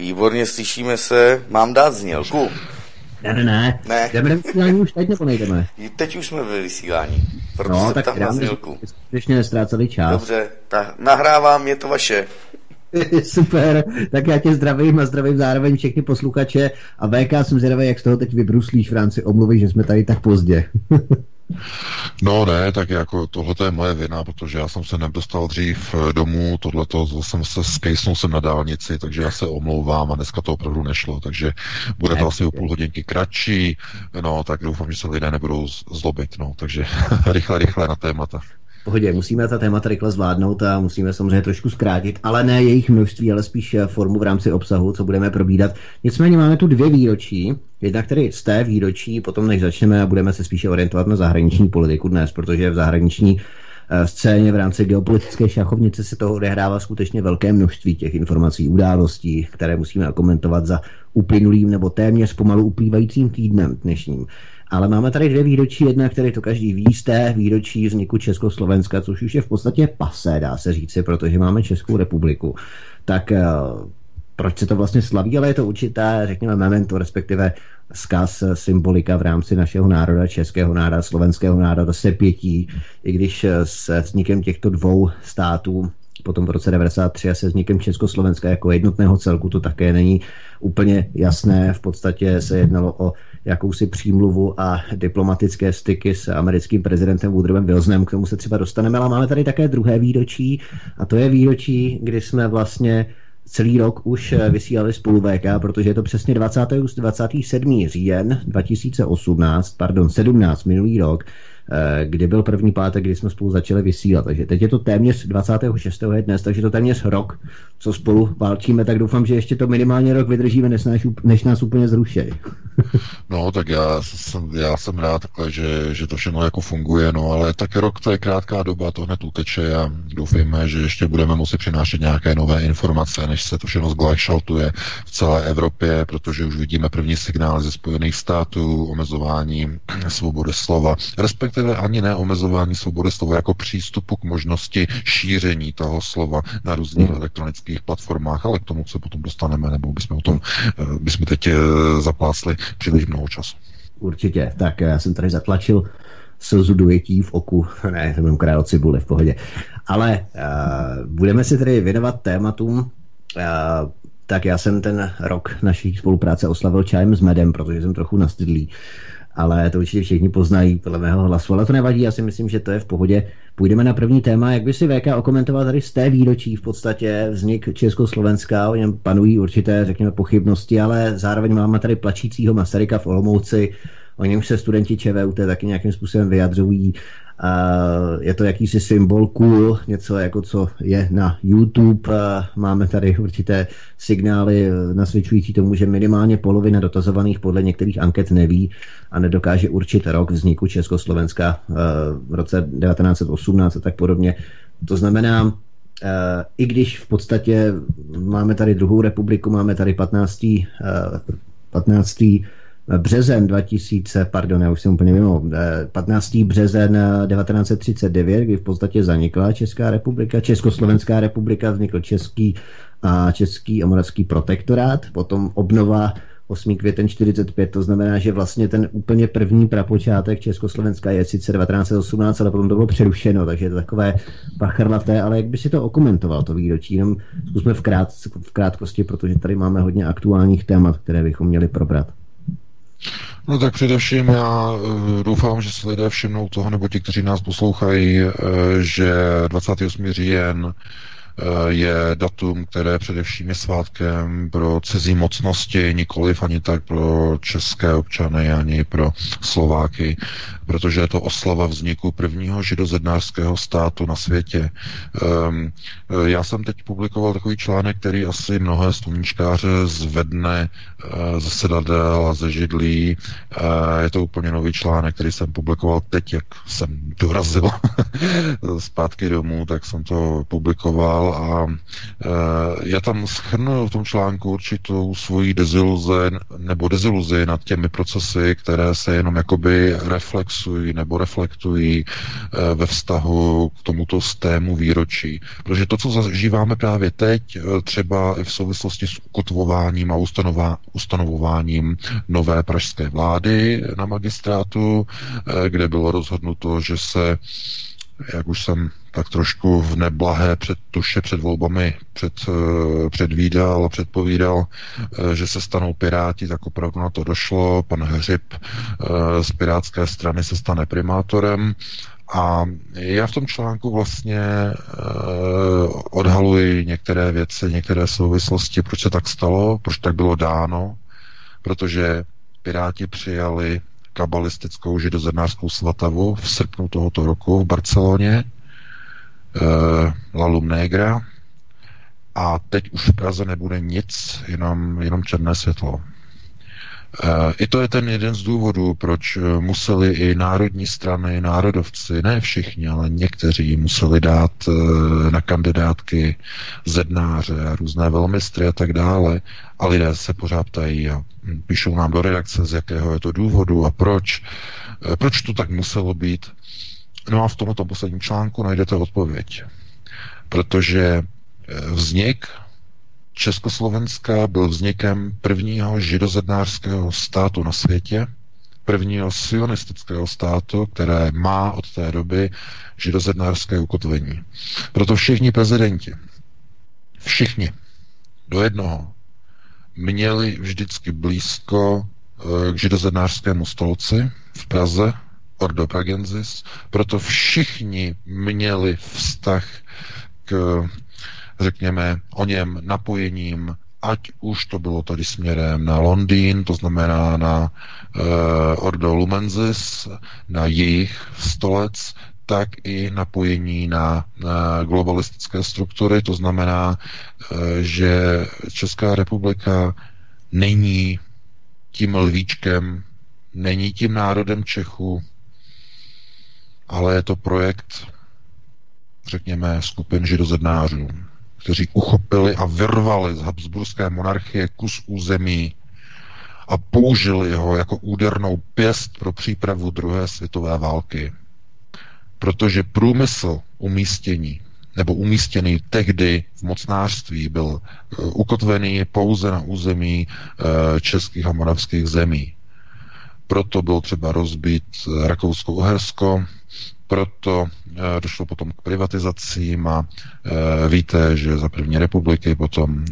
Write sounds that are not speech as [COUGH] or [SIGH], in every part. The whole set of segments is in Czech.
Výborně, slyšíme se. Mám dát znělku? Ne, ne, ne. Ne. Jdeme do vysílání už teď nebo nejdeme? Teď už jsme ve vysílání. Proto No, se tak ptám na znělku. skutečně nestráceli čas. Dobře, ta, nahrávám, je to vaše. [LAUGHS] Super, tak já tě zdravím a zdravím zároveň všechny posluchače a VK jsem zvědavý, jak z toho teď vybruslíš v rámci omluvy, že jsme tady tak pozdě. [LAUGHS] No ne, tak jako tohle je moje vina, protože já jsem se nedostal dřív eh, domů, tohleto jsem se skejsnul jsem na dálnici, takže já se omlouvám a dneska to opravdu nešlo, takže bude to asi o půl hodinky kratší, no tak doufám, že se lidé nebudou zlobit, no, takže [LAUGHS] rychle, rychle na témata. Pohodě, musíme ta témata rychle zvládnout a musíme samozřejmě trošku zkrátit, ale ne jejich množství, ale spíš eh, formu v rámci obsahu, co budeme probídat. Nicméně máme tu dvě výročí, jednak tedy z té výročí, potom než začneme a budeme se spíše orientovat na zahraniční politiku dnes, protože v zahraniční eh, scéně v rámci geopolitické šachovnice se toho odehrává skutečně velké množství těch informací, událostí, které musíme komentovat za uplynulým nebo téměř pomalu uplývajícím týdnem dnešním. Ale máme tady dvě výročí, jedna, které to každý ví, z té výročí vzniku Československa, což už je v podstatě pasé, dá se říci, protože máme Českou republiku. Tak eh, proč se to vlastně slaví, ale je to určité, řekněme, memento, respektive zkaz, eh, symbolika v rámci našeho národa, českého národa, slovenského národa se pětí, i když eh, se vznikem těchto dvou států potom v roce 93 a se vznikem Československa jako jednotného celku to také není úplně jasné. V podstatě se jednalo o jakousi přímluvu a diplomatické styky s americkým prezidentem Woodrowem Wilsonem. K tomu se třeba dostaneme, ale máme tady také druhé výročí a to je výročí, kdy jsme vlastně celý rok už vysílali spolu VK, protože je to přesně 20. 27. říjen 2018, pardon, 17 minulý rok, kdy byl první pátek, kdy jsme spolu začali vysílat. Takže teď je to téměř 26. je dnes, takže to téměř rok, co spolu válčíme, tak doufám, že ještě to minimálně rok vydržíme, než nás, než nás úplně zrušejí. No, tak já jsem, já jsem rád takhle, že, že to všechno jako funguje, no, ale tak rok to je krátká doba, to hned uteče a doufejme, že ještě budeme moci přinášet nějaké nové informace, než se to všechno zglašaltuje v celé Evropě, protože už vidíme první signál ze Spojených států, omezování [CLEARS THROAT] svobody slova, respektive ani ne omezování svobody slova jako přístupu k možnosti šíření toho slova na různých elektronických platformách, ale k tomu se potom dostaneme, nebo bychom o tom, eh, bychom teď eh, zaplácli příliš mnoho času. Určitě, tak já jsem tady zatlačil slzu dojetí v oku, [LAUGHS] ne, to mám král cibuli v pohodě. Ale uh, budeme si tedy věnovat tématům, uh, tak já jsem ten rok naší spolupráce oslavil čajem s medem, protože jsem trochu nastydlý. Ale to určitě všichni poznají podle mého hlasu. Ale to nevadí, já si myslím, že to je v pohodě. Půjdeme na první téma. Jak by si VK okomentoval tady z té výročí v podstatě vznik Československa, o něm panují určité, řekněme, pochybnosti, ale zároveň máme tady plačícího Masaryka v Olomouci, o němž se studenti ČVUT taky nějakým způsobem vyjadřují. Je to jakýsi symbol cool, něco jako co je na YouTube. Máme tady určité signály eh, nasvědčující tomu, že minimálně polovina dotazovaných podle některých anket neví a nedokáže určit rok vzniku Československa eh, v roce 1918 a tak podobně. To znamená, eh, i když v podstatě máme tady druhou republiku, máme tady 15. 15 březen 2000, pardon, já už jsem úplně mimo, 15. březen 1939, kdy v podstatě zanikla Česká republika, Československá republika, vznikl Český a Český a Moravský protektorát, potom obnova 8. květen 45, to znamená, že vlastně ten úplně první prapočátek Československa je sice 1918, ale potom to bylo přerušeno, takže je to takové pachrlaté, ale jak by si to okomentoval, to výročí, jenom zkusme v, krát, v krátkosti, protože tady máme hodně aktuálních témat, které bychom měli probrat. No tak především já eh, doufám, že se lidé všimnou toho, nebo ti, kteří nás poslouchají, eh, že 28. říjen je datum, které především je svátkem pro cizí mocnosti, nikoliv ani tak pro české občany, ani pro Slováky, protože je to oslava vzniku prvního židozednářského státu na světě. Um, já jsem teď publikoval takový článek, který asi mnohé sluníčkáře zvedne uh, ze sedadel a ze židlí. Je to úplně nový článek, který jsem publikoval teď, jak jsem dorazil [LAUGHS] zpátky domů, tak jsem to publikoval a e, já tam schrnul v tom článku určitou svoji deziluze nebo deziluzi nad těmi procesy, které se jenom jakoby reflexují nebo reflektují e, ve vztahu k tomuto stému výročí. Protože to, co zažíváme právě teď, e, třeba v souvislosti s ukotvováním a ustanovováním nové pražské vlády na magistrátu, kde bylo rozhodnuto, že se jak už jsem tak trošku v neblahé předtuše před volbami před, eh, předvídal a předpovídal, eh, že se stanou Piráti, tak opravdu na to došlo. Pan Hřib eh, z Pirátské strany se stane primátorem. A já v tom článku vlastně odhaluji některé věci, některé souvislosti, proč se tak stalo, proč tak bylo dáno, protože Piráti přijali kabalistickou židozednářskou svatavu v srpnu tohoto roku v Barceloně, La Negra, a teď už v Praze nebude nic, jenom, jenom černé světlo. I to je ten jeden z důvodů, proč eh, museli i národní strany, národovci, ne všichni, ale někteří museli dát eh, na kandidátky zednáře a různé velmistry a tak dále. A lidé se pořád ptají a píšou nám do redakce, z jakého je to důvodu a proč. Eh, proč to tak muselo být? No a v tomto posledním článku najdete odpověď. Protože vznik Československa byl vznikem prvního židozednářského státu na světě, prvního sionistického státu, které má od té doby židozednářské ukotvení. Proto všichni prezidenti, všichni, do jednoho, měli vždycky blízko eh, k židozednářskému stolci v Praze, Ordo Pragensis, proto všichni měli vztah k řekněme, o něm napojením, ať už to bylo tady směrem na Londýn, to znamená na uh, Ordo Lumensis, na jejich stolec, tak i napojení na, globalistické struktury, to znamená, uh, že Česká republika není tím lvíčkem, není tím národem Čechu, ale je to projekt, řekněme, skupin židozednářů kteří uchopili a vyrvali z Habsburské monarchie kus území a použili ho jako údernou pěst pro přípravu druhé světové války. Protože průmysl umístění nebo umístěný tehdy v mocnářství byl uh, ukotvený pouze na území uh, českých a moravských zemí. Proto bylo třeba rozbít Rakousko-Uhersko, proto eh, došlo potom k privatizacím a e, víte, že za první republiky potom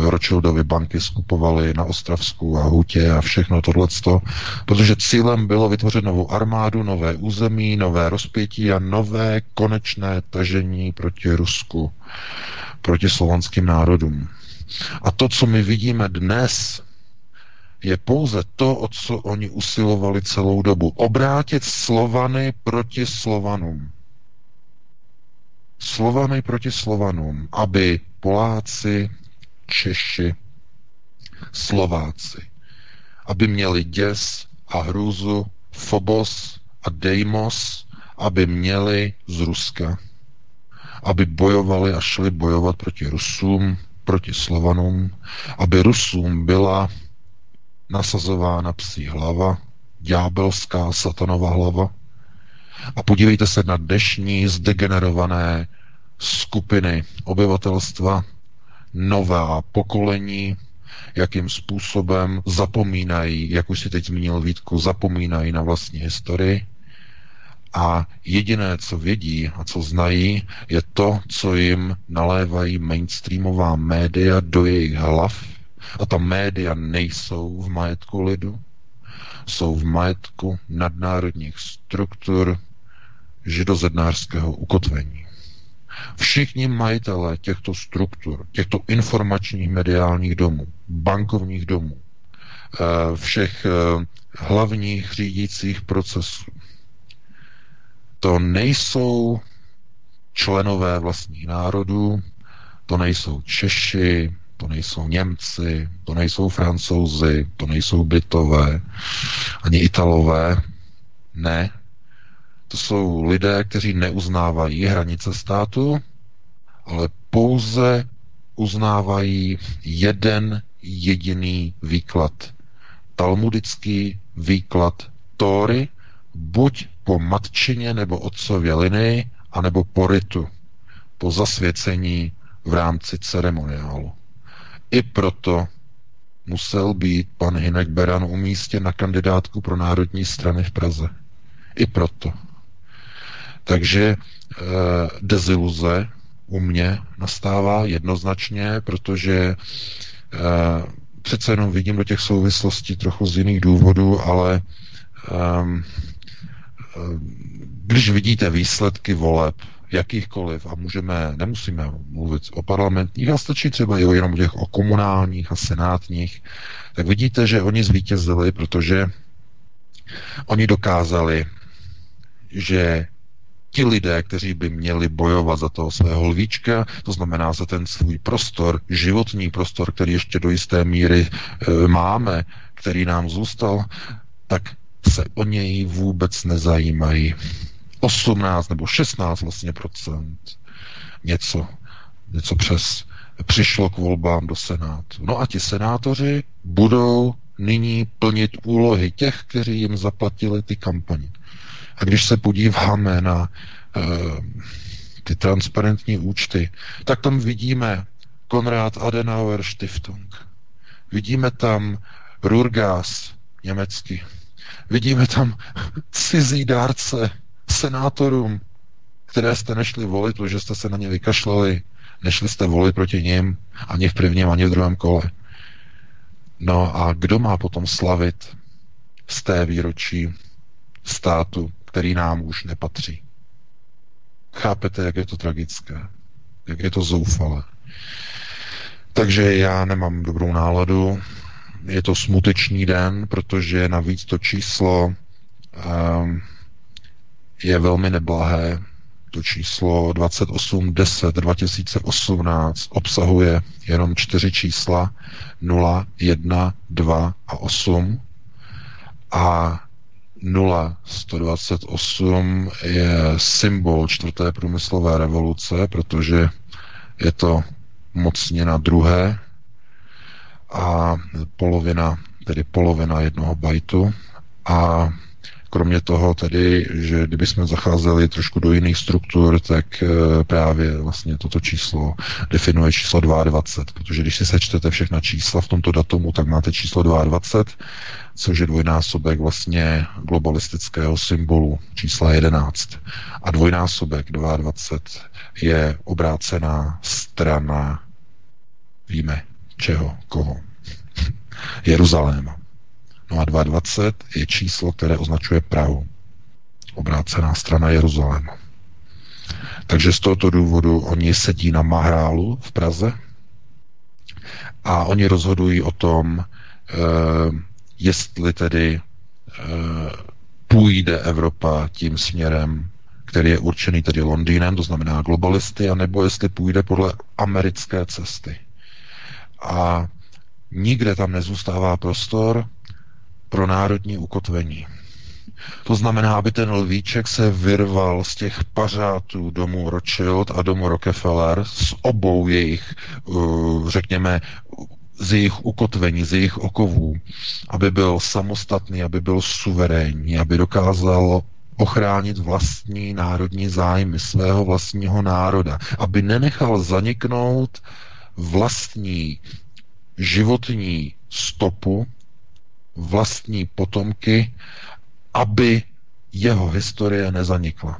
Rothschildovy banky skupovaly na Ostravsku a Hutě a všechno tohleto, protože cílem bylo vytvořit novou armádu, nové území, nové rozpětí a nové konečné tažení proti Rusku, proti slovanským národům. A to, co my vidíme dnes, je pouze to, o co oni usilovali celou dobu. Obrátit Slovany proti Slovanům. Slovany proti Slovanům, aby Poláci, Češi, Slováci, aby měli děs a hrůzu, Phobos a Deimos, aby měli z Ruska, aby bojovali a šli bojovat proti Rusům, proti Slovanům, aby Rusům byla nasazována psí hlava, ďábelská satanova hlava. A podívejte se na dnešní zdegenerované skupiny obyvatelstva, nová pokolení, jakým způsobem zapomínají, jak už si teď zmínil Vítku, zapomínají na vlastní historii a jediné, co vědí a co znají, je to, co jim nalévají mainstreamová média do jejich hlav a ta média nejsou v majetku lidu, jsou v majetku nadnárodních struktur židozednářského ukotvení. Všichni majitelé těchto struktur, těchto informačních mediálních domů, bankovních domů, eh, všech eh, hlavních řídících procesů, to nejsou členové vlastních národů, to nejsou Češi, to nejsou Němci, to nejsou Francouzi, to nejsou Britové, ani Italové. Ne. To jsou lidé, kteří neuznávají hranice státu, ale pouze uznávají jeden jediný výklad. Talmudický výklad Tóry, buď po matčině nebo otcově linii, anebo po ritu, po zasvěcení v rámci ceremoniálu. I proto musel být pan Hinek Beran umístěn na kandidátku pro národní strany v Praze. I proto. Takže e, deziluze u mě nastává jednoznačně, protože e, přece jenom vidím do těch souvislostí trochu z jiných důvodů, ale e, když vidíte výsledky voleb, jakýchkoliv a můžeme, nemusíme mluvit o parlamentních, a stačí třeba i o jenom těch o komunálních a senátních, tak vidíte, že oni zvítězili, protože oni dokázali, že ti lidé, kteří by měli bojovat za toho svého lvíčka, to znamená za ten svůj prostor, životní prostor, který ještě do jisté míry e, máme, který nám zůstal, tak se o něj vůbec nezajímají. 18 nebo 16 vlastně procent, něco, něco přes, přišlo k volbám do Senátu. No a ti senátoři budou nyní plnit úlohy těch, kteří jim zaplatili ty kampaně. A když se podíváme na uh, ty transparentní účty, tak tam vidíme Konrad Adenauer Stiftung. Vidíme tam Rurgas německy. Vidíme tam cizí dárce senátorům, které jste nešli volit, protože jste se na ně vykašlali, nešli jste volit proti ním ani v prvním, ani v druhém kole. No a kdo má potom slavit z té výročí státu, který nám už nepatří? Chápete, jak je to tragické? Jak je to zoufalé? Takže já nemám dobrou náladu. Je to smutečný den, protože navíc to číslo um, je velmi neblahé. To číslo 2810 2018 obsahuje jenom čtyři čísla 0, 1, 2 a 8 a 0, 128 je symbol čtvrté průmyslové revoluce, protože je to mocně na druhé. A polovina, tedy polovina jednoho bajtu a Kromě toho tedy, že kdybychom zacházeli trošku do jiných struktur, tak eh, právě vlastně toto číslo definuje číslo 22, protože když si sečtete všechna čísla v tomto datumu, tak máte číslo 22, což je dvojnásobek vlastně globalistického symbolu čísla 11. A dvojnásobek 22 je obrácená strana, víme čeho, koho. [LAUGHS] Jeruzaléma. No a 22 je číslo, které označuje Prahu. Obrácená strana Jeruzaléma. Takže z tohoto důvodu oni sedí na Mahrálu v Praze a oni rozhodují o tom, eh, jestli tedy eh, půjde Evropa tím směrem, který je určený tedy Londýnem, to znamená globalisty, anebo jestli půjde podle americké cesty. A nikde tam nezůstává prostor pro národní ukotvení. To znamená, aby ten lvíček se vyrval z těch pařátů domu Rothschild a domu Rockefeller, z obou jejich, uh, řekněme, z jejich ukotvení, z jejich okovů, aby byl samostatný, aby byl suverénní, aby dokázal ochránit vlastní národní zájmy svého vlastního národa, aby nenechal zaniknout vlastní životní stopu, vlastní potomky, aby jeho historie nezanikla.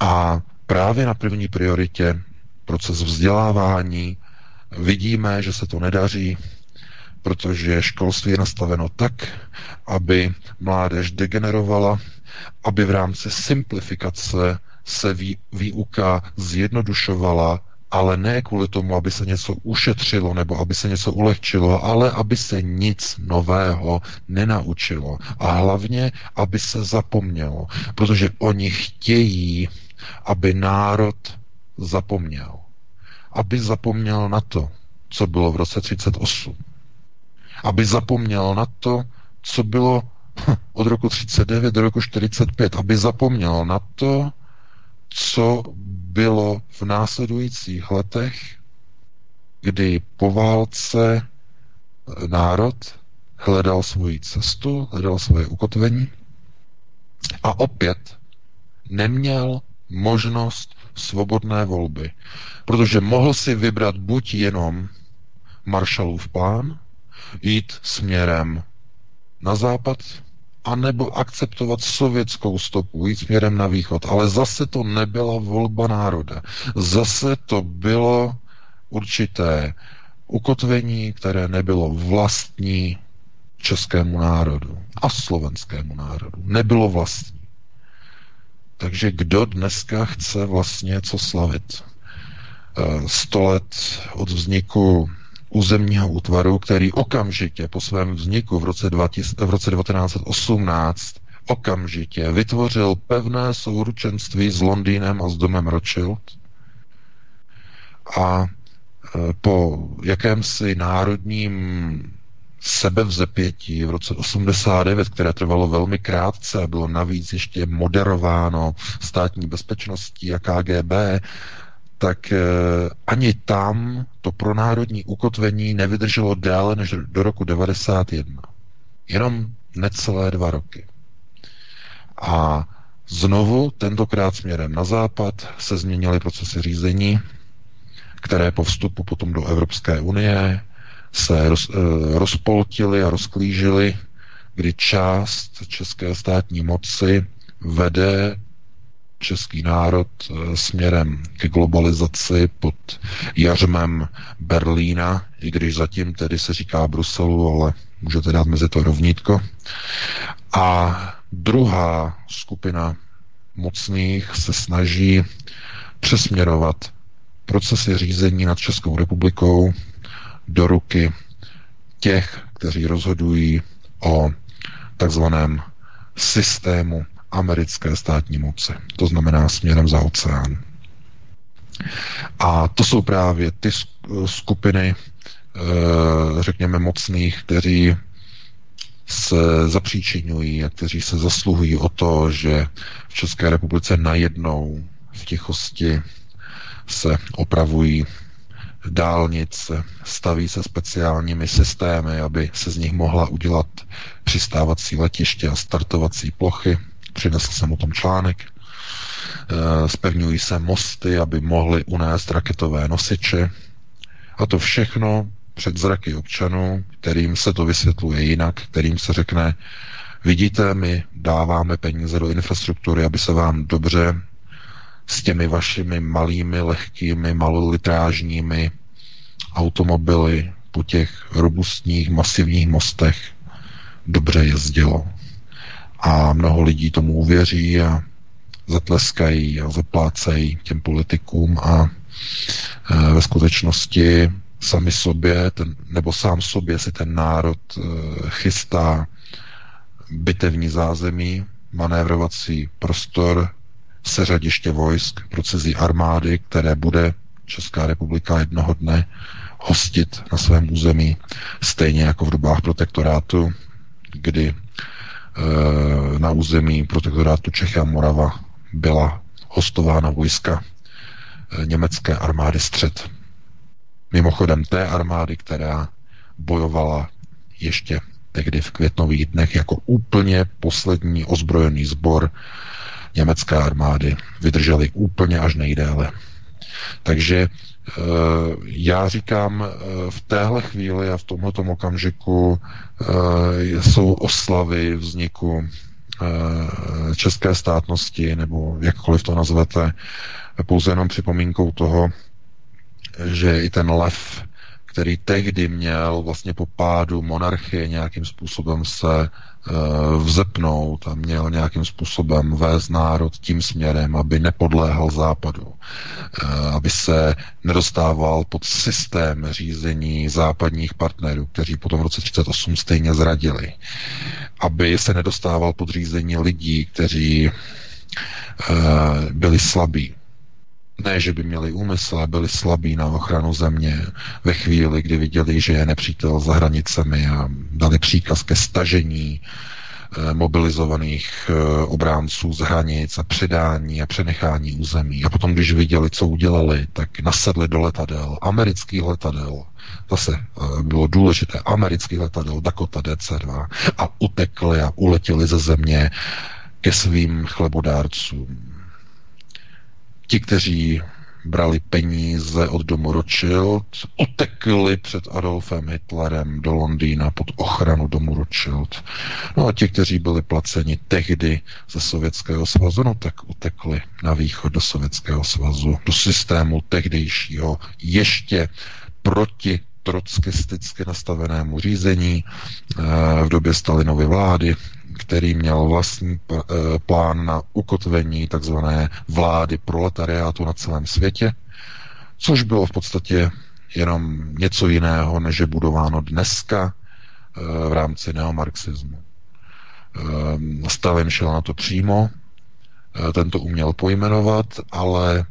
A právě na první prioritě proces vzdělávání vidíme, že se to nedaří, protože školství je nastaveno tak, aby mládež degenerovala, aby v rámci simplifikace se výuka zjednodušovala ale ne kvůli tomu, aby se něco ušetřilo nebo aby se něco ulehčilo, ale aby se nic nového nenaučilo. A hlavně, aby se zapomnělo, protože oni chtějí, aby národ zapomněl. Aby zapomněl na to, co bylo v roce 38. Aby zapomněl na to, co bylo [LAUGHS] od roku 39 do roku 45. Aby zapomněl na to, co bylo v následujících letech, kdy po válce eh, národ hledal svoji cestu, hledal svoje ukotvení a opět neměl možnost svobodné volby, protože mohl si vybrat buď jenom Marshallův plán, jít směrem na západ, anebo akceptovat sovětskou stopu, jít směrem na východ. Ale zase to nebyla volba národa. Zase to bylo určité ukotvení, které nebylo vlastní českému národu a slovenskému národu. Nebylo vlastní. Takže kdo dneska chce vlastně co slavit? Eh, sto let od vzniku územního útvaru, který okamžitě po svém vzniku v roce, 20, v roce 1918 okamžitě vytvořil pevné souručenství s Londýnem a s domem Rothschild. A e, po jakémsi národním sebevzepětí v roce 89, které trvalo velmi krátce bylo navíc ještě moderováno státní bezpečností a KGB, tak eh, ani tam to pronárodní ukotvení nevydrželo déle než do roku 91. Jenom necelé dva roky. A znovu, tentokrát směrem na západ, se změnily procesy řízení, které po vstupu potom do Evropské unie se roz, eh, rozpoltily a rozklížily, kdy část české státní moci vede český národ eh, směrem ke globalizaci pod jařmem Berlína, i když zatím tedy se říká Bruselu, ale můžete dát mezi to rovnítko. A druhá skupina mocných se snaží přesměrovat procesy řízení nad Českou republikou do ruky těch, kteří rozhodují o takzvaném systému americké státní moci. To znamená směrem za oceán. A to jsou právě ty skupiny, eh, řekněme, mocných, kteří se zapříčinují a kteří se zasluhují o to, že v České republice najednou v tichosti se opravují dálnic, staví se speciálními systémy, aby se z nich mohla udělat přistávací letiště a startovací plochy. Přinesl jsem o tom článek. Spevňují se mosty, aby mohly unést raketové nosiče. A to všechno před zraky občanů, kterým se to vysvětluje jinak, kterým se řekne, vidíte, my dáváme peníze do infrastruktury, aby se vám dobře s těmi vašimi malými, lehkými, malolitrážními automobily po těch robustních, masivních mostech dobře jezdilo. A mnoho lidí tomu uvěří a zatleskají a zaplácejí těm politikům a e, ve skutečnosti sami sobě, ten, nebo sám sobě si ten národ e, chystá bitevní zázemí, manévrovací prostor, seřadiště vojsk pro armády, které bude Česká republika jednoho dne hostit na svém území, stejně jako v dobách protektorátu, kdy na území protektorátu Čechy a Morava byla hostována vojska e, německé armády střed. Mimochodem té armády, která bojovala ještě tehdy v květnových dnech jako úplně poslední ozbrojený sbor německé armády. Vydrželi úplně až nejdéle. Takže eh, já říkám, eh, v téhle chvíli a v tomto okamžiku eh, jsou oslavy vzniku české státnosti, nebo jakkoliv to nazvete, pouze jenom připomínkou toho, že i ten lev který tehdy měl vlastně po pádu monarchie nějakým způsobem se vzepnout a měl nějakým způsobem vést národ tím směrem, aby nepodléhal západu, uh, aby se nedostával pod systém řízení západních partnerů, kteří potom v roce 1938 stejně zradili, aby se nedostával pod řízení lidí, kteří uh, byli slabí, ne, že by měli úmysl, ale byli slabí na ochranu země ve chvíli, kdy viděli, že je nepřítel za hranicemi a dali příkaz ke stažení eh, mobilizovaných eh, obránců z hranic a předání a přenechání území. A potom, když viděli, co udělali, tak nasedli do letadel, amerických letadel, zase eh, bylo důležité, amerických letadel Dakota DC-2 a utekli a uletěli ze země ke svým chlebodárcům Ti, kteří brali peníze od domu Rothschild, utekli před Adolfem Hitlerem do Londýna pod ochranu domu Rothschild. No a ti, kteří byli placeni tehdy ze Sovětského svazu, no tak utekli na východ do Sovětského svazu, do systému tehdejšího ještě proti trockisticky nastavenému řízení eh, v době Stalinovy vlády, který měl vlastní eh, plán na ukotvení takzvané vlády proletariátu na celém světě, což bylo v podstatě jenom něco jiného, než je budováno dneska eh, v rámci neomarxismu. Eh, Stalin šel na to přímo, ten to uměl pojmenovat, ale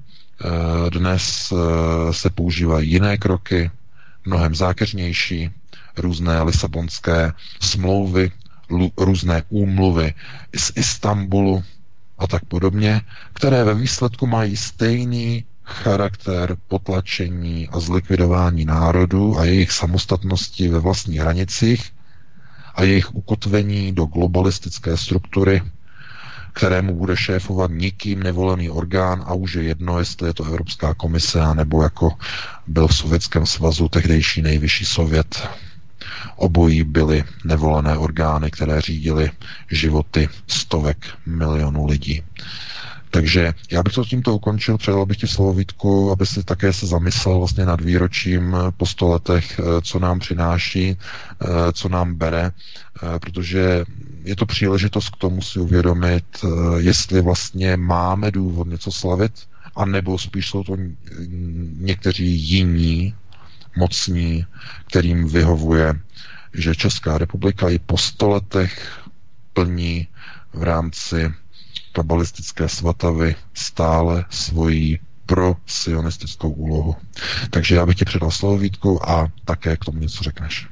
dnes se používají jiné kroky, mnohem zákeřnější, různé lisabonské smlouvy, různé úmluvy z Istanbulu a tak podobně, které ve výsledku mají stejný charakter potlačení a zlikvidování národů a jejich samostatnosti ve vlastních hranicích a jejich ukotvení do globalistické struktury, kterému bude šéfovat nikým nevolený orgán a už je jedno, jestli je to Evropská komise, nebo jako byl v Sovětském svazu tehdejší nejvyšší sovět Obojí byly nevolené orgány, které řídily životy stovek milionů lidí. Takže já bych to tímto ukončil, předal bych ti slovo Vítku, aby si také se zamyslel vlastně nad výročím po sto letech, eh, co nám přináší, eh, co nám bere, eh, protože je to příležitost k tomu si uvědomit, jestli vlastně máme důvod něco slavit, anebo spíš jsou to někteří jiní mocní, kterým vyhovuje, že Česká republika i po stoletech plní v rámci kabalistické svatavy stále svoji pro sionistickou úlohu. Takže já bych ti předal slovo Vítku a také k tomu něco řekneš.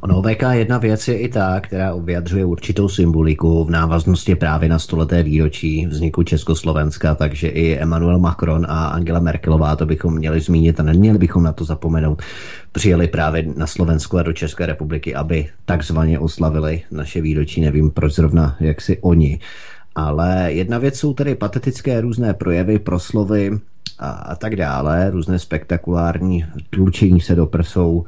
Ono VK jedna věc je i ta, která vyjadřuje určitou symboliku v návaznosti právě na stoleté výročí vzniku Československa, takže i Emmanuel Macron a Angela Merkelová, to bychom měli zmínit a neměli bychom na to zapomenout, přijeli právě na Slovensku a do České republiky, aby takzvaně oslavili naše výročí, nevím proč zrovna, jak si oni. Ale jedna věc jsou tedy patetické různé projevy, proslovy a, a tak dále, různé spektakulární tlučení se do prsou,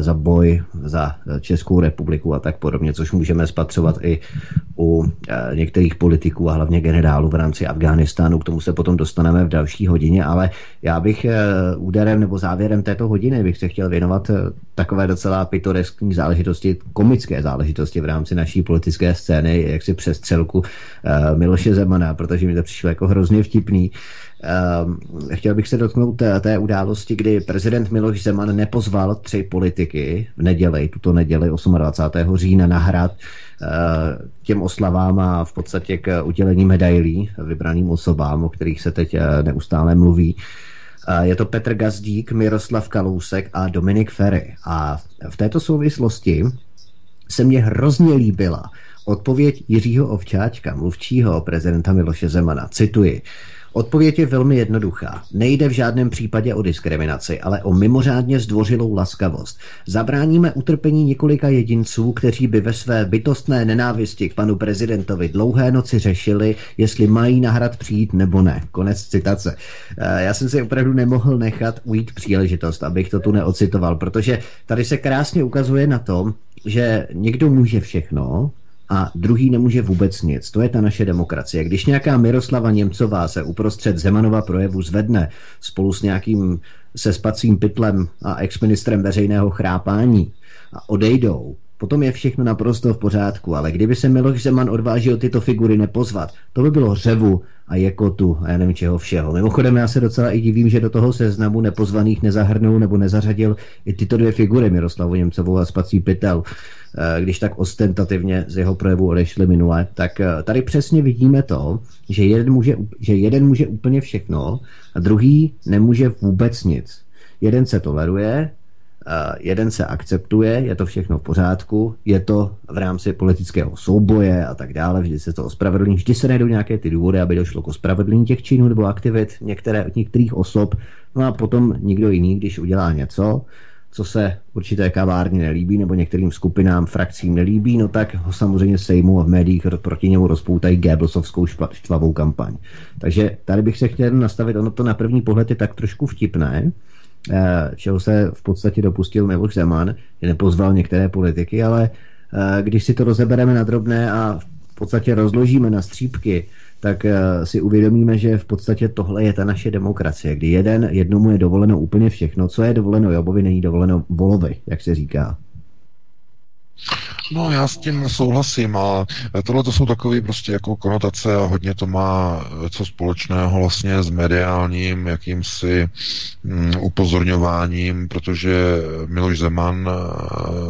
za boj za Českou republiku a tak podobně, což můžeme spatřovat i u eh, některých politiků a hlavně generálů v rámci Afghánistánu. K tomu se potom dostaneme v další hodině, ale já bych eh, úderem nebo závěrem této hodiny bych se chtěl věnovat takové docela pitoreskní záležitosti, komické záležitosti v rámci naší politické scény, jak si přestřelku Miloše Zemana, protože mi to přišlo jako hrozně vtipný. Ehm, chtěl bych se dotknout té, události, kdy prezident Miloš Zeman nepozval tři politiky v neděli, tuto neděli 28. října na hrad eh, těm oslavám a v podstatě k udělení medailí vybraným osobám, o kterých se teď eh, neustále mluví. Eh, je to Petr Gazdík, Miroslav Kalousek a Dominik Ferry. A v této souvislosti se mně hrozně líbila odpověď Jiřího Ovčáčka, mluvčího prezidenta Miloše Zemana. Cituji. Odpověď je velmi jednoduchá. Nejde v žádném případě o diskriminaci, ale o mimořádně zdvořilou laskavost. Zabráníme utrpení několika jedinců, kteří by ve své bytostné nenávisti k panu prezidentovi dlouhé noci řešili, jestli mají na hrad přijít nebo ne. Konec citace. Eh, já jsem si opravdu nemohl nechat ujít příležitost, abych to tu neocitoval, protože tady se krásně ukazuje na tom, že někdo může všechno, a druhý nemůže vůbec nic. To je ta naše demokracie. Když nějaká Miroslava Němcová se uprostřed Zemanova projevu zvedne spolu s nějakým se spacím pytlem a exministrem veřejného chrápání a odejdou, potom je všechno naprosto v pořádku, ale kdyby se Miloš Zeman odvážil tyto figury nepozvat, to by bylo řevu a jekotu a já nevím čeho všeho. Mimochodem já se docela i divím, že do toho seznamu nepozvaných nezahrnul nebo nezařadil i tyto dvě figury, Miroslavu Němcovou a Spací Pytel. Eh, když tak ostentativně z jeho projevu odešli minule, tak eh, tady přesně vidíme to, že jeden může, že jeden může úplně všechno a druhý nemůže vůbec nic. Jeden se toleruje, eh, jeden se akceptuje, je to všechno v pořádku, je to v rámci politického souboje a tak dále, vždy se to ospravedlní, vždy se najdou nějaké ty důvody, aby došlo k ospravedlnění těch činů nebo aktivit některé, některých osob, no a potom nikdo jiný, když udělá něco, co se určité kavárně nelíbí nebo některým skupinám, frakcím nelíbí, no tak ho samozřejmě sejmu a v médiích proti němu rozpoutají Goebbelsovskou štvavou kampaň. Takže tady bych se chtěl nastavit, ono to na první pohled je tak trošku vtipné, eh, čeho se v podstatě dopustil Miloš Zeman, že nepozval některé politiky, ale eh, když si to rozebereme na drobné a v podstatě rozložíme na střípky, tak eh, si uvědomíme, že v podstatě tohle je ta naše demokracie, kdy jeden, jednomu je dovoleno úplně všechno, co je dovoleno Jobovi, není dovoleno Volovi, jak se říká. No, já s tím souhlasím, ale tohle to jsou takové prostě jako konotace a hodně to má co společného vlastně s mediálním jakýmsi mm, upozorňováním, protože Miloš Zeman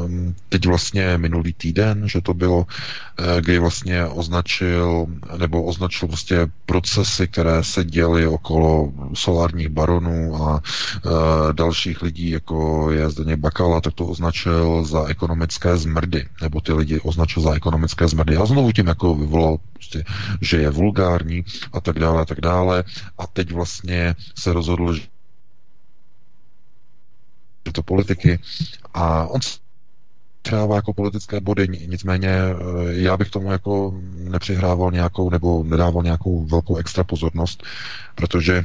mm, teď vlastně minulý týden, že to bylo, eh, kdy vlastně označil, nebo označil prostě procesy, které se děly okolo solárních baronů a dalších lidí, jako je Zdeněk Bakala, tak to označil za ekonomické zmrdy nebo ty lidi označil za ekonomické zmrdy. A znovu tím jako vyvolal, prostě, že je vulgární a tak dále a tak dále. A teď vlastně se rozhodl, že to politiky a on přidává jako politické body, nicméně eh, já bych tomu jako nepřihrával nějakou nebo nedával nějakou velkou extra pozornost, protože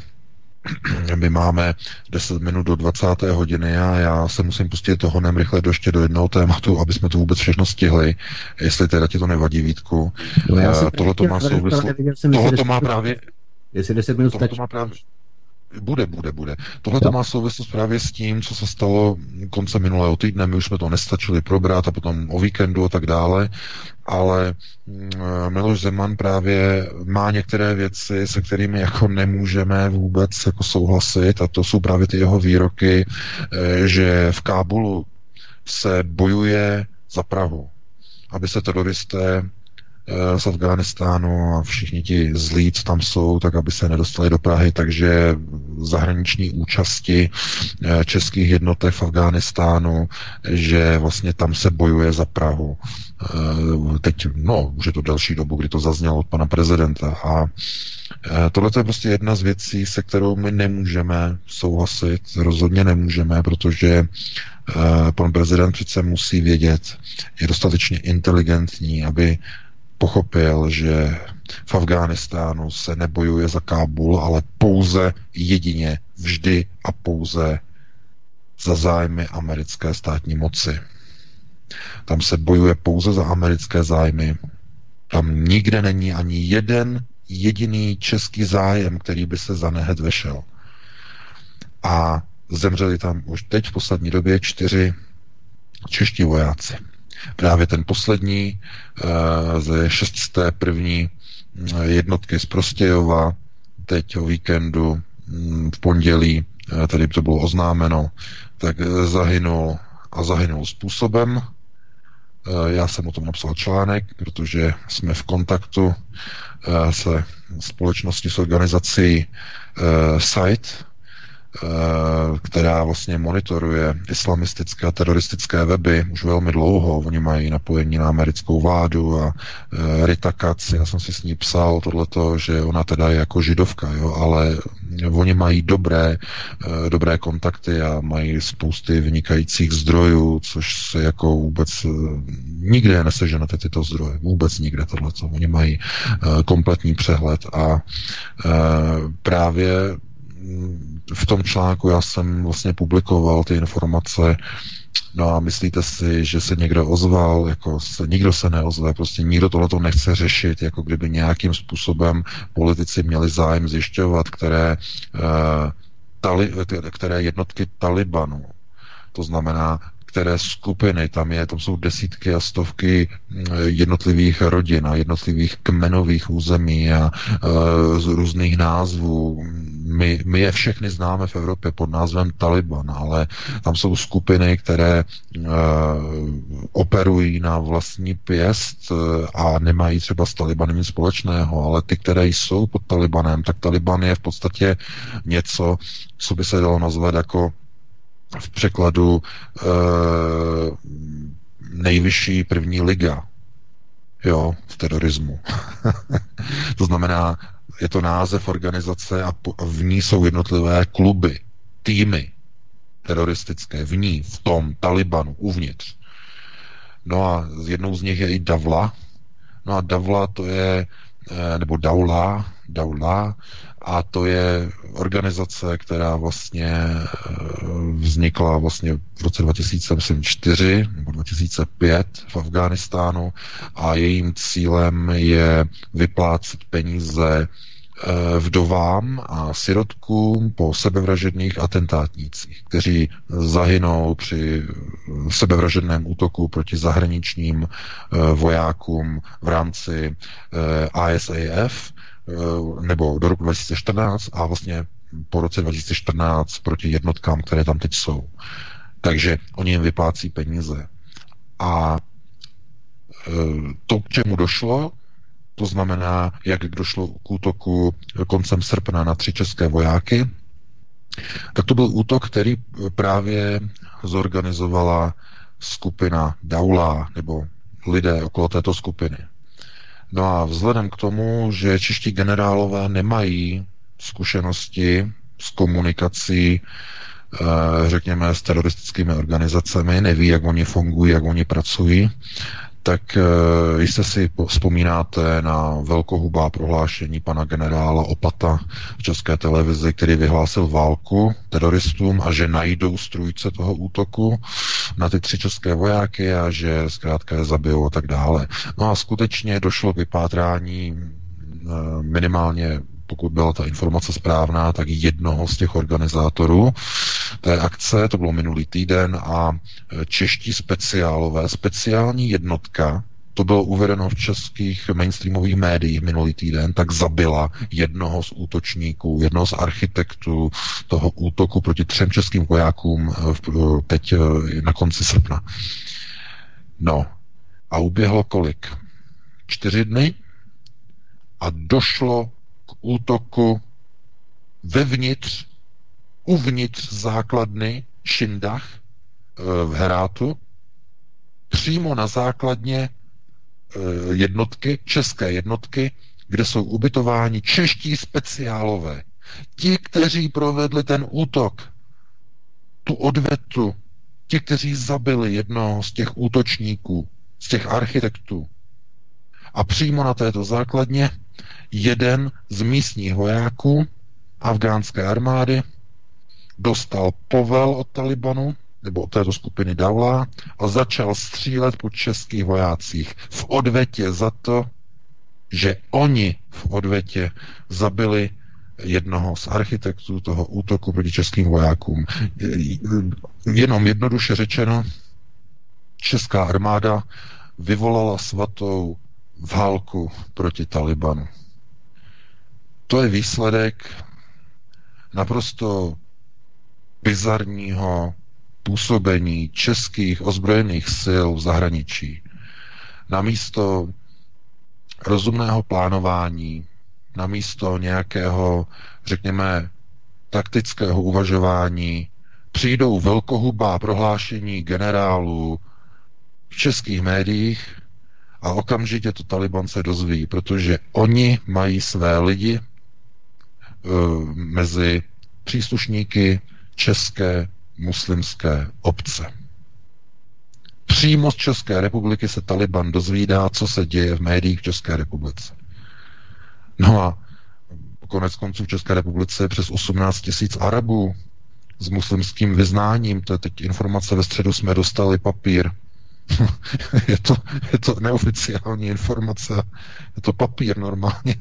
my máme 10 minut do 20. hodiny a já se musím pustit toho nem rychle do ještě do jednoho tématu, aby jsme to vůbec všechno stihli, jestli teda ti to nevadí, Vítku. No, uh, tohle to má souvislost. Tohle to má právě... Jestli 10 minut stačí. má právě, bude, bude, bude. Tohle to má souvislost právě s tím, co se stalo konce minulého týdne. My už jsme to nestačili probrat a potom o víkendu a tak dále ale mm, Miloš Zeman právě má některé věci, se kterými jako nemůžeme vůbec jako souhlasit a to jsou právě ty jeho výroky, eh, že v Kábulu se bojuje za Prahu, aby se teroristé z Afghánistánu a všichni ti zlí, co tam jsou, tak aby se nedostali do Prahy, takže zahraniční účasti eh, českých jednotek v Afghánistánu, že vlastně tam se bojuje za Prahu. Eh, teď, no, už je to delší dobu, kdy to zaznělo od pana prezidenta. A Tohle je prostě jedna z věcí, se kterou my nemůžeme souhlasit, rozhodně nemůžeme, protože pan prezident přece musí vědět, je dostatečně inteligentní, aby pochopil, že v Afghánistánu se nebojuje za Kábul, ale pouze jedině, vždy a pouze za zájmy americké státní moci. Tam se bojuje pouze za americké zájmy. Tam nikde není ani jeden jediný český zájem, který by se za nehet vešel. A zemřeli tam už teď v poslední době čtyři čeští vojáci. Právě ten poslední eh, ze šesté první eh, jednotky z Prostějova teď o víkendu mm, v pondělí, eh, tady to bylo oznámeno, tak zahynul a zahynul způsobem. Já jsem o tom napsal článek, protože jsme v kontaktu se společností s organizací SITE, která vlastně monitoruje islamistické a teroristické weby už velmi dlouho. Oni mají napojení na americkou vládu a uh, Rita Katz, já jsem si s ní psal tohleto, že ona teda je jako židovka, jo, ale oni mají dobré, uh, dobré kontakty a mají spousty vynikajících zdrojů, což se jako vůbec nikde neseženete tyto zdroje. Vůbec nikde tohleto. Oni mají kompletní přehled a právě v tom článku já jsem vlastně publikoval ty informace, No a myslíte si, že se někdo ozval, jako se, nikdo se neozve, prostě nikdo tohleto nechce řešit, jako kdyby nějakým způsobem politici měli zájem zjišťovat, které, uh, tali, které jednotky Talibanu, to znamená které skupiny tam je, tam jsou desítky a stovky mm, jednotlivých rodin a jednotlivých kmenových území a uh, z různých názvů. My, my je všechny známe v Evropě pod názvem Taliban, ale tam jsou skupiny, které uh, operují na vlastní pěst a nemají třeba s Talibanem nic společného, ale ty, které jsou pod Talibanem, tak Taliban je v podstatě něco, co by se dalo nazvat jako v překladu e, nejvyšší první liga jo, v terorismu. [LAUGHS] to znamená, je to název organizace a v ní jsou jednotlivé kluby, týmy teroristické, v ní, v tom Talibanu, uvnitř. No a jednou z nich je i Davla. No a Davla to je, eh, nebo Daula, Daula, a to je organizace, která vlastně eh, vznikla vlastně v roce 2004 nebo 2005 v Afghánistánu a jejím cílem je vyplácet peníze eh, vdovám a sirotkům po sebevražedných atentátnících, kteří zahynou při sebevražedném útoku proti zahraničním eh, vojákům v rámci ISAF, Eh, nebo do roku 2014 a vlastně po roce 2014 proti jednotkám, které tam teď jsou. Takže oni jim vyplácí peníze. A eh, to, k čemu došlo, to znamená, jak došlo k útoku koncem srpna na tři české vojáky, tak to byl útok, který právě zorganizovala skupina Daula, nebo lidé okolo této skupiny. No a vzhledem k tomu, že čeští generálové nemají zkušenosti s komunikací, eh, řekněme, s teroristickými organizacemi, neví, jak oni fungují, jak oni pracují, tak uh, jistě si vzpomínáte na velkohubá prohlášení pana generála Opata v české televizi, který vyhlásil válku teroristům a že najdou strůjce toho útoku na ty tři české vojáky a že zkrátka je zabijou a tak dále. No a skutečně došlo k vypátrání uh, minimálně pokud byla ta informace správná, tak jednoho z těch organizátorů té akce, to bylo minulý týden, a e, čeští speciálové, speciální jednotka, to bylo uvedeno v českých mainstreamových médiích minulý týden, tak zabila jednoho z útočníků, jednoho z architektů toho útoku proti třem českým vojákům e, e, teď na konci srpna. No, a uběhlo kolik? čtyři dny a došlo útoku vevnitř, uvnitř základny Šindach eh, v Herátu, přímo na základně eh, jednotky, české jednotky, kde jsou ubytováni čeští speciálové. Ti, kteří provedli ten útok, tu odvetu, ti, kteří zabili jednoho z těch útočníků, z těch architektů. A přímo na této základně jeden z místních vojáků afgánské armády dostal povel od Talibanu, nebo od této skupiny Daula, a začal střílet po českých vojácích v odvetě za to, že oni v odvetě zabili jednoho z architektů toho útoku proti českým vojákům. Jenom jednoduše řečeno, česká armáda vyvolala svatou válku proti Talibanu. To je výsledek naprosto bizarního působení českých ozbrojených sil v zahraničí. Namísto rozumného plánování, namísto nějakého, řekněme, taktického uvažování, přijdou velkohubá prohlášení generálů v českých médiích a okamžitě to Taliban se dozví, protože oni mají své lidi mezi příslušníky české muslimské obce. Přímo z České republiky se Taliban dozvídá, co se děje v médiích v České republice. No a konec konců v České republice přes 18 tisíc Arabů s muslimským vyznáním. To je teď informace, ve středu jsme dostali papír. [LAUGHS] je, to, je to neoficiální informace, je to papír normálně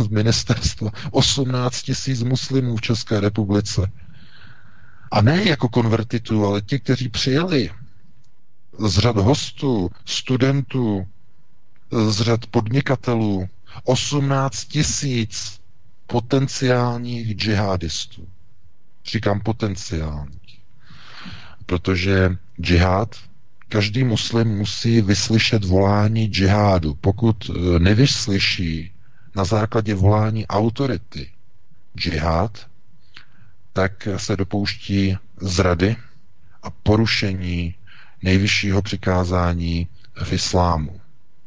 z ministerstva. 18 tisíc muslimů v České republice. A ne jako konvertitů, ale ti, kteří přijeli z řad hostů, studentů, z řad podnikatelů, 18 tisíc potenciálních džihadistů. Říkám potenciálních. Protože džihad, každý muslim musí vyslyšet volání džihádu. Pokud e, nevyslyší na základě volání autority džihad, tak se dopouští zrady a porušení nejvyššího přikázání v islámu.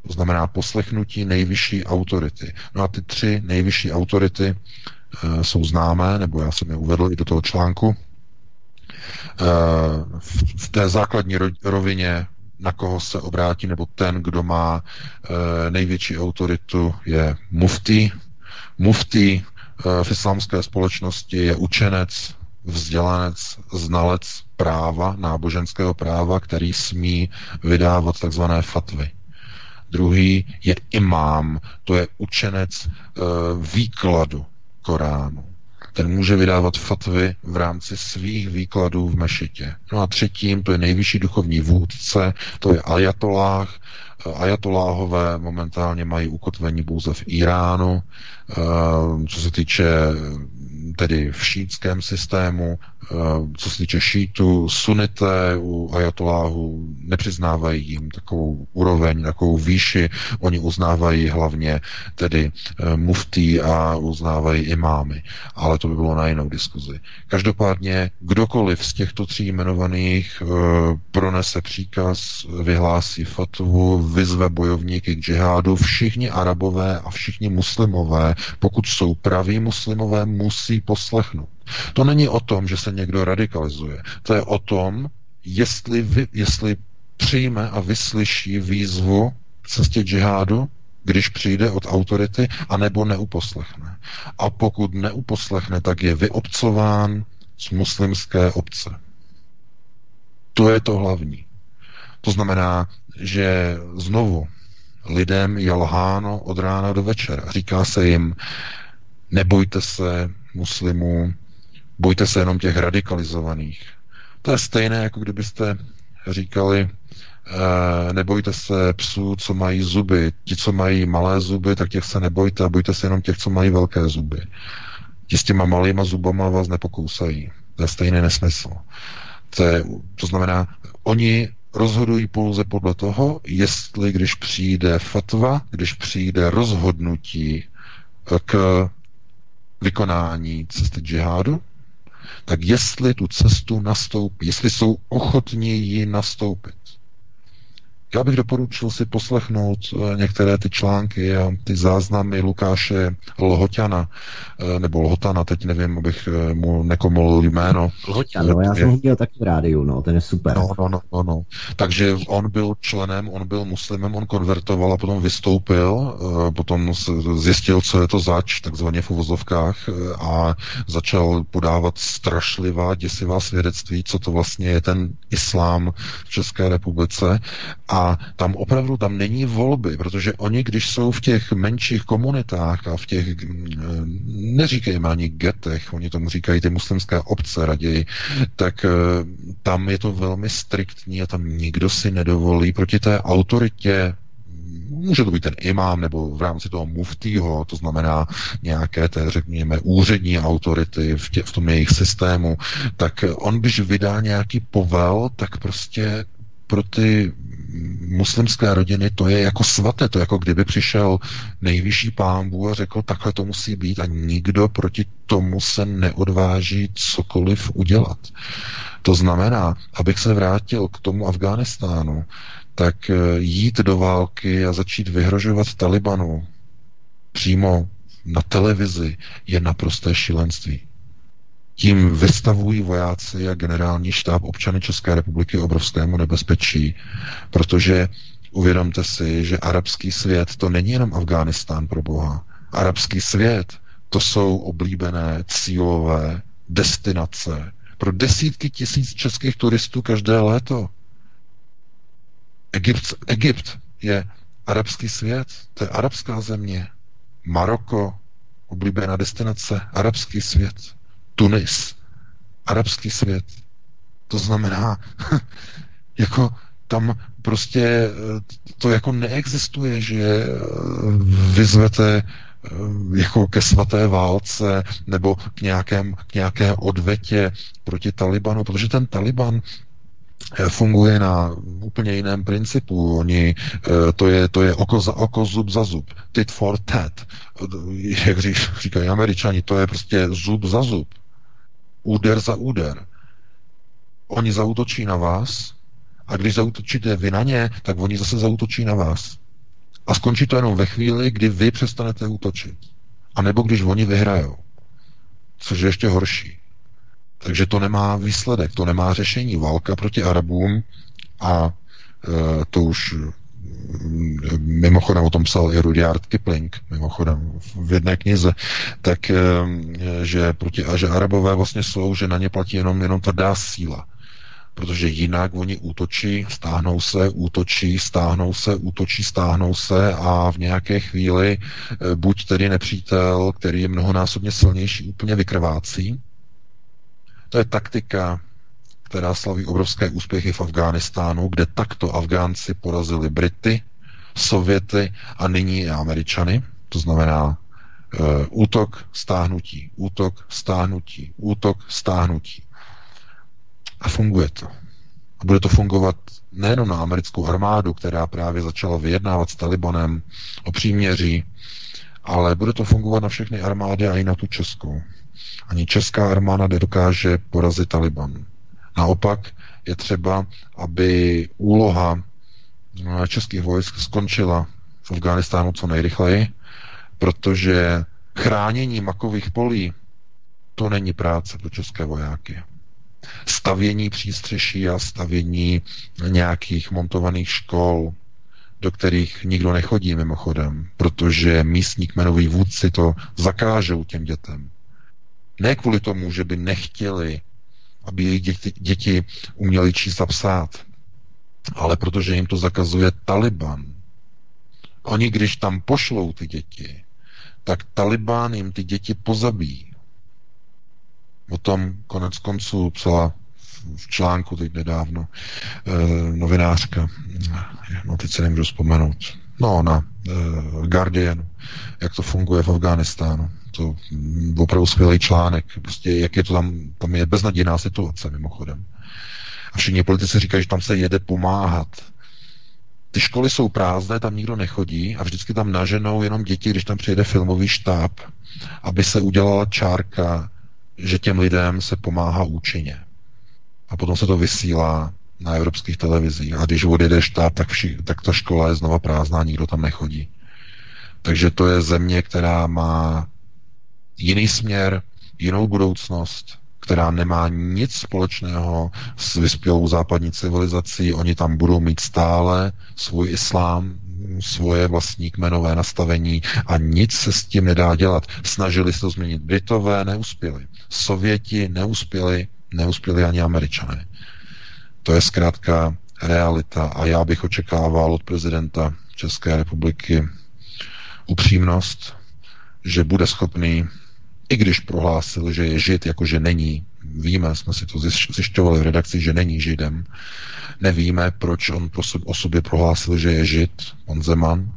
To znamená poslechnutí nejvyšší autority. No a ty tři nejvyšší autority e, jsou známé, nebo já jsem je uvedl i do toho článku. E, v, té základní rovině, na koho se obrátí, nebo ten, kdo má e, největší autoritu, je mufti. Mufti e, v islámské společnosti je učenec, vzdělanec, znalec práva, náboženského práva, který smí vydávat takzvané fatvy. Druhý je imám, to je učenec výkladu Koránu. Ten může vydávat fatvy v rámci svých výkladů v mešitě. No a třetím, to je nejvyšší duchovní vůdce, to je ajatolách. Eh, ajatoláhové momentálně mají ukotvení pouze v Iránu. E, co se týče tedy v šítském systému, eh, co se týče šítu, sunité u ajatoláhu nepřiznávají jim takovou úroveň, takovou výši. Oni uznávají hlavně tedy eh, muftí a uznávají imámy. Ale to by bylo na jinou diskuzi. Každopádně kdokoliv z těchto tří jmenovaných eh, pronese příkaz, vyhlásí fatvu, vyzve bojovníky k džihádu, všichni arabové a všichni muslimové, pokud jsou praví muslimové, musí poslechnout. To není o tom, že se někdo radikalizuje. To je o tom, jestli, vy, jestli přijme a vyslyší výzvu k cestě džihádu, když přijde od autority, anebo neuposlechne. A pokud neuposlechne, tak je vyobcován z muslimské obce. To je to hlavní. To znamená, že znovu lidem je lháno od rána do večera. Říká se jim, nebojte se muslimů, bojte se jenom těch radikalizovaných. To je stejné, jako kdybyste říkali, e, nebojte se psů, co mají zuby. Ti, co mají malé zuby, tak těch se nebojte a bojte se jenom těch, co mají velké zuby. Ti s těma malýma zubama vás nepokousají. To je stejný nesmysl. To, je, to znamená, oni rozhodují pouze podle toho, jestli když přijde fatva, když přijde rozhodnutí k vykonání cesty džihádu, tak jestli tu cestu nastoupí, jestli jsou ochotní ji nastoupit. Já bych doporučil si poslechnout eh, některé ty články a ty záznamy Lukáše Lhoťana, eh, nebo Lhotana, teď nevím, abych eh, mu nekomol jméno. Lhoťan, no, já jsem ho měl taky v rádiu, no, ten je super. No, no, no, no, no. Takže on byl členem, on byl muslimem, on konvertoval a potom vystoupil, potom zjistil, co je to zač, takzvaně v uvozovkách, a začal podávat strašlivá, děsivá svědectví, co to vlastně je ten islám v České republice. A a tam opravdu tam není volby, protože oni, když jsou v těch menších komunitách a v těch, mm, neříkejme ani getech, oni tomu říkají ty muslimské obce raději, tak eh, tam je to velmi striktní a tam nikdo si nedovolí proti té autoritě může to být ten imám nebo v rámci toho muftýho, to znamená nějaké té, řekněme, úřední autority v, tě, v tom jejich systému, tak on, když vydá nějaký povel, tak prostě pro ty muslimské rodiny to je jako svaté, to je jako kdyby přišel nejvyšší pámbu a řekl, takhle to musí být a nikdo proti tomu se neodváží cokoliv udělat. To znamená, abych se vrátil k tomu Afghánistánu, tak eh, jít do války a začít vyhrožovat Talibanu přímo na televizi je naprosté šílenství. Tím vystavují vojáci a generální štáb občany České republiky obrovskému nebezpečí, protože uvědomte si, že arabský svět to není jenom Afghánistán pro Boha. Arabský svět to jsou oblíbené cílové destinace pro desítky tisíc českých turistů každé léto. Egypt, Egypt je arabský svět, to je arabská země. Maroko, oblíbená destinace, arabský svět. Tunis, arabský svět. To znamená, [LAUGHS] jako tam prostě eh, to jako neexistuje, že eh, vyzvete eh, jako ke svaté válce nebo k, nějakém, k nějaké odvetě proti Talibanu, protože ten Taliban funguje na úplně jiném principu. Oni, to je, to je oko za oko, zub za zub. Tit for tat. Jak říkají američani, to je prostě zub za zub úder za úder. Oni zautočí na vás a když zautočíte vy na ně, tak oni zase zautočí na vás. A skončí to jenom ve chvíli, kdy vy přestanete útočit. A nebo když oni vyhrajou. Což je ještě horší. Takže to nemá výsledek, to nemá řešení. Válka proti Arabům a e, to už mimochodem o tom psal i Rudyard Kipling, mimochodem v jedné knize, tak eh, že, proti, a že Arabové vlastně jsou, že na ně platí jenom, jenom tvrdá síla. Protože jinak oni útočí, stáhnou se, útočí, stáhnou se, útočí, stáhnou se a v nějaké chvíli eh, buď tedy nepřítel, který je mnohonásobně silnější, úplně vykrvácí. To je taktika která slaví obrovské úspěchy v Afghánistánu, kde takto Afgánci porazili Brity, Sověty a nyní i Američany. To znamená uh, útok, stáhnutí, útok, stáhnutí, útok, stáhnutí. A funguje to. A bude to fungovat nejenom na americkou armádu, která právě začala vyjednávat s Talibanem o příměří, ale bude to fungovat na všechny armády a i na tu českou. Ani česká armáda nedokáže porazit Taliban. Naopak je třeba, aby úloha eh, českých vojsk skončila v Afghánistánu co nejrychleji, protože chránění makových polí to není práce pro české vojáky. Stavění přístřeší a stavění nějakých montovaných škol, do kterých nikdo nechodí mimochodem, protože místní kmenoví vůdci to zakážou těm dětem. Ne kvůli tomu, že by nechtěli aby jejich děti, děti uměli číst a psát. Ale protože jim to zakazuje Taliban. Oni, když tam pošlou ty děti, tak Taliban jim ty děti pozabíjí. O tom konec konců psala v článku teď nedávno e, novinářka, no teď se nemůžu vzpomenout, no na e, Guardian, jak to funguje v Afghánistánu to opravdu skvělý článek, prostě jak je to tam, tam je beznadějná situace mimochodem. A všichni politici říkají, že tam se jede pomáhat. Ty školy jsou prázdné, tam nikdo nechodí a vždycky tam naženou jenom děti, když tam přijede filmový štáb, aby se udělala čárka, že těm lidem se pomáhá účinně. A potom se to vysílá na evropských televizích. A když odjede štáb, tak, vši, tak ta škola je znova prázdná, nikdo tam nechodí. Takže to je země, která má jiný směr, jinou budoucnost, která nemá nic společného s vyspělou západní civilizací. Oni tam budou mít stále svůj islám, svoje vlastní kmenové nastavení a nic se s tím nedá dělat. Snažili se to změnit Britové, neuspěli. Sověti neuspěli, neuspěli ani Američané. To je zkrátka realita a já bych očekával od prezidenta České republiky upřímnost, že bude schopný i když prohlásil, že je žid, jakože není, víme, jsme si to zjišťovali v redakci, že není židem, nevíme, proč on o sobě prohlásil, že je žid, on Zeman,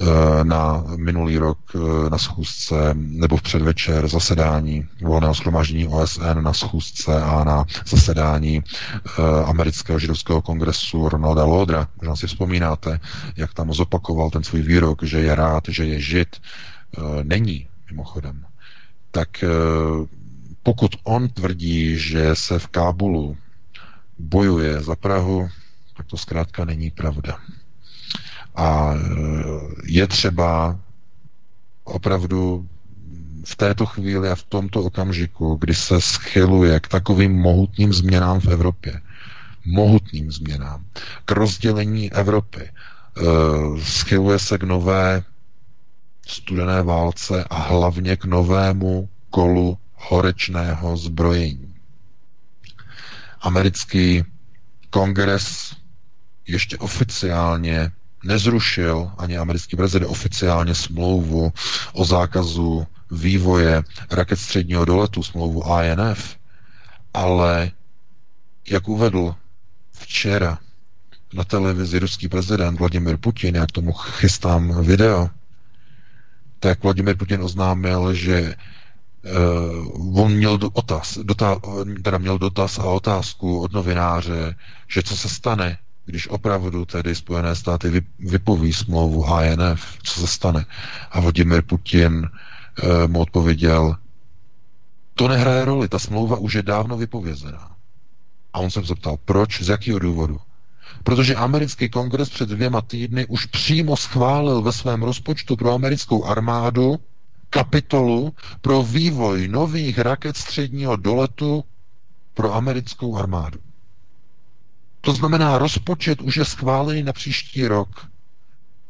eh, na minulý rok eh, na schůzce nebo v předvečer zasedání volného schromáždění OSN na schůzce a na zasedání eh, amerického židovského kongresu Ronalda Lodra. Možná si vzpomínáte, jak tam zopakoval ten svůj výrok, že je rád, že je žid. Není, mimochodem tak eh, pokud on tvrdí, že se v Kábulu bojuje za Prahu, tak to zkrátka není pravda. A eh, je třeba opravdu v této chvíli a v tomto okamžiku, kdy se schyluje k takovým mohutným změnám v Evropě, mohutným změnám, k rozdělení Evropy, eh, schyluje se k nové studené válce a hlavně k novému kolu horečného zbrojení. Americký kongres ještě oficiálně nezrušil, ani americký prezident oficiálně smlouvu o zákazu vývoje raket středního doletu, smlouvu INF, ale jak uvedl včera na televizi ruský prezident Vladimir Putin, jak tomu chystám video, tak Vladimir Putin oznámil, že uh, on měl dotaz, dotaz, teda měl dotaz a otázku od novináře, že co se stane, když opravdu tedy Spojené státy vypoví smlouvu INF, co se stane. A Vladimir Putin uh, mu odpověděl, to nehraje roli, ta smlouva už je dávno vypovězená. A on se zeptal, proč, z jakého důvodu? Protože americký kongres před dvěma týdny už přímo schválil ve svém rozpočtu pro americkou armádu kapitolu pro vývoj nových raket středního doletu pro americkou armádu. To znamená, rozpočet už je schválený na příští rok,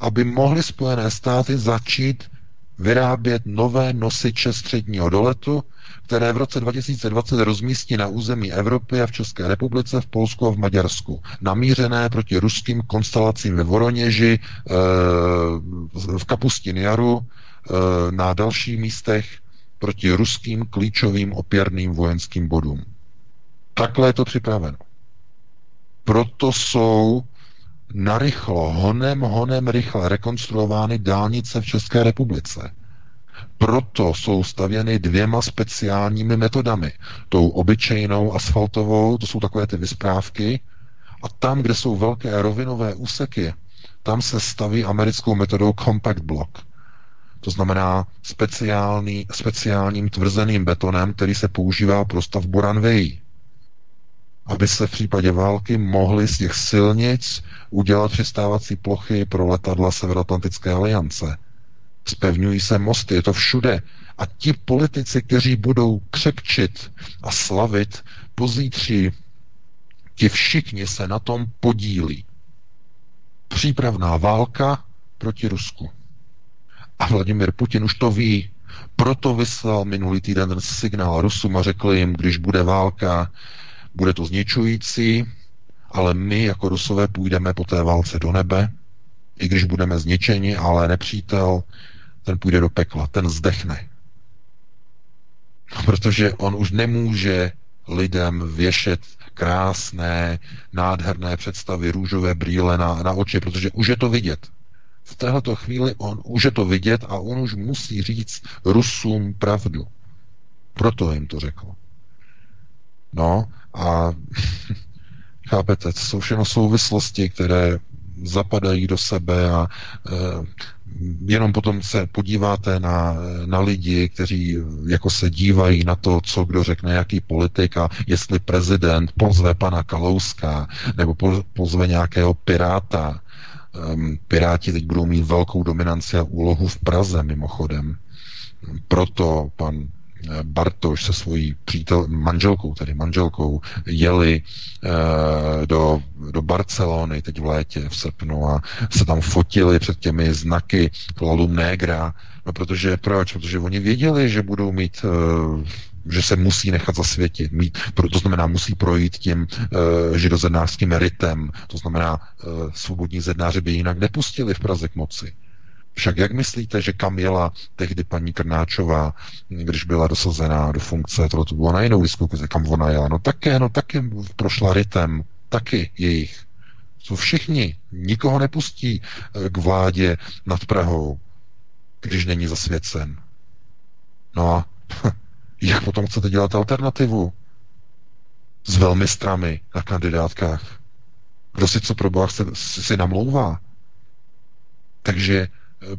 aby mohly Spojené státy začít vyrábět nové nosiče středního doletu, které v roce 2020 rozmístí na území Evropy a v České republice, v Polsku a v Maďarsku, namířené proti ruským konstelacím ve Voroněži, eh, v Kapustin Jaru, eh, na dalších místech proti ruským klíčovým opěrným vojenským bodům. Takhle je to připraveno. Proto jsou narychlo, honem, honem rychle rekonstruovány dálnice v České republice. Proto jsou stavěny dvěma speciálními metodami. Tou obyčejnou asfaltovou, to jsou takové ty vysprávky, a tam, kde jsou velké rovinové úseky, tam se staví americkou metodou compact block. To znamená speciální, speciálním tvrzeným betonem, který se používá pro stavbu runway. Aby se v případě války mohly z těch silnic udělat přistávací plochy pro letadla Severoatlantické aliance. Spevňují se mosty, je to všude. A ti politici, kteří budou křekčit a slavit pozítří, ti všichni se na tom podílí. Přípravná válka proti Rusku. A Vladimir Putin už to ví. Proto vyslal minulý týden ten signál Rusům a řekl jim, když bude válka, bude to zničující, ale my jako Rusové půjdeme po té válce do nebe, i když budeme zničeni, ale nepřítel, ten půjde do pekla, ten zdechne. Protože on už nemůže lidem věšet krásné, nádherné představy, růžové brýle na, na oči, protože už je to vidět. V této chvíli on už je to vidět a on už musí říct Rusům pravdu. Proto jim to řekl. No a [LAUGHS] Chápete? To jsou všechno souvislosti, které zapadají do sebe a e, jenom potom se podíváte na, na lidi, kteří jako se dívají na to, co kdo řekne, jaký politik a jestli prezident pozve pana Kalouska nebo pozve nějakého piráta. Um, piráti teď budou mít velkou dominanci a úlohu v Praze mimochodem. Proto pan Bartoš se svojí přítel, manželkou, tedy manželkou, jeli e, do, do Barcelony teď v létě, v srpnu a se tam fotili před těmi znaky Lalum Negra, no protože, proč? Protože oni věděli, že budou mít e, že se musí nechat zasvětit, mít, to znamená musí projít tím e, židozednářským ritem, to znamená e, svobodní zednáři by jinak nepustili v Praze k moci. Však jak myslíte, že kam jela tehdy paní Krnáčová, když byla dosazená do funkce, tohle to bylo na jinou diskuzi, kam ona jela? No také, no taky prošla rytem, taky jejich. Jsou všichni, nikoho nepustí eh, k vládě nad Prahou, když není zasvěcen. No a [LAUGHS] jak potom chcete dělat alternativu? S velmi stramy na kandidátkách. Kdo si co pro Boha chce, si namlouvá? Takže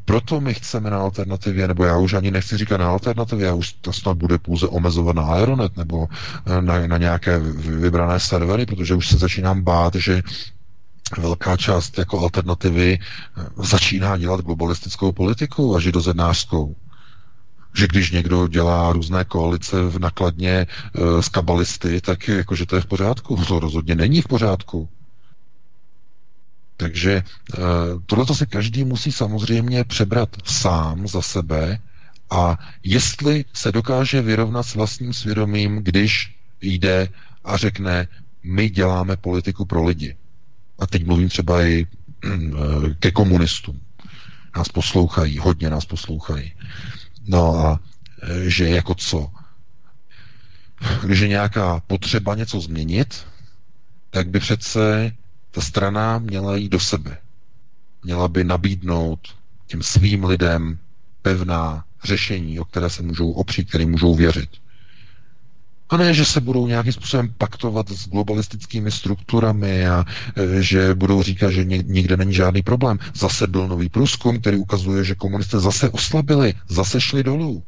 proto my chceme na alternativě, nebo já už ani nechci říkat na alternativě, já už to snad bude pouze omezovat na Aeronet nebo eh, na, na nějaké vybrané servery, protože už se začínám bát, že velká část jako alternativy eh, začíná dělat globalistickou politiku a židozednářskou. Že když někdo dělá různé koalice v nakladně e, s kabalisty, tak jakože to je v pořádku. [LAUGHS] To rozhodně není v pořádku. Takže eh, tohle si každý musí samozřejmě přebrat sám za sebe a jestli se dokáže vyrovnat s vlastním svědomím, když jde a řekne, my děláme politiku pro lidi. A teď mluvím třeba i eh, ke komunistům. Nás poslouchají, hodně nás poslouchají. No a eh, že jako co? Když je nějaká potřeba něco změnit, tak by přece ta strana měla jít do sebe. Měla by nabídnout těm svým lidem pevná řešení, o které se můžou opřít, které můžou věřit. A ne, že se budou nějakým způsobem paktovat s globalistickými strukturami a e, že budou říkat, že nikde není žádný problém. Zase byl nový průzkum, který ukazuje, že komunisté zase oslabili, zase šli dolů.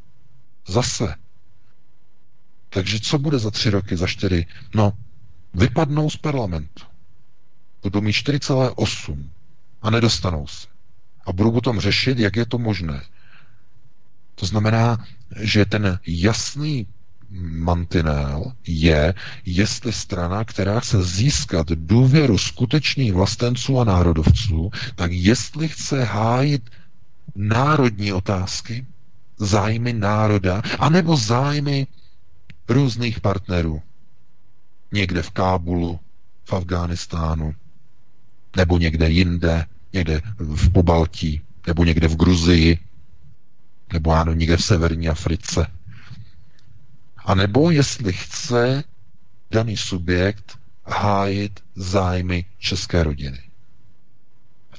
Zase. Takže co bude za tři roky, za čtyři? No, vypadnou z parlamentu budou mít 4,8 a nedostanou se. A budou potom řešit, jak je to možné. To znamená, že ten jasný mantinel je, jestli strana, která chce získat důvěru skutečných vlastenců a národovců, tak jestli chce hájit národní otázky, zájmy národa, anebo zájmy různých partnerů. Někde v Kábulu, v Afghánistánu, nebo někde jinde, někde v Pobaltí, nebo někde v Gruzii, nebo ano, někde v severní Africe. A nebo jestli chce daný subjekt hájit zájmy české rodiny.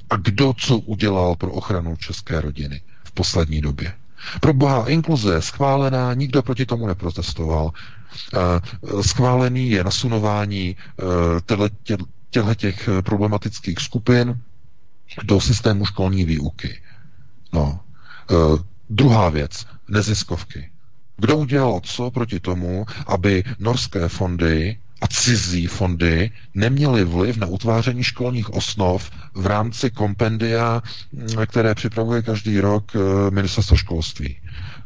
A kdo co udělal pro ochranu české rodiny v poslední době? Pro boha inkluze je schválená, nikdo proti tomu neprotestoval. Eh, schválený je nasunování eh, těchto těch eh, problematických skupin do systému školní výuky. No. E, druhá věc, neziskovky. Kdo udělal co proti tomu, aby norské fondy a cizí fondy neměly vliv na utváření školních osnov v rámci kompendia, mm, které připravuje každý rok e, ministerstvo školství.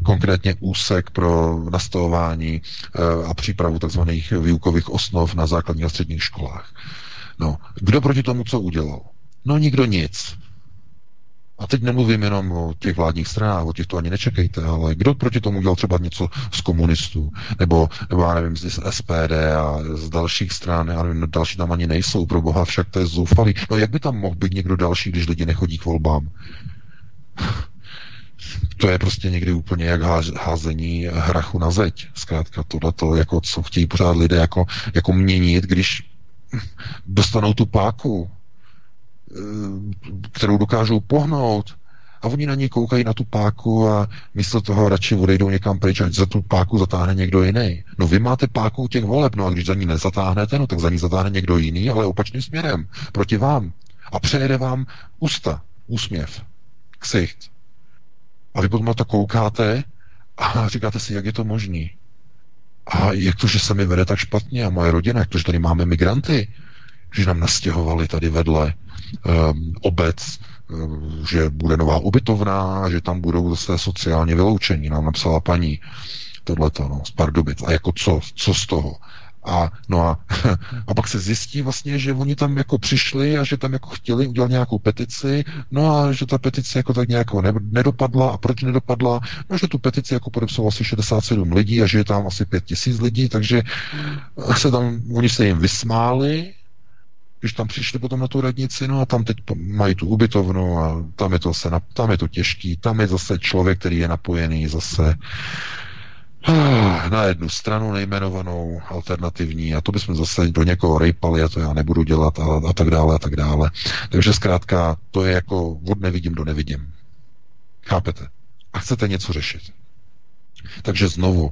Konkrétně úsek pro nastavování a přípravu tzv. výukových osnov na základních a středních školách. No, kdo proti tomu co udělal? No nikdo nic. A teď nemluvím jenom o těch vládních stranách, o těch to ani nečekejte, ale kdo proti tomu udělal třeba něco z komunistů, nebo, nebo já nevím, z SPD a z dalších stran, já nevím, další tam ani nejsou, pro boha, však to je zoufalý. No jak by tam mohl být někdo další, když lidi nechodí k volbám? To je prostě někdy úplně jak házení hrachu na zeď. Zkrátka tohle to, jako co chtějí pořád lidé jako, jako měnit, když [LAUGHS] dostanou tu páku, eh, kterou dokážou pohnout A oni na ně koukají na tu páku a místo toho radši odejdou někam pryč, ať za tu páku zatáhne někdo jiný. No vy máte páku těch voleb, no a když za ní nezatáhnete, no tak za ní zatáhne někdo jiný, ale opačným směrem, proti vám. A přejede vám ústa, úsměv, ksicht. A vy potom na to koukáte a říkáte si, jak je to možný. A jak to, že se mi vede tak špatně a moje rodina, jak to, že tady máme migranty, že nám nastěhovali tady vedle um, obec, um, že bude nová ubytovna, že tam budou zase sociálně vyloučení. Nám napsala paní tohleto, no, z Pardubic. A jako co, co z toho? A, no a, [LAUGHS] a pak se zjistí vlastně, že oni tam jako přišli a že tam jako chtěli udělat nějakou petici, no a že ta petice jako tak nějak nedopadla. A proč nedopadla? No, že tu petici jako podepsalo asi 67 lidí a že je tam asi 5 tisíc lidí, takže se tam, oni se jim vysmáli, když tam přišli potom na tu radnici, no a tam teď mají tu ubytovnu a tam je to, se, tam je to těžký, tam je zase člověk, který je napojený zase na jednu stranu nejmenovanou alternativní a to bychom zase do někoho rejpali a to já nebudu dělat a, a tak dále a tak dále. Takže zkrátka to je jako od nevidím do nevidím. Chápete? A chcete něco řešit. Takže znovu,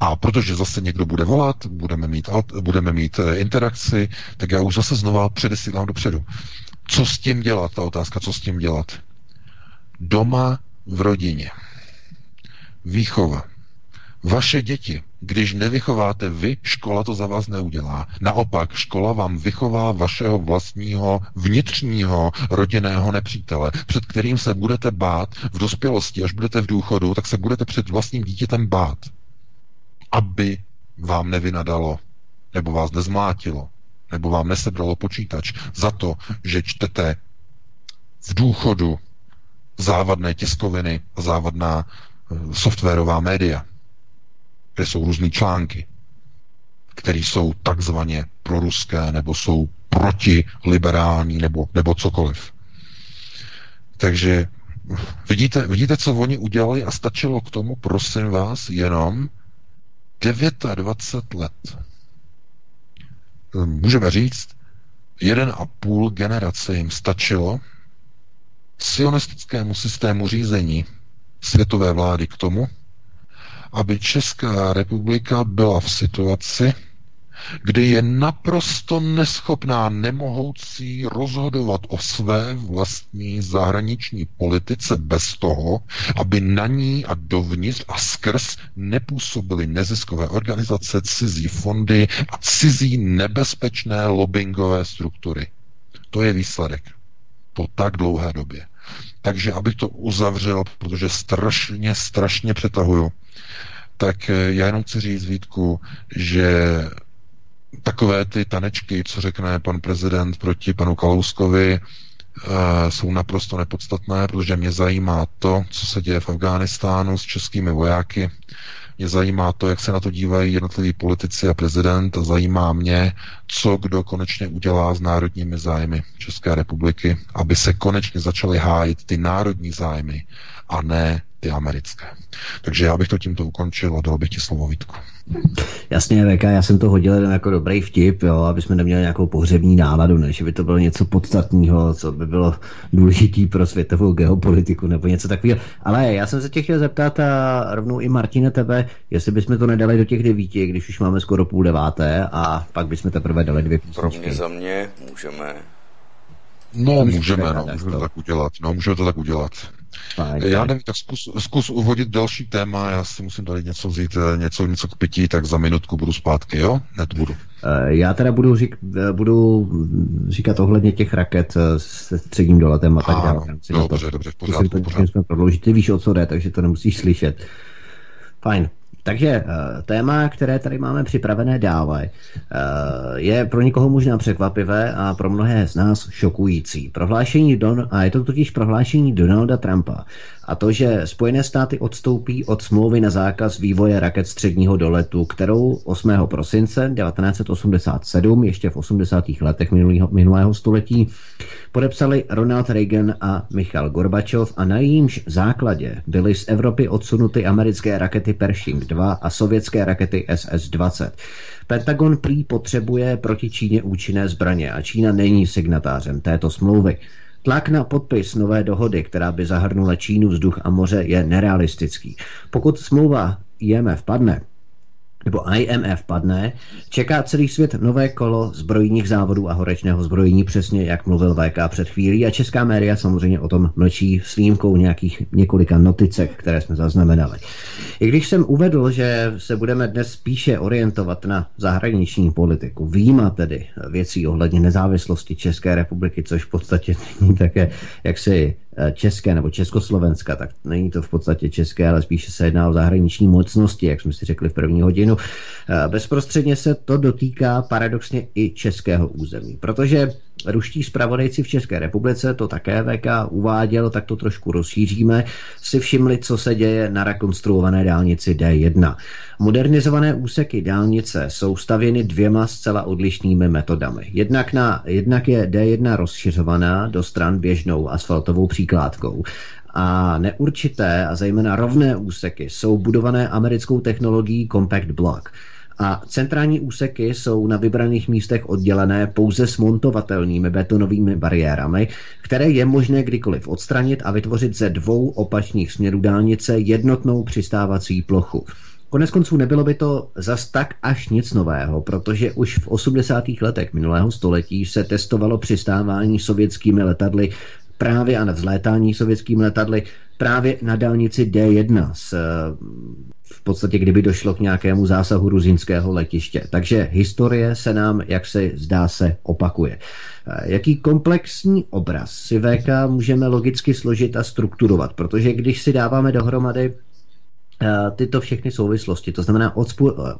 a protože zase někdo bude volat, budeme mít, budeme mít eh, interakci, tak já už zase znova předesílám dopředu. Co s tím dělat? Ta otázka, co s tím dělat? Doma v rodině. Výchova. Vaše děti, když nevychováte vy, škola to za vás neudělá. Naopak, škola vám vychová vašeho vlastního vnitřního rodinného nepřítele, před kterým se budete bát v dospělosti, až budete v důchodu, tak se budete před vlastním dítětem bát, aby vám nevynadalo, nebo vás nezmlátilo, nebo vám nesebralo počítač za to, že čtete v důchodu závadné tiskoviny a závadná eh, softwarová média kde jsou různé články, které jsou takzvaně proruské nebo jsou protiliberální nebo, nebo cokoliv. Takže vidíte, vidíte, co oni udělali a stačilo k tomu, prosím vás, jenom 29 let. Můžeme říct, jeden a půl generace jim stačilo sionistickému systému řízení světové vlády k tomu, aby Česká republika byla v situaci, kdy je naprosto neschopná, nemohoucí rozhodovat o své vlastní zahraniční politice bez toho, aby na ní a dovnitř a skrz nepůsobily neziskové organizace, cizí fondy a cizí nebezpečné lobbyingové struktury. To je výsledek po tak dlouhé době. Takže abych to uzavřel, protože strašně, strašně přetahuju, tak eh, já jenom chci říct, Vítku, že takové ty tanečky, co řekne pan prezident proti panu Kalouskovi, eh, jsou naprosto nepodstatné, protože mě zajímá to, co se děje v Afghánistánu s českými vojáky. Mě zajímá to, jak se na to dívají jednotliví politici a prezident zajímá mě, co kdo konečně udělá s národními zájmy České republiky, aby se konečně začaly hájit ty národní zájmy a ne ty americké. Takže já bych to tímto ukončil a dal bych ti slovo Vítku. Jasně, VK, já jsem to hodil jako dobrý vtip, jo, aby jsme neměli nějakou pohřební náladu, než by to bylo něco podstatného, co by bylo důležitý pro světovou geopolitiku nebo něco takového. Ale já jsem se tě chtěl zeptat a rovnou i Martine tebe, jestli bychom to nedali do těch devíti, když už máme skoro půl deváté a pak bychom teprve dali dvě písničky. Pro mě za mě můžeme. No, můžeme, no, můžeme to tak udělat. No, můžeme to tak udělat. Fajn, já nevím, tak zkus, zkus uvodit další téma, já si musím tady něco vzít, eh, něco, něco k pití, tak za minutku budu zpátky, jo? Hned budu. Eh, já teda budu, řík, eh, budu říkat ohledně těch raket se středním doletem a tak dále. Dobře, dobře, v pořádku. Musím to, pořádku. prodloužit. Ty víš, o co jde, takže to nemusíš slyšet. Fajn. Takže eh, téma, které tady máme připravené dále, eh, je pro někoho možná překvapivé a pro mnohé z nás šokující. Prohlášení Don, a je to totiž prohlášení Donalda Trumpa a to, že Spojené státy odstoupí od smlouvy na zákaz vývoje raket středního doletu, kterou 8. prosince 1987, ještě v 80. letech minulého, minulého století, podepsali Ronald Reagan a Michal Gorbačov a na jímž základě byly z Evropy odsunuty americké rakety Pershing 2 a sovětské rakety SS-20. Pentagon prý potřebuje proti Číně účinné zbraně a Čína není signatářem této smlouvy. Tlak na podpis nové dohody, která by zahrnula Čínu, vzduch a moře, je nerealistický. Pokud smlouva IMF padne, nebo IMF padne, čeká celý svět nové kolo zbrojních závodů a horečného zbrojení, přesně jak mluvil VK před chvílí. A česká média samozřejmě o tom mlčí s výjimkou nějakých několika noticek, které jsme zaznamenali. I když jsem uvedl, že se budeme dnes spíše orientovat na zahraniční politiku, výjima tedy věcí ohledně nezávislosti České republiky, což v podstatě není také jaksi české nebo československa, tak není to v podstatě české, ale spíše se jedná o zahraniční mocnosti, jak jsme si řekli v první hodinu. Eh, bezprostředně se to dotýká paradoxně i českého území, protože ruští zpravodajci v České republice, to také VK uváděl, tak to trošku rozšíříme, si všimli, co se děje na rekonstruované dálnici D1. Modernizované úseky dálnice jsou stavěny dvěma zcela odlišnými metodami. Jednak, na, jednak je D1 rozšiřovaná do stran běžnou asfaltovou příkládkou a neurčité a zejména rovné úseky jsou budované americkou technologií Compact Block – a centrální úseky jsou na vybraných místech oddělené pouze s montovatelnými betonovými bariérami, které je možné kdykoliv odstranit a vytvořit ze dvou opačných směrů dálnice jednotnou přistávací plochu. Konec konců nebylo by to zas tak až nic nového, protože už v 80. letech minulého století se testovalo přistávání sovětskými letadly právě a na vzlétání sovětskými letadly právě na dálnici D1 s v podstatě kdyby došlo k nějakému zásahu ruzinského letiště. Takže historie se nám, jak se zdá se, opakuje. Jaký komplexní obraz si VK můžeme logicky složit a strukturovat, protože když si dáváme dohromady Eh, tyto všechny souvislosti, to znamená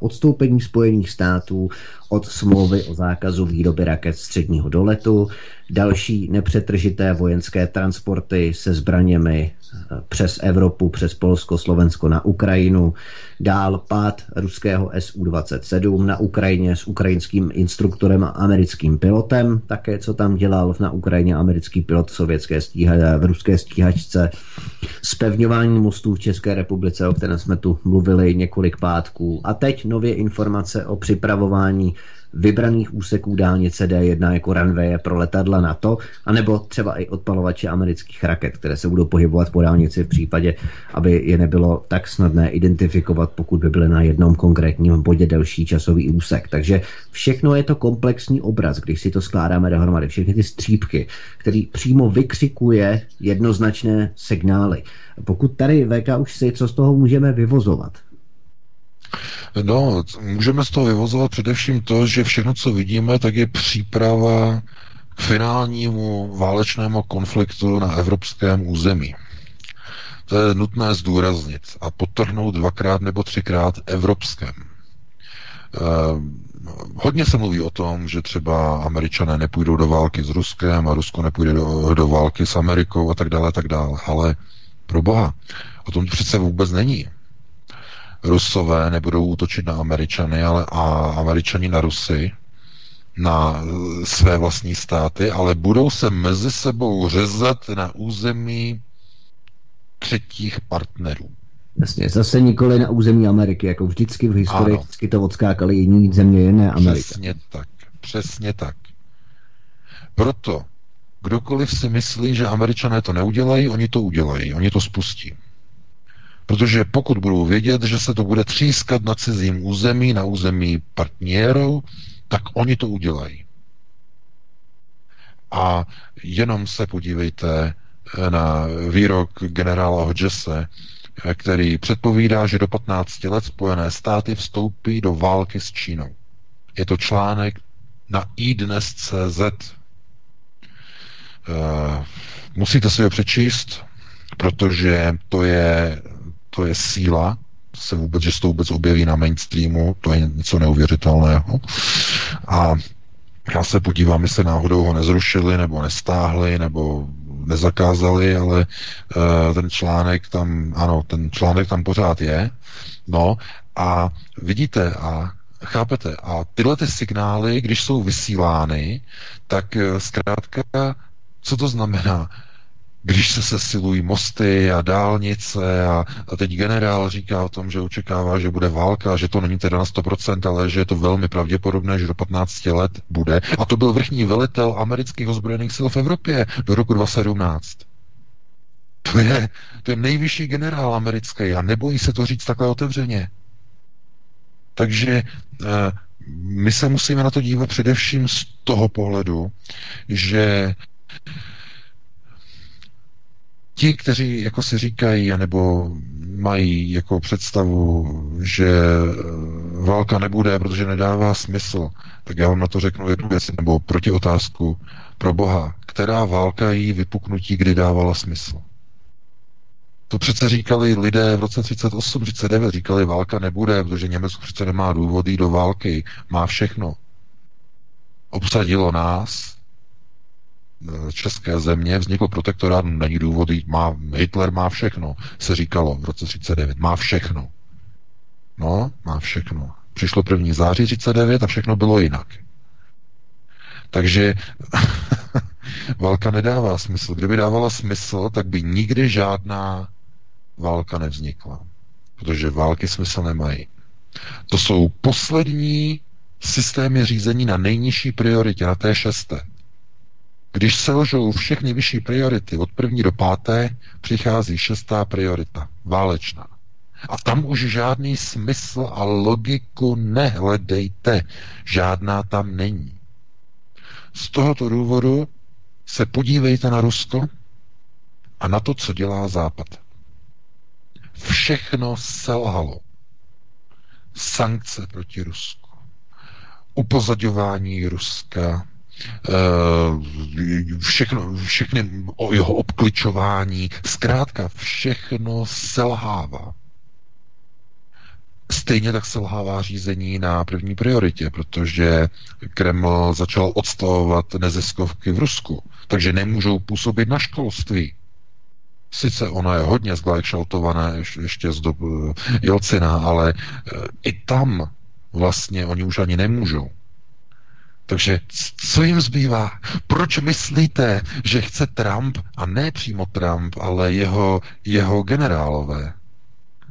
odstoupení Spojených států od smlouvy o zákazu výroby raket středního doletu, další nepřetržité vojenské transporty se zbraněmi eh, přes Evropu, přes Polsko, Slovensko na Ukrajinu, dál pád ruského Su-27 na Ukrajině s ukrajinským instruktorem a americkým pilotem, také co tam dělal na Ukrajině americký pilot v, sovětské stíha, v ruské stíhačce, spevňování mostů v České republice, o kterém jsme tu mluvili několik pátků. A teď nově informace o připravování vybraných úseků dálnice D1 jako runway pro letadla NATO, anebo třeba i odpalovače amerických raket, které se budou pohybovat po dálnici v případě, aby je nebylo tak snadné identifikovat, pokud by byly na jednom konkrétním bodě delší časový úsek. Takže všechno je to komplexní obraz, když si to skládáme dohromady. Všechny ty střípky, který přímo vykřikuje jednoznačné signály. Pokud tady VK už si, co z toho můžeme vyvozovat? No, můžeme z toho vyvozovat především to, že všechno, co vidíme, tak je příprava k finálnímu válečnému konfliktu na evropském území. To je nutné zdůraznit a potrhnout dvakrát nebo třikrát evropském. Eh, hodně se mluví o tom, že třeba američané nepůjdou do války s Ruskem a Rusko nepůjde do, do války s Amerikou a tak dále, tak dále. Ale pro boha, o tom přece vůbec není. Rusové nebudou útočit na Američany, ale a Američani na Rusy, na eh, své vlastní státy, ale budou se mezi sebou řezat na území třetích partnerů. Jasně, zase nikoli na území Ameriky, jako vždycky v historii, ano. vždycky to odskákali jiní země, jiné Amerika. Přesně tak, přesně tak. Proto, kdokoliv si myslí, že američané to neudělají, oni to udělají, oni to spustí. Protože pokud budou vědět, že se to bude třískat na cizím území, na území partnerů, tak oni to udělají. A jenom se podívejte na výrok generála Hodgese, který předpovídá, že do 15 let Spojené státy vstoupí do války s Čínou. Je to článek na iDnes.cz. Uh, eh, musíte si ho přečíst, protože to je to je síla, se vůbec, že se to vůbec objeví na mainstreamu, to je něco neuvěřitelného. A já se podívám, jestli náhodou ho nezrušili, nebo nestáhli, nebo nezakázali, ale uh, ten článek tam, ano, ten článek tam pořád je. No a vidíte a chápete, a tyhle ty signály, když jsou vysílány, tak uh, zkrátka, co to znamená? Když se sesilují mosty a dálnice a, a teď generál říká o tom, že očekává, že bude válka, že to není teda na 100%, ale že je to velmi pravděpodobné, že do 15 let bude. A to byl vrchní velitel amerických ozbrojených sil v Evropě do roku 2017. To je, to je nejvyšší generál americký a nebojí se to říct takhle otevřeně. Takže eh, my se musíme na to dívat především z toho pohledu, že ti, kteří jako si říkají, nebo mají jako představu, že eh, válka nebude, protože nedává smysl, tak já vám na to řeknu jednu věc, nebo proti otázku pro Boha. Která válka jí vypuknutí kdy dávala smysl? To přece říkali lidé v roce 38, 39, říkali, válka nebude, protože Německo přece nemá důvody do války, má všechno. Obsadilo nás, české země, vznikl protektorát, není důvody, má, Hitler má všechno, se říkalo v roce 39, má všechno. No, má všechno. Přišlo první září 39 a všechno bylo jinak. Takže [LAUGHS] válka nedává smysl. Kdyby dávala smysl, tak by nikdy žádná válka nevznikla. Protože války smysl nemají. To jsou poslední systémy řízení na nejnižší prioritě, na té šesté. Když selžou všechny vyšší priority od první do páté, přichází šestá priorita, válečná. A tam už žádný smysl a logiku nehledejte. Žádná tam není. Z tohoto důvodu se podívejte na Rusko a na to, co dělá Západ. Všechno selhalo. Sankce proti Rusku, upozadování Ruska, všechno, všechny o jeho obkličování, zkrátka všechno selhává. Stejně tak selhává řízení na první prioritě, protože Kreml začal odstavovat neziskovky v Rusku, takže nemůžou působit na školství. Sice ona je hodně zglajšaltovaná ještě z dob eh, Jelcina, ale eh, i tam vlastně oni už ani nemůžou. Takže co jim zbývá? Proč myslíte, že chce Trump, a ne přímo Trump, ale jeho, jeho generálové?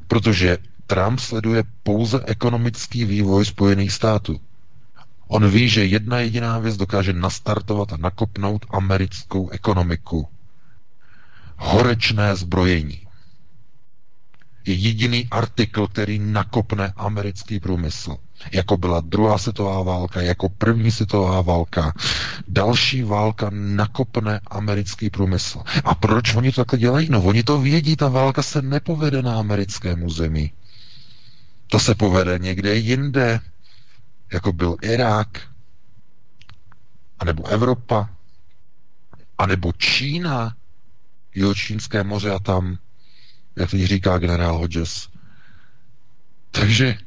Protože Trump sleduje pouze ekonomický vývoj Spojených států. On ví, že jedna jediná věc dokáže nastartovat a nakopnout americkou ekonomiku horečné zbrojení. Je jediný artikl, který nakopne americký průmysl. Jako byla druhá světová válka, jako první světová válka. Další válka nakopne americký průmysl. A proč oni to takhle dělají? No oni to vědí, ta válka se nepovede na americkém území. To se povede někde jinde, jako byl Irák, anebo Evropa, anebo Čína, Jihočínské moře a tam, jak teď říká generál Hodges. Takže,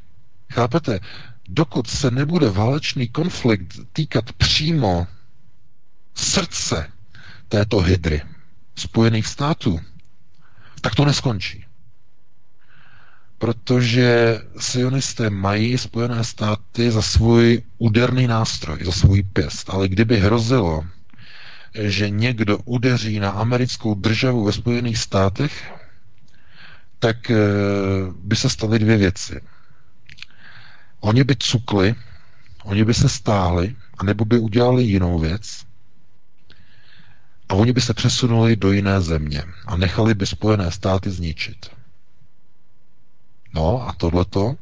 chápete, dokud se nebude válečný konflikt týkat přímo srdce této hydry Spojených států, tak to neskončí. Protože sionisté mají Spojené státy za svůj úderný nástroj, za svůj pěst. Ale kdyby hrozilo, že někdo udeří na americkou državu ve Spojených státech, tak eh, by se staly dvě věci. Oni by cukli, oni by se stáhli, anebo by udělali jinou věc, a oni by se přesunuli do jiné země a nechali by Spojené státy zničit. No a tohleto,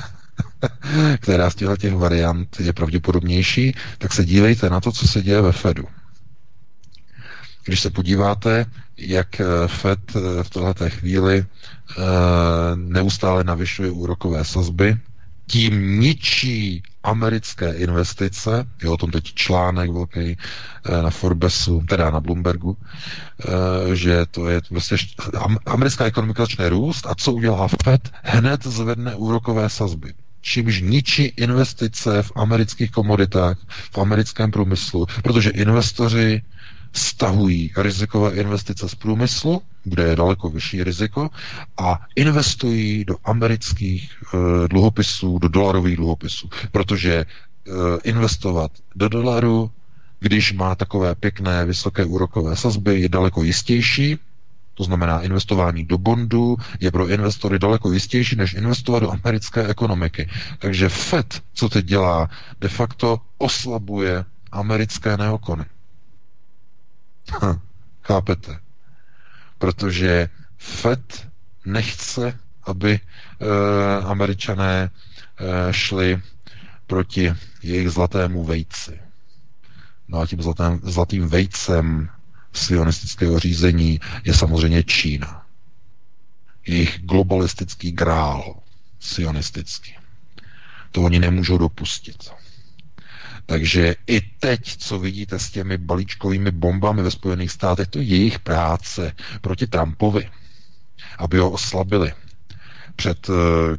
[LAUGHS] která z těch variant je pravděpodobnější, tak se dívejte na to, co se děje ve Fedu. Když se podíváte, jak eh, Fed eh, v této chvíli eh, neustále navyšuje úrokové sazby, tím ničí americké investice, je o tom teď článek velký na Forbesu, teda na Bloombergu, že to je prostě americká ekonomika začne růst a co udělá Fed? Hned zvedne úrokové sazby čímž ničí investice v amerických komoditách, v americkém průmyslu, protože investoři stahují rizikové investice z průmyslu, kde je daleko vyšší riziko, a investují do amerických e, dluhopisů, do dolarových dluhopisů, protože e, investovat do dolaru když má takové pěkné vysoké úrokové sazby, je daleko jistější, to znamená, investování do bondu je pro investory daleko jistější, než investovat do americké ekonomiky. Takže FED, co teď dělá, de facto oslabuje americké neokony. Hm, chápete? Protože FED nechce, aby e, američané e, šli proti jejich zlatému vejci. No a tím zlatým, zlatým vejcem sionistického řízení je samozřejmě Čína. Jejich globalistický grál sionistický. To oni nemůžou dopustit. Takže i teď, co vidíte s těmi balíčkovými bombami ve Spojených státech, to je jejich práce proti Trumpovi, aby ho oslabili před eh,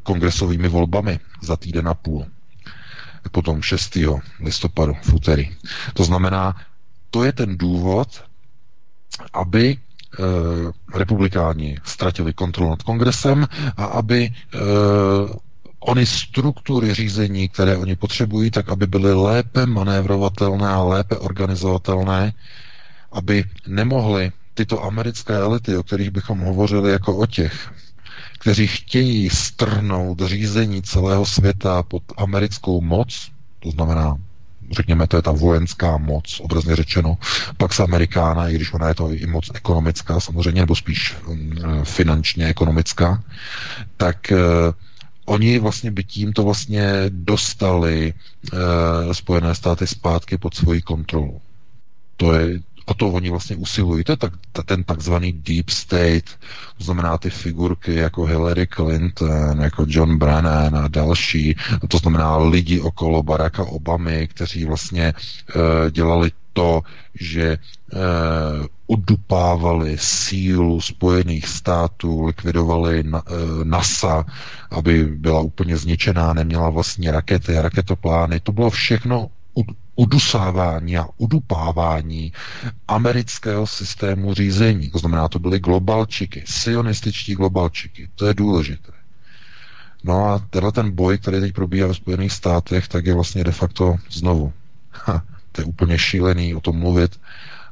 kongresovými volbami za týden a půl. Potom 6. listopadu v úterý. To znamená, to je ten důvod, aby e, republikáni ztratili kontrolu nad kongresem a aby e, ony struktury řízení, které oni potřebují, tak aby byly lépe manévrovatelné a lépe organizovatelné, aby nemohly tyto americké elity, o kterých bychom hovořili jako o těch, kteří chtějí strhnout řízení celého světa pod americkou moc, to znamená řekněme, to je ta vojenská moc, obrazně řečeno, pak se Amerikána, i když ona je to i moc ekonomická samozřejmě, nebo spíš um, finančně ekonomická, tak uh, oni vlastně by tímto vlastně dostali uh, Spojené státy zpátky pod svoji kontrolu. To je, o to oni vlastně usilují. To je tak, ten takzvaný deep state, to znamená ty figurky jako Hillary Clinton, jako John Brennan a další, to znamená lidi okolo Baracka Obamy, kteří vlastně uh, dělali to, že uh, udupávali sílu Spojených států, likvidovali na, uh, NASA, aby byla úplně zničená, neměla vlastně rakety raketoplány. To bylo všechno udusávání a udupávání amerického systému řízení. To znamená, to byly globalčiky, sionističtí globalčiky. To je důležité. No a tenhle ten boj, který teď probíhá ve Spojených státech, tak je vlastně de facto znovu. Ha, to je úplně šílený o tom mluvit.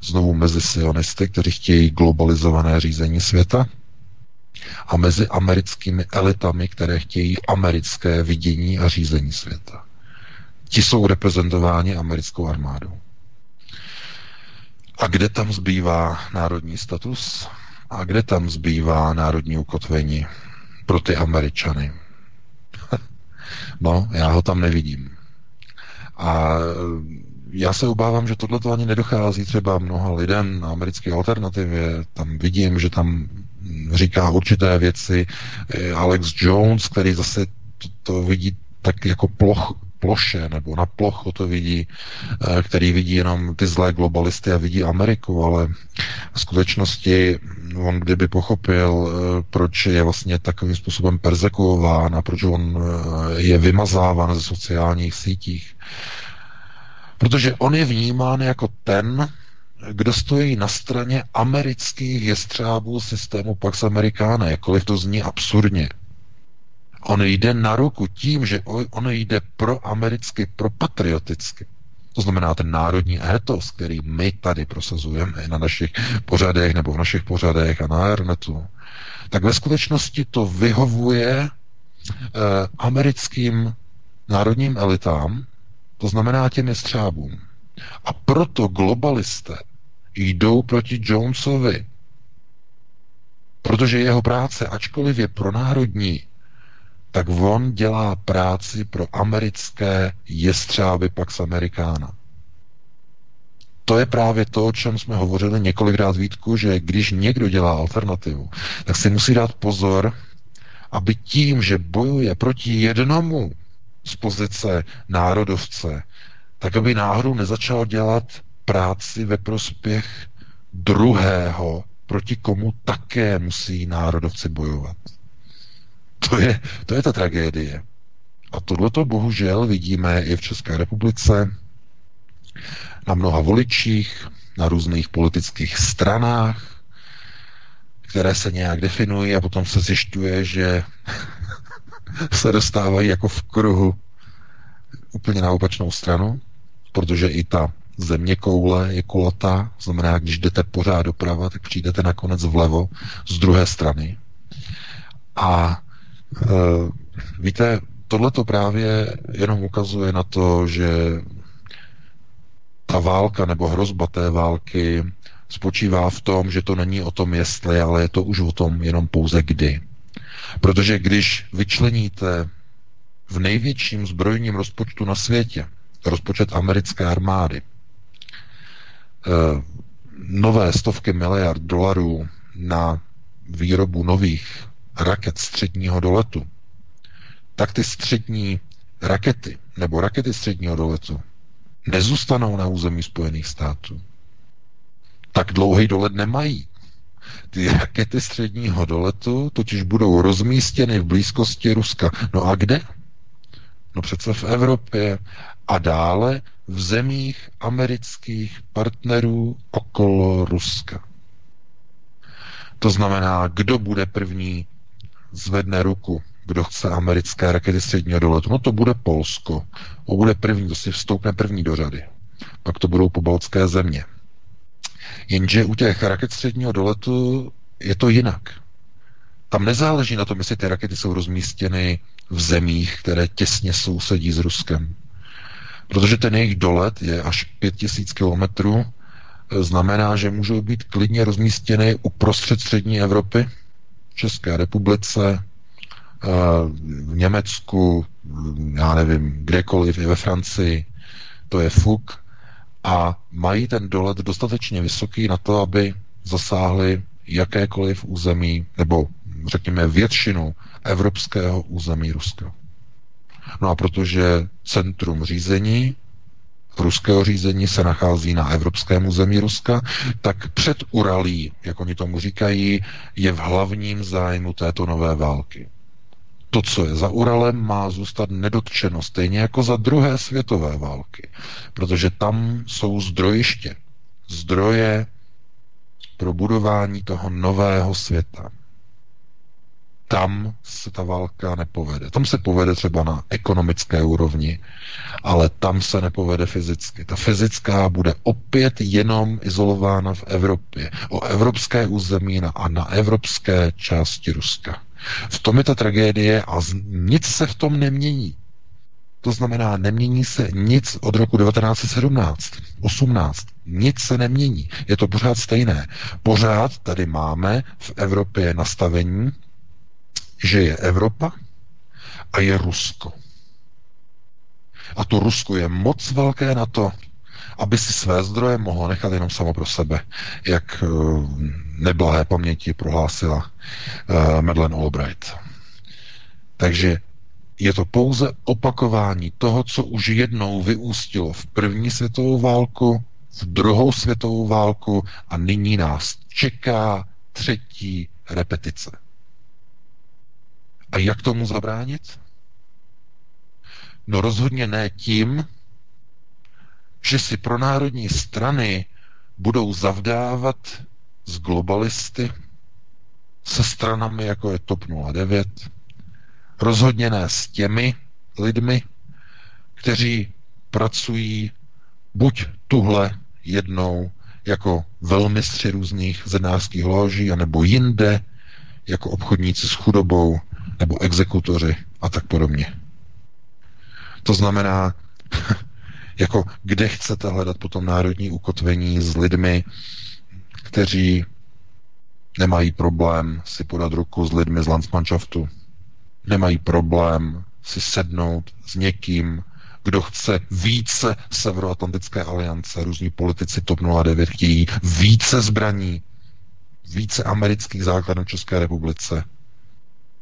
Znovu mezi sionisty, kteří chtějí globalizované řízení světa, a mezi americkými elitami, které chtějí americké vidění a řízení světa. Ti jsou reprezentováni americkou armádou. A kde tam zbývá národní status? A kde tam zbývá národní ukotvení pro ty Američany? [LAUGHS] no, já ho tam nevidím. A já se obávám, že tohle to ani nedochází třeba mnoha lidem na americké alternativě. Tam vidím, že tam říká určité věci Alex Jones, který zase to, to vidí tak jako ploch, ploše nebo na plochu to vidí, eh, který vidí jenom ty zlé globalisty a vidí Ameriku, ale v skutečnosti on kdyby pochopil, eh, proč je vlastně takovým způsobem persekuován a proč on eh, je vymazáván ze sociálních sítích. Protože on je vnímán jako ten, kdo stojí na straně amerických jestřábů systému Pax Americana, jakkoliv to zní absurdně. On jde na ruku tím, že on jde pro americky, pro patrioticky. To znamená ten národní étos, který my tady prosazujeme na našich pořadech nebo v našich pořadech a na internetu, tak ve skutečnosti to vyhovuje eh, americkým národním elitám, to znamená těm jestřábům. A proto globalisté jdou proti Jonesovi, protože jeho práce, ačkoliv je pro národní, tak on dělá práci pro americké jestřáby Pax Americana. To je právě to, o čem jsme hovořili několikrát Vítku, že když někdo dělá alternativu, tak si musí dát pozor, aby tím, že bojuje proti jednomu z pozice národovce, tak aby náhodou nezačal dělat práci ve prospěch druhého, proti komu také musí národovci bojovat. To je, to je ta tragédie. A tohleto bohužel vidíme i v České republice, na mnoha voličích, na různých politických stranách, které se nějak definují a potom se zjišťuje, že se dostávají jako v kruhu úplně na opačnou stranu, protože i ta země koule je kulatá, znamená, když jdete pořád doprava, tak přijdete nakonec vlevo z druhé strany. A e, víte, tohle to právě jenom ukazuje na to, že ta válka nebo hrozba té války spočívá v tom, že to není o tom jestli, ale je to už o tom jenom pouze kdy. Protože když vyčleníte v největším zbrojním rozpočtu na světě, rozpočet americké armády, eh, nové stovky miliard dolarů na výrobu nových raket středního doletu, tak ty střední rakety nebo rakety středního doletu nezůstanou na území Spojených států. Tak dlouhý dolet nemají. Ty rakety středního doletu totiž budou rozmístěny v blízkosti Ruska. No a kde? No přece v Evropě a dále v zemích amerických partnerů okolo Ruska. To znamená, kdo bude první, zvedne ruku, kdo chce americké rakety středního doletu. No to bude Polsko. To bude první, to si vstoupne první do řady. Pak to budou pobaltské země. Jenže u těch raket středního doletu je to jinak. Tam nezáleží na tom, jestli ty rakety jsou rozmístěny v zemích, které těsně sousedí s Ruskem. Protože ten jejich dolet je až 5000 kilometrů, znamená, že můžou být klidně rozmístěny uprostřed střední Evropy, v České republice, eh, v Německu, já nevím, kdekoliv, i ve Francii, to je fuk, a mají ten dolet dostatečně vysoký na to, aby zasáhli jakékoliv území, nebo řekněme většinu evropského území Ruska. No a protože centrum řízení ruského řízení se nachází na evropském území Ruska, tak před Uralí, jak oni tomu říkají, je v hlavním zájmu této nové války. To, co je za Uralem, má zůstat nedotčeno, stejně jako za druhé světové války, protože tam jsou zdrojiště, zdroje pro budování toho nového světa tam se ta válka nepovede. Tam se povede třeba na ekonomické úrovni, ale tam se nepovede fyzicky. Ta fyzická bude opět jenom izolována v Evropě. O evropské území a na evropské části Ruska. V tom je ta tragédie a nic se v tom nemění. To znamená, nemění se nic od roku 1917, 18. Nic se nemění. Je to pořád stejné. Pořád tady máme v Evropě nastavení, že je Evropa a je Rusko. A to Rusko je moc velké na to, aby si své zdroje mohlo nechat jenom samo pro sebe, jak eh, neblahé paměti prohlásila uh, Madeleine Albright. Takže je to pouze opakování toho, co už jednou vyústilo v první světovou válku, v druhou světovou válku a nyní nás čeká třetí repetice. A jak tomu zabránit? No rozhodně ne tím, že si pro národní strany budou zavdávat z globalisty se stranami, jako je TOP 09, rozhodně ne s těmi lidmi, kteří pracují buď tuhle jednou jako velmistři různých zednářských loží, anebo jinde jako obchodníci s chudobou, nebo exekutoři a tak podobně. To znamená, [LAUGHS] jako kde chcete hledat potom národní ukotvení s lidmi, kteří nemají problém si podat ruku s lidmi z Landsmannschaftu, nemají problém si sednout s někým, kdo chce více Severoatlantické aliance, různí politici TOP 09 chtějí více zbraní, více amerických základů v České republice,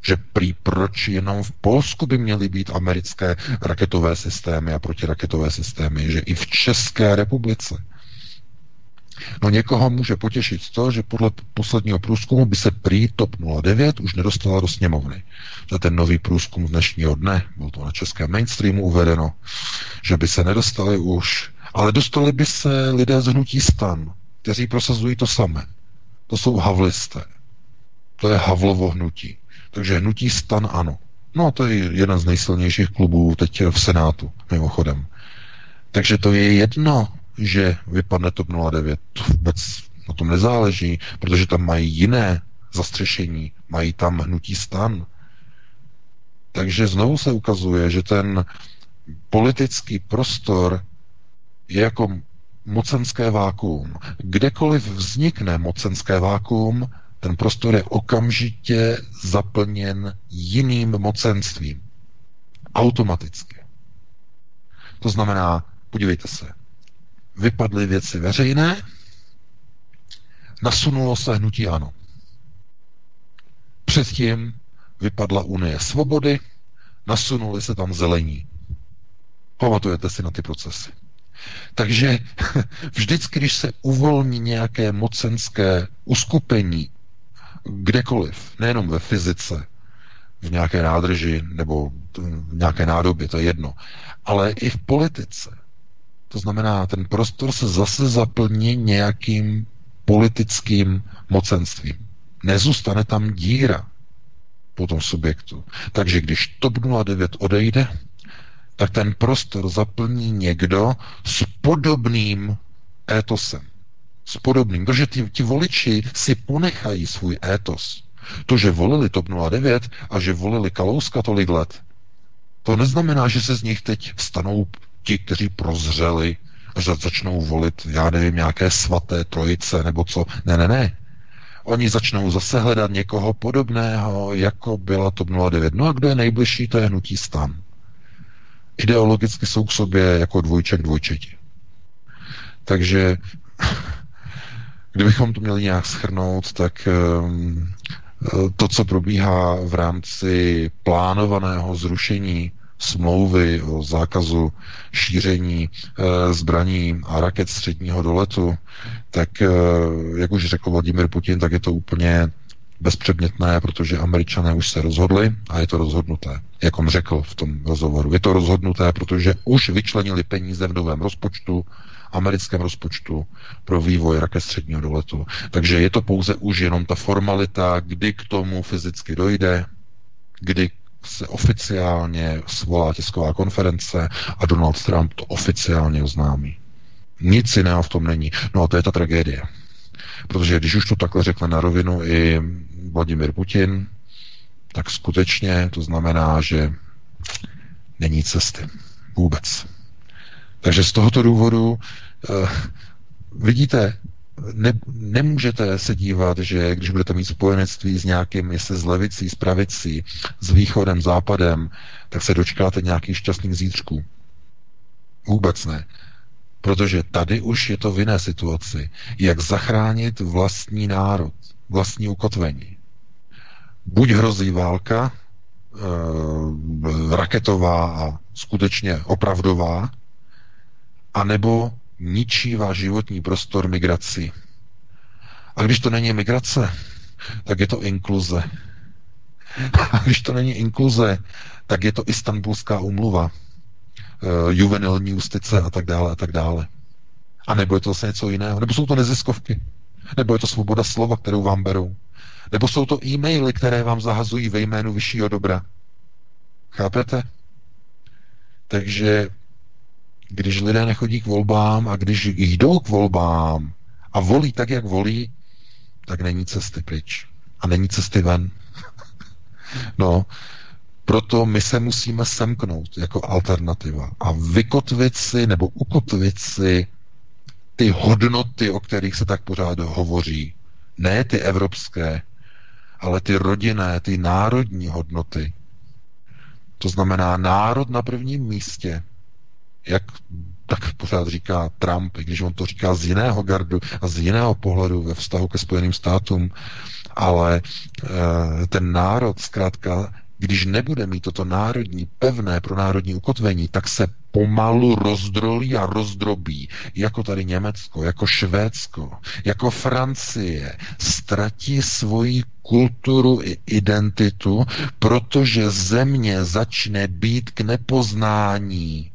že prý proč jenom v Polsku by měly být americké raketové systémy a protiraketové systémy, že i v České republice. No někoho může potěšit to, že podle posledního průzkumu by se prý TOP 09 už nedostala do sněmovny. To je ten nový průzkum dnešního dne, bylo to na českém mainstreamu uvedeno, že by se nedostali už, ale dostali by se lidé z hnutí stan, kteří prosazují to samé. To jsou havlisté. To je Havlovo hnutí. Takže hnutí stan ano. No to je jeden z nejsilnějších klubů teď v Senátu, mimochodem. Takže to je jedno, že vypadne TOP 09. To vůbec na tom nezáleží, protože tam mají jiné zastřešení, mají tam hnutí stan. Takže znovu se ukazuje, že ten politický prostor je jako mocenské vákuum. Kdekoliv vznikne mocenské vákuum, ten prostor je okamžitě zaplněn jiným mocenstvím. Automaticky. To znamená, podívejte se, vypadly věci veřejné, nasunulo se hnutí ano. Předtím vypadla Unie svobody, nasunuli se tam zelení. Pamatujete si na ty procesy. Takže [LAUGHS] vždycky, když se uvolní nějaké mocenské uskupení kdekoliv, nejenom ve fyzice, v nějaké nádrži nebo v nějaké nádobě, to je jedno, ale i v politice. To znamená, ten prostor se zase zaplní nějakým politickým mocenstvím. Nezůstane tam díra po tom subjektu. Takže když TOP 09 odejde, tak ten prostor zaplní někdo s podobným étosem. S podobným, protože ti, ti voliči si ponechají svůj étos. To, že volili TOP 09 a že volili Kalouska tolik let, to neznamená, že se z nich teď stanou ti, kteří prozřeli, až začnou volit, já nevím, nějaké svaté trojice nebo co. Ne, ne, ne. Oni začnou zase hledat někoho podobného, jako byla TOP 09. No a kdo je nejbližší, to je hnutí stan ideologicky jsou k sobě jako dvojček dvojčeti. Takže kdybychom to měli nějak schrnout, tak ehm, to, co probíhá v rámci plánovaného zrušení smlouvy o zákazu šíření e, zbraní a raket středního doletu, tak, e, jak už řekl Vladimir Putin, tak je to úplně bezpředmětné, protože američané už se rozhodli a je to rozhodnuté. Jak on řekl v tom rozhovoru, je to rozhodnuté, protože už vyčlenili peníze v novém rozpočtu, americkém rozpočtu pro vývoj raket středního doletu. Takže je to pouze už jenom ta formalita, kdy k tomu fyzicky dojde, kdy se oficiálně svolá tisková konference a Donald Trump to oficiálně oznámí. Nic jiného v tom není. No a to je ta tragédie. Protože když už to takhle řekne na rovinu i Vladimir Putin, tak skutečně to znamená, že není cesty. Vůbec. Takže z tohoto důvodu uh, vidíte, ne, nemůžete se dívat, že když budete mít spojenectví s nějakým, jestli s levicí, s pravicí, s východem, západem, tak se dočkáte nějakých šťastných zítřků. Vůbec ne. Protože tady už je to v jiné situaci. Jak zachránit vlastní národ, vlastní ukotvení. Buď hrozí válka, e, raketová a skutečně opravdová, anebo ničí váš životní prostor migrací. A když to není migrace, tak je to inkluze. A když to není inkluze, tak je to istambulská umluva uh, juvenilní justice a tak dále a tak dále. A nebo je to zase něco jiného. Nebo jsou to neziskovky. Nebo je to svoboda slova, kterou vám berou. Nebo jsou to e-maily, které vám zahazují ve jménu vyššího dobra. Chápete? Takže když lidé nechodí k volbám a když jdou k volbám a volí tak, jak volí, tak není cesty pryč. A není cesty ven. [LAUGHS] no, proto my se musíme semknout jako alternativa a vykotvit si nebo ukotvit si ty hodnoty, o kterých se tak pořád hovoří. Ne ty evropské, ale ty rodinné, ty národní hodnoty. To znamená národ na prvním místě, jak tak pořád říká Trump, i když on to říká z jiného gardu a z jiného pohledu ve vztahu ke Spojeným státům, ale e, ten národ zkrátka když nebude mít toto národní, pevné pro národní ukotvení, tak se pomalu rozdrolí a rozdrobí, jako tady Německo, jako Švédsko, jako Francie, ztratí svoji kulturu i identitu, protože země začne být k nepoznání.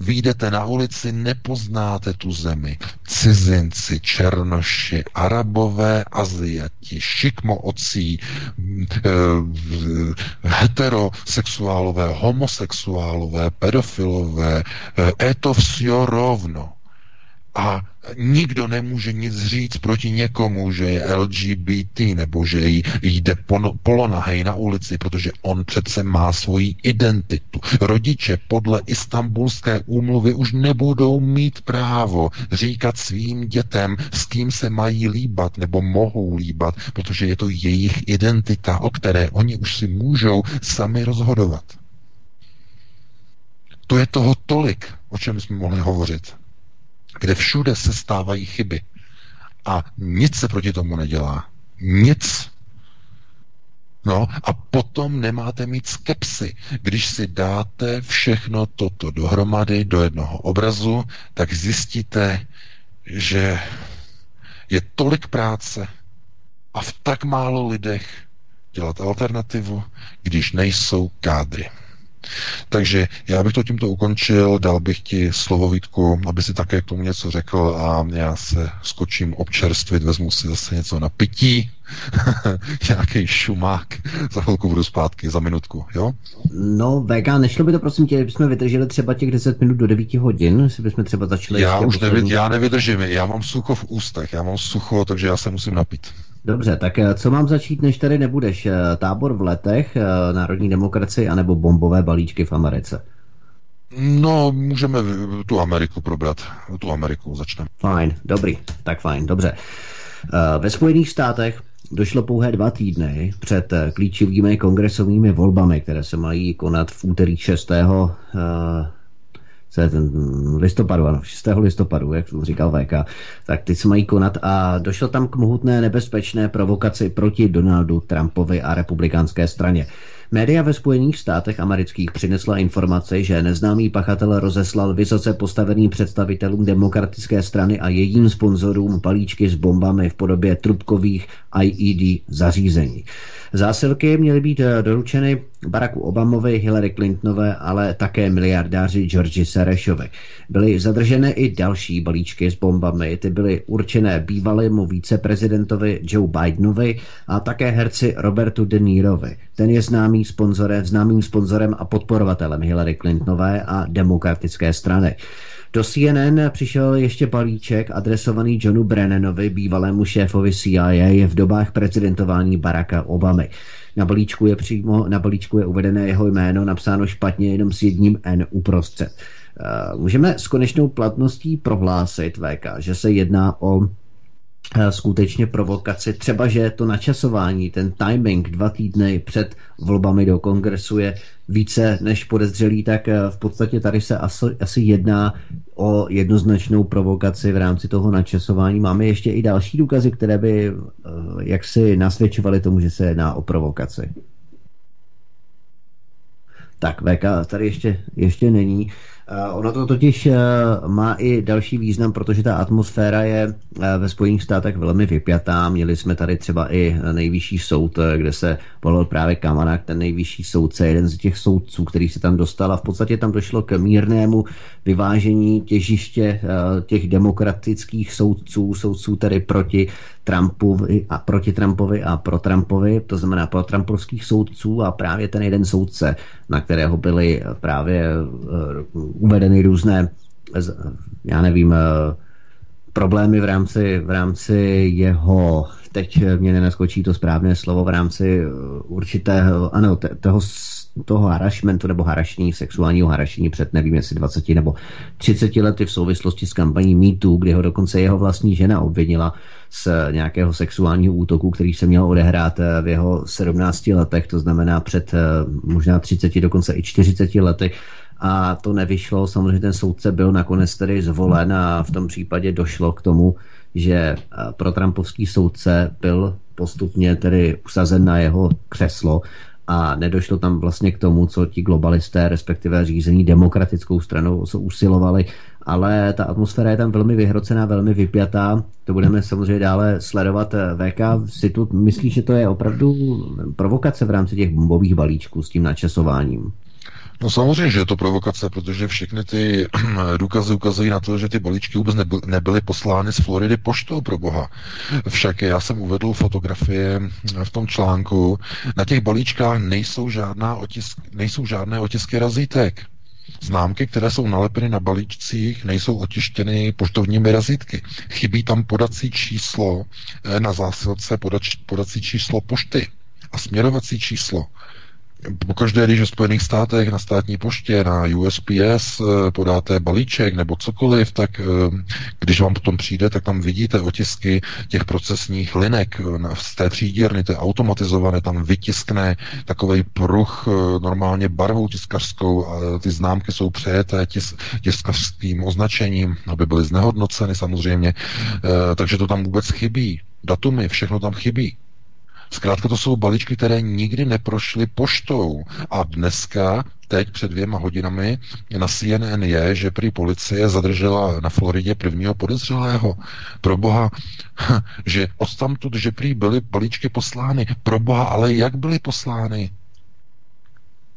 Vyjdete na ulici, nepoznáte tu zemi. Cizinci, černoši, arabové, aziati, šikmoocí, eh, heterosexuálové, homosexuálové, pedofilové, eh, je to vše rovno. A nikdo nemůže nic říct proti někomu, že je LGBT nebo že jde polonahej na ulici, protože on přece má svoji identitu. Rodiče podle istambulské úmluvy už nebudou mít právo říkat svým dětem, s kým se mají líbat nebo mohou líbat, protože je to jejich identita, o které oni už si můžou sami rozhodovat. To je toho tolik, o čem jsme mohli hovořit kde všude se stávají chyby. A nic se proti tomu nedělá. Nic. No a potom nemáte mít skepsy. Když si dáte všechno toto dohromady do jednoho obrazu, tak zjistíte, že je tolik práce a v tak málo lidech dělat alternativu, když nejsou kádry. Takže já bych to tímto ukončil, dal bych ti slovo Vítku, aby si také k tomu něco řekl a já se skočím občerstvit, vezmu si zase něco na pití, [LAUGHS] nějaký šumák, za chvilku budu zpátky, za minutku, jo? No, VK, nešlo by to prosím tě, kdybychom vydrželi třeba těch 10 minut do 9 hodin, jestli bychom třeba začali... Já už nevid, já nevydržím, já mám sucho v ústech, já mám sucho, takže já se musím napít. Dobře, tak eh, co mám začít, než tady nebudeš? Eh, tábor v letech, eh, národní demokracie, anebo bombové balíčky v Americe? No, můžeme tu Ameriku probrat. Tu Ameriku začneme. Fajn, dobrý, tak fajn, dobře. Ve Spojených státech došlo pouhé dva týdny před klíčovými kongresovými volbami, které se mají konat v úterý 6 je ten listopadu, ano, 6. listopadu, jak říkal VK, tak ty se mají konat a došlo tam k mohutné nebezpečné provokaci proti Donaldu Trumpovi a republikánské straně. Média ve Spojených státech amerických přinesla informace, že neznámý pachatel rozeslal vysoce postaveným představitelům demokratické strany a jejím sponzorům balíčky s bombami v podobě trubkových IED zařízení. Zásilky měly být eh, doručeny Baracku Obamovi, Hillary Clintonové, ale také miliardáři Georgi Serešovi. Byly zadržené i další balíčky s bombami. Ty byly určené bývalému víceprezidentovi Joe Bidenovi a také herci Robertu De Nirovi. Ten je známý sponzorem, známým sponzorem a podporovatelem Hillary Clintonové a demokratické strany. Do CNN přišel ještě balíček adresovaný Johnu Brennanovi, bývalému šéfovi CIA v dobách prezidentování Baracka Obamy. Na balíčku je přímo, na balíčku je uvedené jeho jméno, napsáno špatně jenom s jedním N uprostřed. Eh, můžeme s konečnou platností prohlásit, VK, že se jedná o skutečně provokaci. Třeba, že to načasování, ten timing dva týdny před volbami do kongresu je více než podezřelý, tak eh, v podstatě tady se asi, asi jedná o jednoznačnou provokaci v rámci toho načasování. Máme ještě i další důkazy, které by eh, jaksi nasvědčovaly tomu, že se jedná o provokaci. Tak, VK tady ještě, ještě není. Eh, ono to totiž eh, má i další význam, protože ta atmosféra je eh, ve Spojených státech velmi vypjatá. Měli jsme tady třeba i nejvyšší soud, kde se volil právě Kamanak, ten nejvyšší soudce, jeden z těch soudců, který se tam dostal a v podstatě tam došlo k mírnému vyvážení těžiště těch demokratických soudců, soudců tedy proti Trumpovi a proti Trumpovi a pro Trumpovi, to znamená pro Trumpovských soudců a právě ten jeden soudce, na kterého byly právě uvedeny různé, já nevím, problémy v rámci, v rámci jeho, teď mě nenaskočí to správné slovo, v rámci určitého, ano, toho toho harašmentu nebo harašení, sexuálního harašení před nevím jestli 20 nebo 30 lety v souvislosti s kampaní MeToo, kdy ho dokonce jeho vlastní žena obvinila z nějakého sexuálního útoku, který se měl odehrát eh, v jeho 17 letech, to znamená před eh, možná 30, dokonce i 40 lety a to nevyšlo. Samozřejmě ten soudce byl nakonec tedy zvolen a v tom případě došlo k tomu, že eh, pro Trumpovský soudce byl postupně tedy usazen na jeho křeslo a nedošlo tam vlastně k tomu, co ti globalisté, respektive řízení demokratickou stranou, co usilovali, ale ta atmosféra je tam velmi vyhrocená, velmi vypjatá. To budeme samozřejmě dále sledovat. VK, si tu myslíš, že to je opravdu provokace v rámci těch bombových balíčků s tím načasováním? No samozřejmě, že je to provokace, protože všechny ty [CLEARS THROAT] důkazy ukazují na to, že ty balíčky vůbec nebyly poslány z Floridy poštou pro boha. Však já jsem uvedl fotografie v tom článku. Na těch balíčkách nejsou, žádná otisk, nejsou žádné otisky razítek. Známky, které jsou nalepeny na balíčcích, nejsou otištěny poštovními razítky. Chybí tam podací číslo eh, na zásilce, podač, podací číslo pošty a směrovací číslo. Pokaždé, když v Spojených státech na státní poště, na USPS eh, podáte balíček nebo cokoliv, tak eh, když vám potom přijde, tak tam vidíte otisky těch procesních linek eh, z té příděrny, to je automatizované, tam vytiskne takový pruh normálně barvou tiskařskou a ty známky jsou přejeté tis, tiskařským označením, aby byly znehodnoceny samozřejmě, takže to tam vůbec chybí. Datumy, všechno tam chybí. Zkrátka to jsou balíčky, které nikdy neprošly poštou. A dneska, teď před dvěma hodinami, na CNN je, že prý policie zadržela na Floridě prvního podezřelého. Pro boha, [LAUGHS] že odtamtud, že prý byly balíčky poslány. Pro boha, ale jak byly poslány?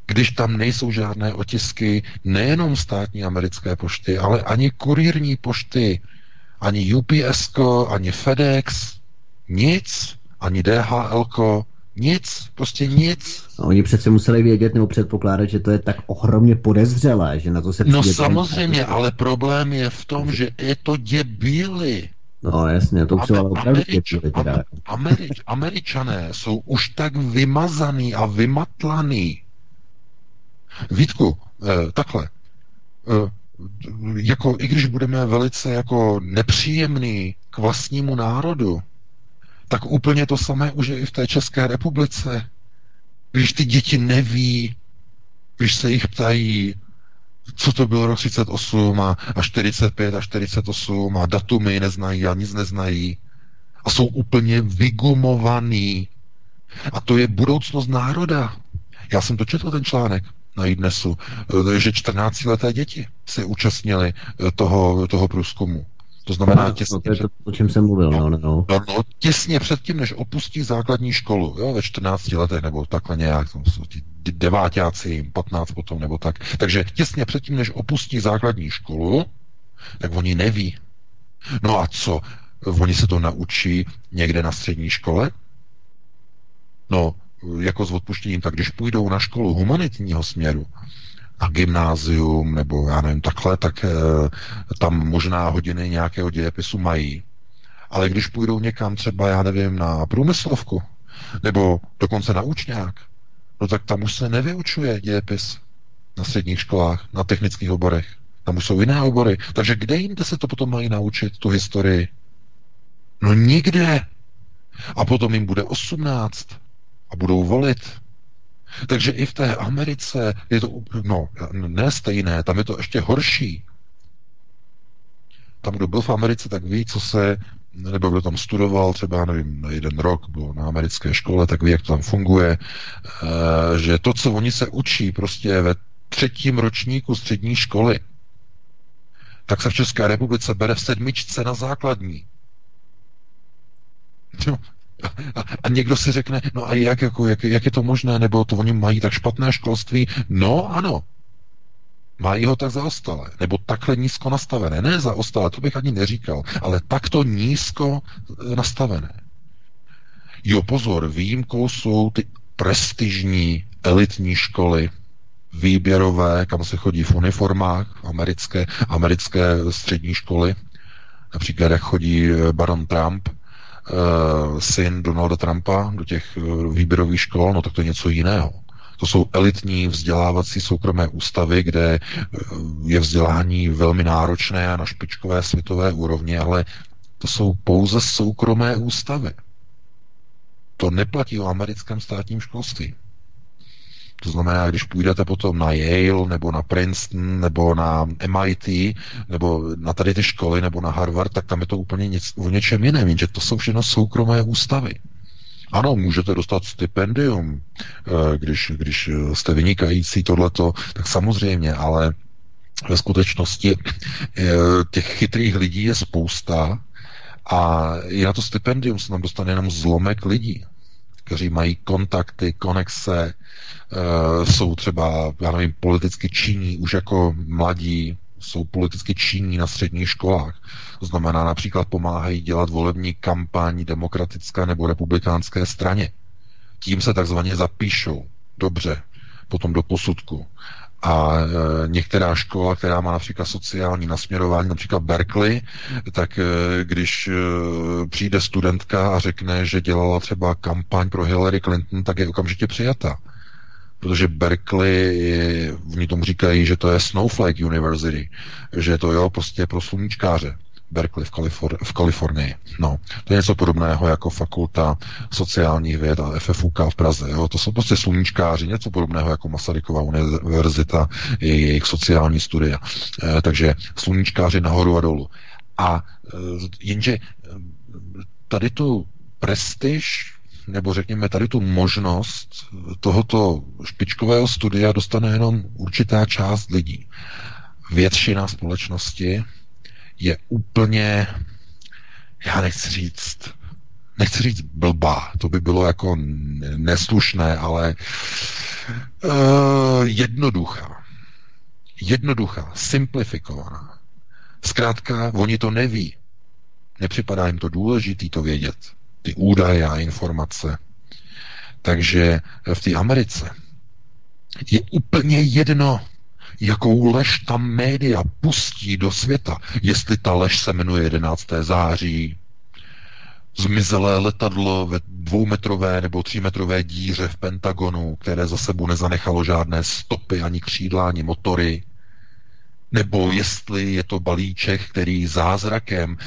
když tam nejsou žádné otisky nejenom státní americké pošty, ale ani kurírní pošty, ani UPS, ani FedEx, nic ani DHL, nic, prostě nic. A oni přece museli vědět nebo předpokládat, že to je tak ohromně podezřelé, že na to se No samozřejmě, ten... ale problém je v tom, že je to děbíly. No jasně, to jsou ale opravdu Američ, teda. Američ, Američané jsou už tak vymazaný a vymatlaný. Vítku, eh, takhle, eh, jako, i když budeme velice jako nepříjemný k vlastnímu národu, tak úplně to samé už je i v té České republice. Když ty děti neví, když se jich ptají, co to bylo rok 38 a, a 45 a 48 a datumy neznají a nic neznají a jsou úplně vygumovaný. A to je budoucnost národa. Já jsem to četl, ten článek na dnesu, že 14-leté děti se účastnili toho, toho průzkumu. To znamená no, těsně, no, to je to, o čem jsem mluvil, no, no, no. no, no těsně předtím, než opustí základní školu, jo, ve 14 letech, nebo takhle nějak, tam jsou ti devátáci, 15 potom, nebo tak. Takže těsně předtím, než opustí základní školu, tak oni neví. No a co? Oni se to naučí někde na střední škole? No, jako s odpuštěním, tak když půjdou na školu humanitního směru, na gymnázium nebo já nevím, takhle, tak e, tam možná hodiny nějakého dějepisu mají. Ale když půjdou někam třeba, já nevím, na průmyslovku nebo dokonce na učňák, no tak tam už se nevyučuje dějepis na středních školách, na technických oborech. Tam už jsou jiné obory. Takže kde jinde se to potom mají naučit, tu historii? No nikde. A potom jim bude 18 a budou volit. Takže i v té Americe je to, no, ne stejné, tam je to ještě horší. Tam, kdo byl v Americe, tak ví, co se, nebo kdo tam studoval, třeba, nevím, jeden rok byl na americké škole, tak ví, jak to tam funguje, e, že to, co oni se učí prostě ve třetím ročníku střední školy, tak se v České republice bere v sedmičce na základní. A, a někdo si řekne, no a jak, jako, jak, jak je to možné, nebo to oni mají tak špatné školství? No ano, mají ho tak zaostalé, nebo takhle nízko nastavené. Ne zaostalé, to bych ani neříkal, ale takto nízko e, nastavené. Jo, pozor, výjimkou jsou ty prestižní elitní školy, výběrové, kam se chodí v uniformách, americké, americké střední školy, například jak chodí e, baron Trump, syn Donalda Trumpa do těch uh, výběrových škol, no tak to je něco jiného. To jsou elitní vzdělávací soukromé ústavy, kde eh, je vzdělání velmi náročné a na špičkové světové úrovni, ale to jsou pouze soukromé ústavy. To neplatí o americkém státním školství. To znamená, když půjdete potom na Yale, nebo na Princeton, nebo na MIT, nebo na tady ty školy, nebo na Harvard, tak tam je to úplně nic, o něčem jiném, jenže to jsou všechno soukromé ústavy. Ano, můžete dostat stipendium, eh, když, když jste vynikající tohleto, tak samozřejmě, ale ve skutečnosti eh, těch chytrých lidí je spousta a i na to stipendium se tam dostane jenom zlomek lidí kteří mají kontakty, konexe, jsou třeba, já nevím, politicky činní už jako mladí, jsou politicky činní na středních školách. To znamená, například pomáhají dělat volební kampaň demokratické nebo republikánské straně. Tím se takzvaně zapíšou. Dobře, potom do posudku. A e, některá škola, která má například sociální nasměrování, například Berkeley, tak e, když e, přijde studentka a řekne, že dělala třeba kampaň pro Hillary Clinton, tak je okamžitě přijata. Protože Berkeley, oni tomu říkají, že to je Snowflake University, že to jo, prostě pro sluníčkáře. Berkeley v, Kalifor- v Kalifornii. No, to je něco podobného jako fakulta sociálních věd a FFUK v Praze. Jo? To jsou prostě sluníčkáři, něco podobného jako Masarykova univerzita, je jejich sociální studia. E, takže sluníčkáři nahoru a dolů. A e, jenže eh, tady tu prestiž nebo řekněme tady tu možnost tohoto špičkového studia dostane jenom určitá část lidí. Většina společnosti je úplně, já nechci říct, nechci říct blbá, to by bylo jako neslušné, ale uh, jednoduchá. Jednoduchá, simplifikovaná. Zkrátka, oni to neví. Nepřipadá jim to důležitý to vědět. Ty údaje a informace. Takže v té Americe je úplně jedno, jakou lež ta média pustí do světa, jestli ta lež se jmenuje 11. září, zmizelé letadlo ve dvoumetrové nebo třímetrové díře v Pentagonu, které za sebou nezanechalo žádné stopy, ani křídla, ani motory, nebo jestli je to balíček, který zázrakem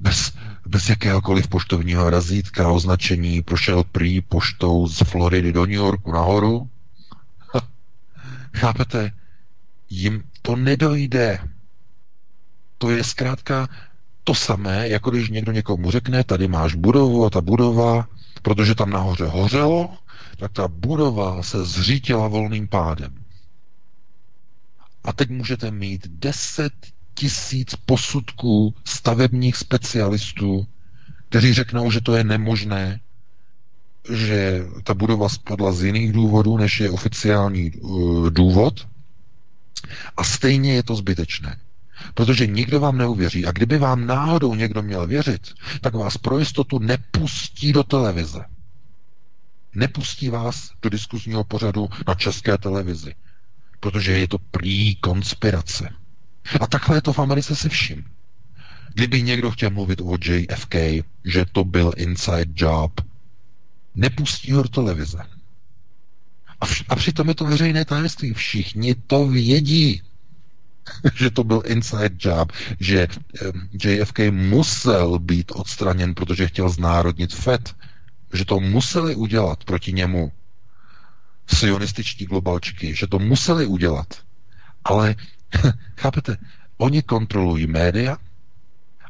bez, bez jakéhokoliv poštovního razítka označení prošel prý poštou z Floridy do New Yorku nahoru. Chápete? Jim to nedojde. To je zkrátka to samé, jako když někdo někomu řekne, tady máš budovu a ta budova, protože tam nahoře hořelo, tak ta budova se zřítila volným pádem. A teď můžete mít 10 tisíc posudků stavebních specialistů, kteří řeknou, že to je nemožné, že ta budova spadla z jiných důvodů, než je oficiální uh, důvod, a stejně je to zbytečné. Protože nikdo vám neuvěří. A kdyby vám náhodou někdo měl věřit, tak vás pro jistotu nepustí do televize. Nepustí vás do diskuzního pořadu na české televizi. Protože je to prý konspirace. A takhle je to v Americe se vším. Kdyby někdo chtěl mluvit o JFK, že to byl inside job, nepustí ho do televize. A, vš- a přitom je to veřejné tajemství. Všichni to vědí, [LAUGHS] že to byl inside job, že JFK musel být odstraněn, protože chtěl znárodnit FED, že to museli udělat proti němu sionističtí globalčky, že to museli udělat. Ale, [LAUGHS] chápete, oni kontrolují média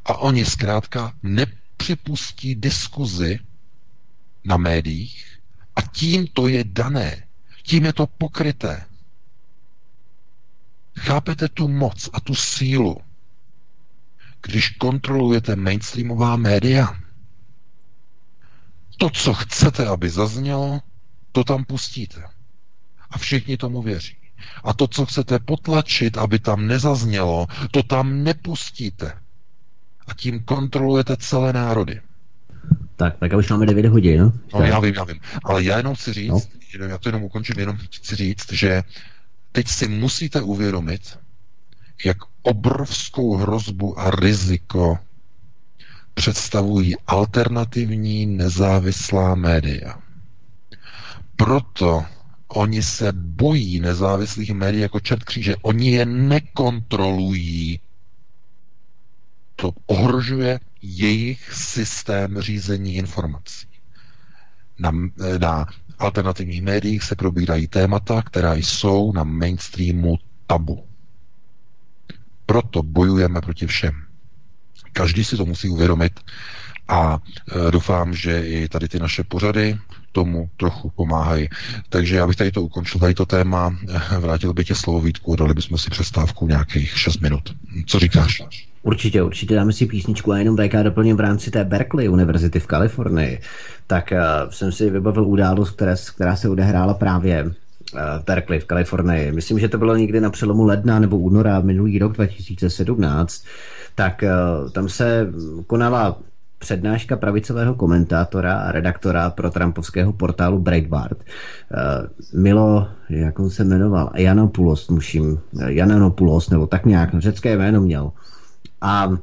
a oni zkrátka nepřipustí diskuzi na médiích a tím to je dané tím je to pokryté. Chápete tu moc a tu sílu, když kontrolujete mainstreamová média? To, co chcete, aby zaznělo, to tam pustíte. A všichni tomu věří. A to, co chcete potlačit, aby tam nezaznělo, to tam nepustíte. A tím kontrolujete celé národy. Tak, tak už máme 9 hodin. No, no já vím, já vím. Ale já jenom chci říct, no. Já to jenom ukončím, jenom chci říct, že teď si musíte uvědomit, jak obrovskou hrozbu a riziko představují alternativní nezávislá média. Proto oni se bojí nezávislých médií jako čert kříže. Oni je nekontrolují. To ohrožuje jejich systém řízení informací. Na, na alternativních médiích se probírají témata, která jsou na mainstreamu tabu. Proto bojujeme proti všem. Každý si to musí uvědomit a e, doufám, že i tady ty naše pořady tomu trochu pomáhají. Takže já bych tady to ukončil, tady to téma, vrátil bych tě slovo Vítku, dali bychom si přestávku nějakých 6 minut. Co říkáš? Určitě, určitě dáme si písničku a jenom VK doplním v rámci té Berkeley univerzity v Kalifornii. Tak uh, jsem si vybavil událost, která, která se odehrála právě v Berkeley v Kalifornii. Myslím, že to bylo někdy na přelomu ledna nebo února minulý rok 2017. Tak tam se konala přednáška pravicového komentátora a redaktora pro trumpovského portálu Breitbart. Milo, jak on se jmenoval, Janopoulos, muším, Janopoulos, nebo tak nějak, řecké jméno měl. A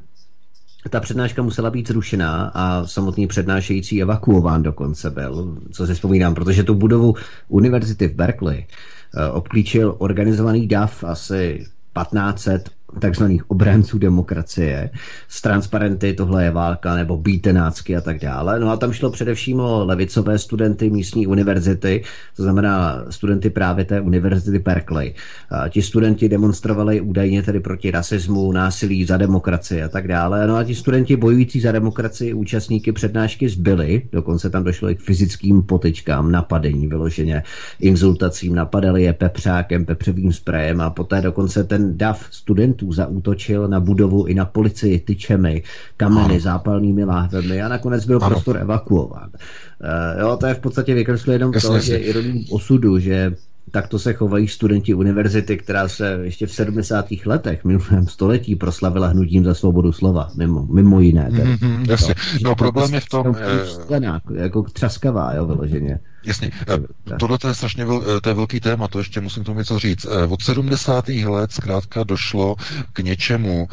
ta přednáška musela být zrušená a samotný přednášející evakuován dokonce byl, co si vzpomínám, protože tu budovu univerzity v Berkeley uh, obklíčil organizovaný DAF asi 1500 takzvaných obránců demokracie s transparenty, tohle je válka, nebo bítenácky a tak dále. No a tam šlo především o levicové studenty místní univerzity, to znamená studenty právě té univerzity Berkeley. A ti studenti demonstrovali údajně tedy proti rasismu, násilí za demokracii a tak dále. No a ti studenti bojující za demokracii účastníky přednášky zbyli, dokonce tam došlo i k fyzickým potičkám, napadení vyloženě, insultacím, napadali je pepřákem, pepřovým sprejem a poté dokonce ten dav studentů studentů zaútočil na budovu i na policii tyčemi, kameny, zápalnými láhvemi a nakonec byl ano. prostor evakuován. Uh, jo, to je v podstatě vykresluje jenom to, že ironím osudu, že takto se chovají studenti univerzity, která se ještě v 70. letech minulém století proslavila hnutím za svobodu slova, mimo, mimo jiné. Tedy. Mm-hmm, jasně. No problém je v tom... Sklenák, jako třaskavá, jo, vyloženě. Jasně. Eh, tohle to je strašně vel, eh, to je velký téma, to ještě musím tomu něco říct. Eh, od 70. let zkrátka došlo k něčemu,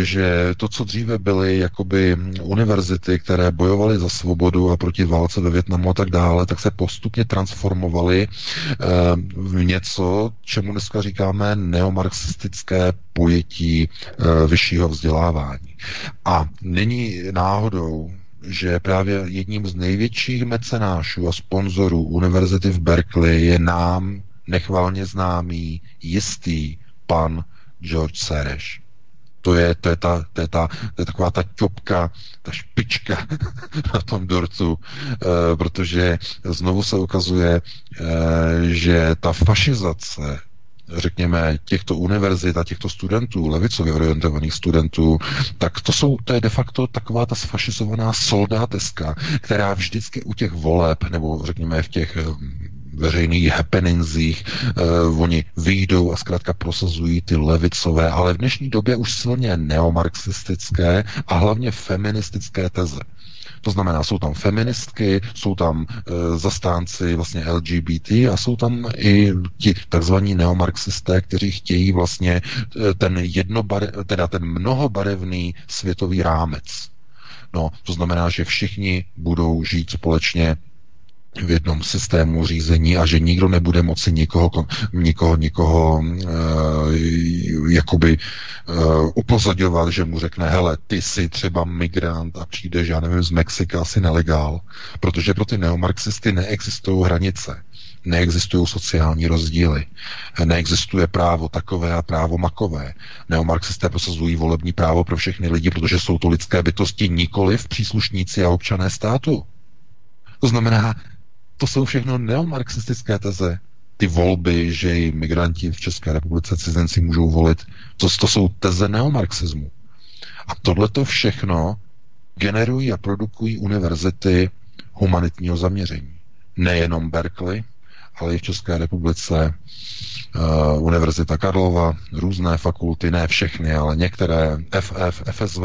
že to, co dříve byly jakoby univerzity, které bojovaly za svobodu a proti válce ve Větnamu a tak dále, tak se postupně transformovaly v něco, čemu dneska říkáme neomarxistické pojetí vyššího vzdělávání. A není náhodou, že právě jedním z největších mecenášů a sponzorů univerzity v Berkeley je nám nechvalně známý jistý pan George Soros. To je, to, je ta, to, je ta, to je taková ta čopka, ta špička [LAUGHS] na tom dortu, e, protože znovu se ukazuje, e, že ta fašizace řekněme, těchto univerzit a těchto studentů, levicově orientovaných studentů, tak to jsou, to je de facto taková ta sfašizovaná soldáteska, která vždycky u těch voleb, nebo řekněme v těch eh, veřejných happeningzích, uh, oni vyjdou a zkrátka prosazují ty levicové, ale v dnešní době už silně neomarxistické a hlavně feministické teze. To znamená, jsou tam feministky, jsou tam e, zastánci vlastně LGBT a jsou tam i ti takzvaní neomarxisté, kteří chtějí vlastně e, ten jednobare, teda ten mnohobarevný světový rámec. No, to znamená, že všichni budou žít společně v jednom systému řízení a že nikdo nebude moci nikoho, nikoho, nikoho uh, jakoby uh, upozadňovat, že mu řekne, hele, ty jsi třeba migrant a přijdeš, já nevím, z Mexika, asi nelegál, protože pro ty neomarxisty neexistují hranice. Neexistují sociální rozdíly, neexistuje právo takové a právo makové. Neomarxisté prosazují volební právo pro všechny lidi, protože jsou to lidské bytosti, nikoli v příslušníci a občané státu. To znamená, to jsou všechno neomarxistické teze. Ty volby, že i migranti v České republice cizinci můžou volit, to, to jsou teze neomarxismu. A tohle to všechno generují a produkují univerzity humanitního zaměření. Nejenom Berkeley, ale i v České republice uh, Univerzita Karlova, různé fakulty, ne všechny, ale některé, FF, FSV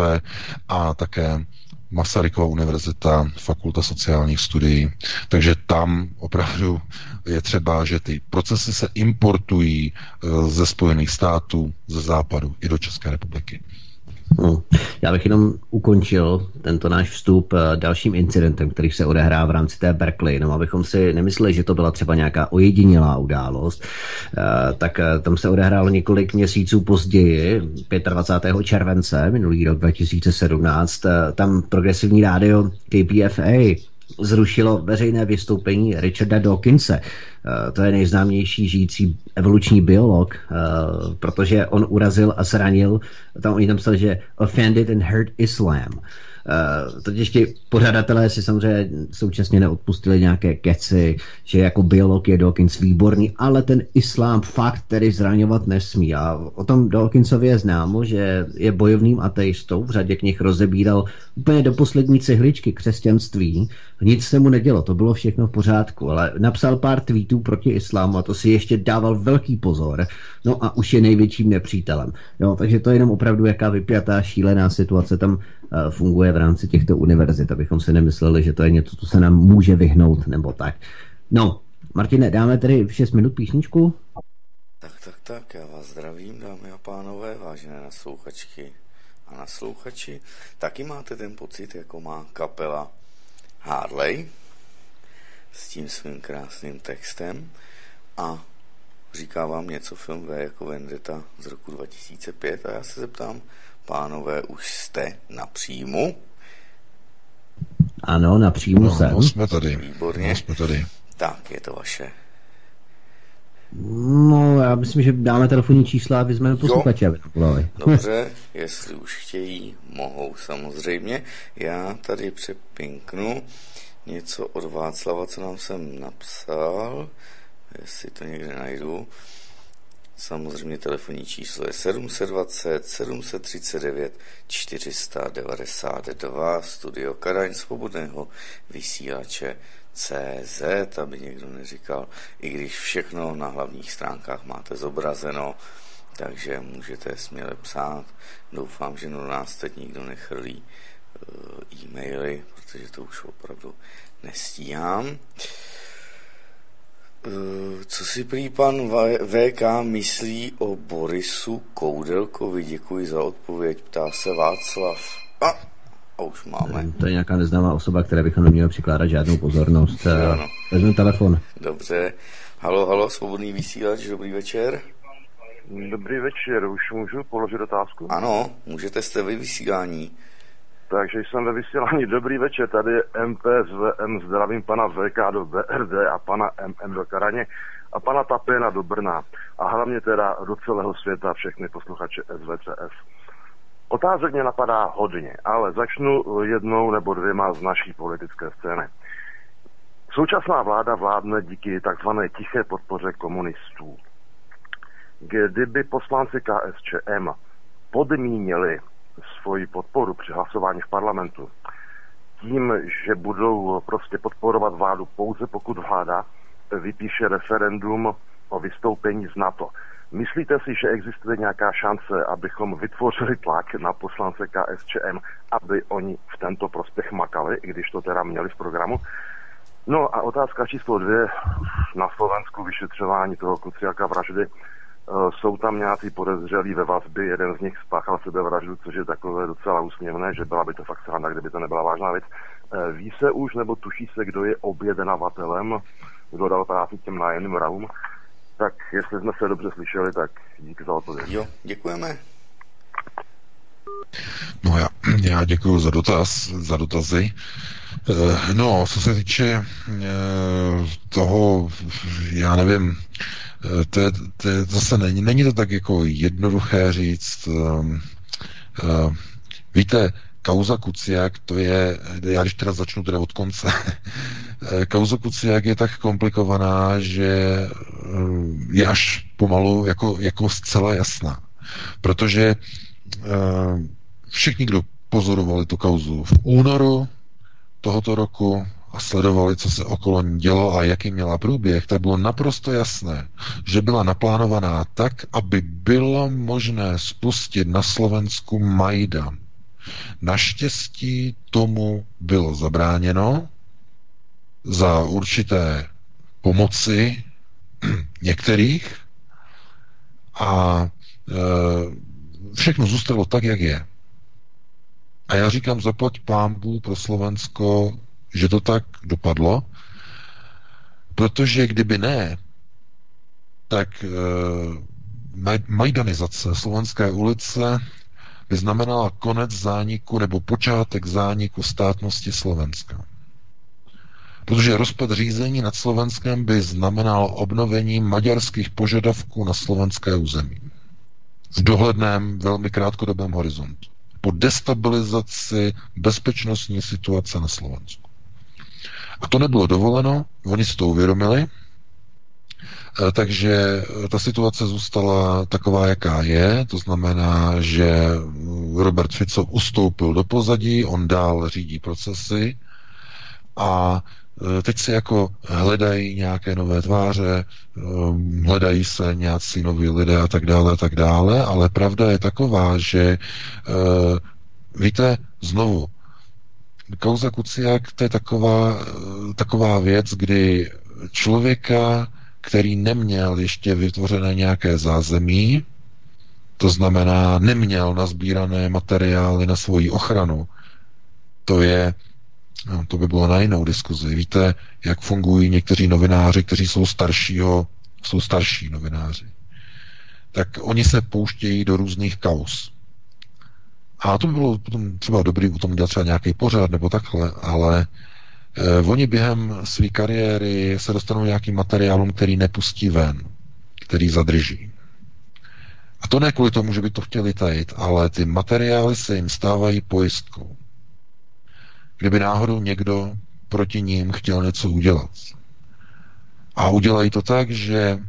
a také Masarykova univerzita, fakulta sociálních studií. Takže tam opravdu je třeba, že ty procesy se importují eh, ze Spojených států, ze západu i do České republiky. No, já bych jenom ukončil tento náš vstup eh, dalším incidentem, který se odehrá v rámci té Berkeley. No, abychom si nemysleli, že to byla třeba nějaká ojedinělá událost, eh, tak eh, tam se odehrálo několik měsíců později, 25. července minulý rok 2017. Tam progresivní rádio KPFA zrušilo veřejné vystoupení Richarda Dawkinse. Eh, to je nejznámější žijící evoluční biolog, eh, protože on urazil a zranil, tam oni tam psali, že offended and hurt Islam. Uh, totiž ti pořadatelé si samozřejmě současně neodpustili nějaké keci, že jako biolog je Dawkins výborný, ale ten islám fakt tedy zraňovat nesmí. A o tom Dawkinsovi je známo, že je bojovným ateistou, v řadě knih rozebíral úplně do poslední cihličky křesťanství. Nic se mu nedělo, to bylo všechno v pořádku, ale napsal pár tweetů proti islámu a to si ještě dával velký pozor. No a už je největším nepřítelem. Jo, takže to je jenom opravdu jaká vypjatá, šílená situace tam uh, funguje v rámci těchto univerzit, abychom si nemysleli, že to je něco, co se nám může vyhnout nebo tak. No, Martine, dáme tedy v 6 minut písničku? Tak, tak, tak, já vás zdravím, dámy a pánové, vážené naslouchačky a naslouchači. Taky máte ten pocit, jako má kapela Harley s tím svým krásným textem a říká vám něco film V jako Vendetta z roku 2005 a já se zeptám, pánové, už jste na příjmu? Ano, na příjmu no, jsem. No, jsme tady. Výborně. No, jsme tady. Tak, je to vaše. No, já myslím, že dáme telefonní čísla a vyzmeme posluchače, aby to volali. Dobře, [LAUGHS] jestli už chtějí, mohou samozřejmě. Já tady přepinknu něco od Václava, co nám jsem napsal, jestli to někde najdu. Samozřejmě telefonní číslo je 720 739 492 Studio Karaň Svobodného vysílače CZ, aby někdo neříkal, i když všechno na hlavních stránkách máte zobrazeno, takže můžete směle psát. Doufám, že do nás teď nikdo nechrlí uh, e-maily, protože to už opravdu nestíhám. Uh, co si prý pan VK myslí o Borisu Koudelkovi? Děkuji za odpověď, ptá se Václav. A, a už máme. To je nějaká neznámá osoba, které bychom neměli přikládat žádnou pozornost. Ano. Vezmu telefon. Dobře. Halo, halo, svobodný vysílač, dobrý večer. Dobrý večer, už můžu položit otázku? Ano, můžete, jste ve vysílání. Takže jsem ve vysílání. Dobrý večer, tady je MPSVM, zdravím pana VK do BRD a pana MM do Karaně a pana Tapena do Brna a hlavně teda do celého světa všechny posluchače SVCS. Otázek mě napadá hodně, ale začnu jednou nebo dvěma z naší politické scény. Současná vláda vládne díky takzvané tiché podpoře komunistů. Kdyby poslanci KSČM podmínili svoji podporu při hlasování v parlamentu tím, že budou prostě podporovat vládu pouze pokud vláda vypíše referendum o vystoupení z NATO. Myslíte si, že existuje nějaká šance, abychom vytvořili tlak na poslance KSČM, aby oni v tento prospěch makali, i když to teda měli v programu? No a otázka číslo dvě. Na Slovensku vyšetřování toho Kuciaka vraždy jsou tam nějací podezřelí ve vazbě, jeden z nich spáchal sebevraždu, což je takové docela úsměvné, že byla by to fakt sranda, kdyby to nebyla vážná věc. Eh, ví se už, nebo tuší se, kdo je objednavatelem, kdo dal práci těm nájemným vrahům? Tak jestli jsme se dobře slyšeli, tak díky za odpověď. Jo, děkujeme. No já, já děkuji za dotaz, za dotazy. Eh, no, co se týče eh, toho, já nevím, eh, to, je, to je zase není, není to tak jako jednoduché říct. Víte, kauza Kuciak, to je, já když teda začnu teda od konce, [LAUGHS] kauza Kuciak je tak komplikovaná, že je až pomalu jako, jako zcela jasná. Protože všichni, kdo pozorovali tu kauzu v únoru tohoto roku a sledovali, co se okolo ní dělo a jaký měla průběh, tak bylo naprosto jasné, že byla naplánovaná tak, aby bylo možné spustit na Slovensku Majdan. Naštěstí tomu bylo zabráněno za určité pomoci [CLEARS THROAT] některých a e, všechno zůstalo tak, jak je. A já říkám, zaplať pámbu pro Slovensko, že to tak dopadlo, protože kdyby ne, tak e, majdanizace Slovenské ulice by znamenala konec zániku nebo počátek zániku státnosti Slovenska. Protože rozpad řízení nad Slovenskem by znamenal obnovení maďarských požadavků na slovenské území v dohledném, velmi krátkodobém horizontu. Po destabilizaci bezpečnostní situace na Slovensku. A to nebylo dovoleno, oni si to uvědomili, eh, takže ta situace zůstala taková, jaká je. To znamená, že Robert Fico ustoupil do pozadí, on dál řídí procesy a teď se jako hledají nějaké nové tváře, eh, hledají se nějací noví lidé a tak dále a tak dále, ale pravda je taková, že eh, víte, znovu, kauza Kuciak to je taková, taková věc, kdy člověka, který neměl ještě vytvořené nějaké zázemí, to znamená neměl nazbírané materiály na svoji ochranu, to je No, to by bylo na jinou diskuzi. Víte, jak fungují někteří novináři, kteří jsou staršího, jsou starší novináři. Tak oni se pouštějí do různých kaus. A to by bylo potom třeba dobrý u tom dělat třeba nějaký pořád nebo takhle, ale eh, oni během své kariéry se dostanou nějakým materiálům, který nepustí ven, který zadrží. A to ne kvůli tomu, že by to chtěli tajit, ale ty materiály se jim stávají pojistkou kdyby náhodou někdo proti ním chtěl něco udělat. A udělají to tak, že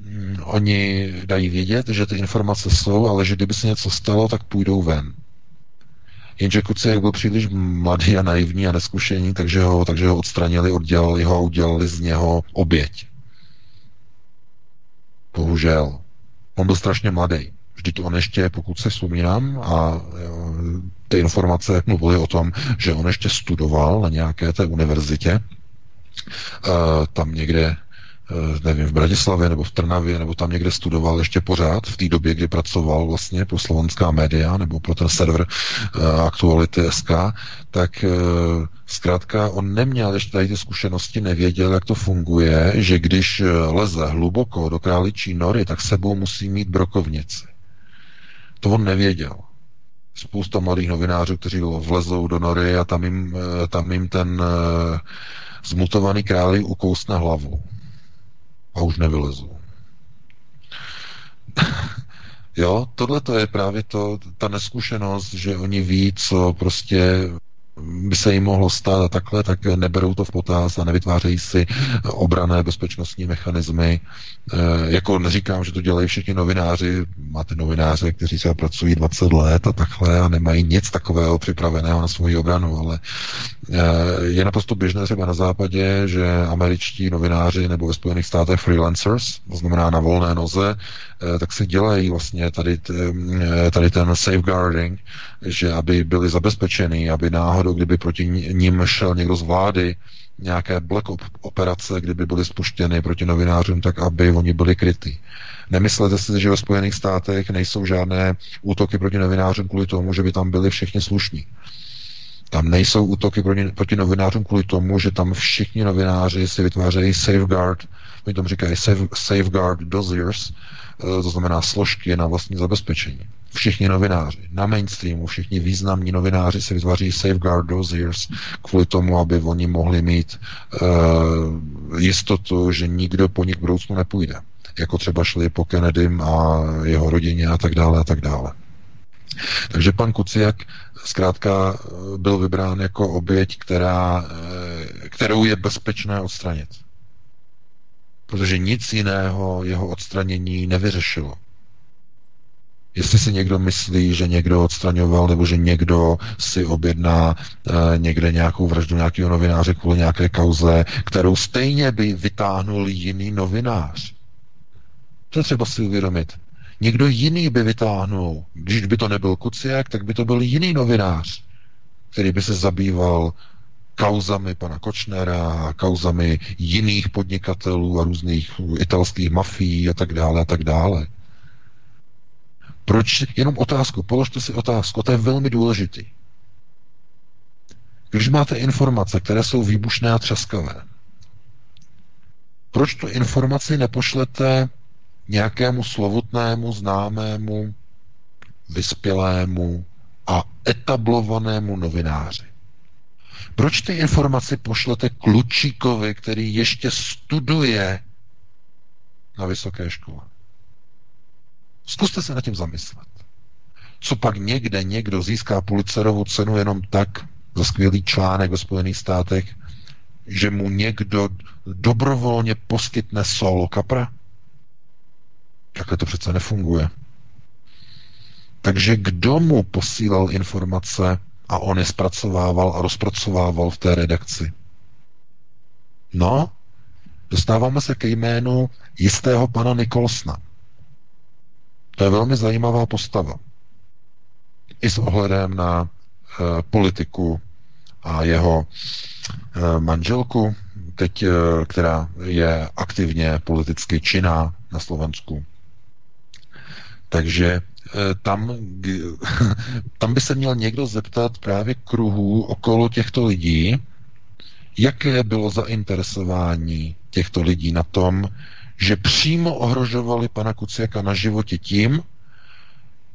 hm, oni dají vědět, že ty informace jsou, ale že kdyby se něco stalo, tak půjdou ven. Jenže Kuciak byl příliš mladý a naivní a neskušený, takže ho, takže ho odstranili, oddělali ho a udělali z něho oběť. Bohužel. On byl strašně mladý. Vždyť on ještě, pokud se vzpomínám, a ty informace mluvily o tom, že on ještě studoval na nějaké té univerzitě, tam někde nevím, v Bratislavě nebo v Trnavě, nebo tam někde studoval ještě pořád v té době, kdy pracoval vlastně pro slovenská média nebo pro ten server Aktuality SK, tak zkrátka on neměl ještě tady ty zkušenosti, nevěděl, jak to funguje, že když leze hluboko do králičí nory, tak sebou musí mít brokovnici. To on nevěděl. Spousta mladých novinářů, kteří vlezou do nory a tam jim, eh, tam jim ten uh, zmutovaný králí ukousne hlavu. A už nevylezou. [LAUGHS] jo, tohle to je právě to, ta neskušenost, že oni ví, co prostě by se jim mohlo stát a takhle, tak neberou to v potaz a nevytvářejí si obrané bezpečnostní mechanismy. E, jako neříkám, že to dělají všichni novináři, máte novináře, kteří se pracují 20 let a takhle a nemají nic takového připraveného na svoji obranu, ale e, je naprosto běžné třeba na západě, že američtí novináři nebo ve Spojených státech freelancers, to znamená na volné noze, e, tak si dělají vlastně tady, tady ten safeguarding, že aby byli zabezpečeni, aby náhodou, kdyby proti ním šel někdo z vlády, nějaké black operace, kdyby byly spuštěny proti novinářům, tak aby oni byli krytí. Nemyslete si, že ve Spojených státech nejsou žádné útoky proti novinářům kvůli tomu, že by tam byli všichni slušní. Tam nejsou útoky proti, proti novinářům kvůli tomu, že tam všichni novináři si vytvářejí safeguard, oni tomu říkají safeguard dossiers, eh, to znamená složky na vlastní zabezpečení. Všichni novináři na mainstreamu, všichni významní novináři si vytváří safeguard dossiers kvůli tomu, aby oni mohli mít uh, jistotu, že nikdo po nich v budoucnu nepůjde. Jako třeba šli po Kennedym a jeho rodině a tak dále a tak dále. Takže pan Kuciak zkrátka byl vybrán jako oběť, která, eh, kterou je bezpečné odstranit. Protože nic jiného jeho odstranění nevyřešilo. Jestli si někdo myslí, že někdo odstraňoval nebo že někdo si objedná e, někde nějakou vraždu nějakého novináře kvůli nějaké kauze, kterou stejně by vytáhnul jiný novinář. To je třeba si uvědomit. Někdo jiný by vytáhnul. Když by to nebyl Kuciak, tak by to byl jiný novinář, který by se zabýval kauzami pana Kočnera, kauzami jiných podnikatelů a různých italských mafií a tak dále a tak dále. Proč? Jenom otázku, položte si otázku, to je velmi důležitý. Když máte informace, které jsou výbušné a třaskavé, proč tu informaci nepošlete nějakému slovutnému, známému, vyspělému a etablovanému novináři? Proč ty informaci pošlete klučíkovi, který ještě studuje na vysoké škole? Zkuste se nad tím zamyslet. Co pak někde někdo získá Pulitzerovu cenu jenom tak za skvělý článek ve Spojených státech, že mu někdo dobrovolně poskytne solo kapra? Takhle to přece nefunguje. Takže kdo mu posílal informace a on je zpracovával a rozpracovával v té redakci? No, dostáváme se ke jménu jistého pana Nikolsna. To je velmi zajímavá postava. I s ohledem na e, politiku a jeho e, manželku, teď, e, která je aktivně politicky činná na Slovensku. Takže tam, [LAUGHS] tam by se měl někdo zeptat právě kruhů okolo těchto lidí, jaké bylo zainteresování těchto lidí na tom, že přímo ohrožovali pana Kuciaka na životě tím,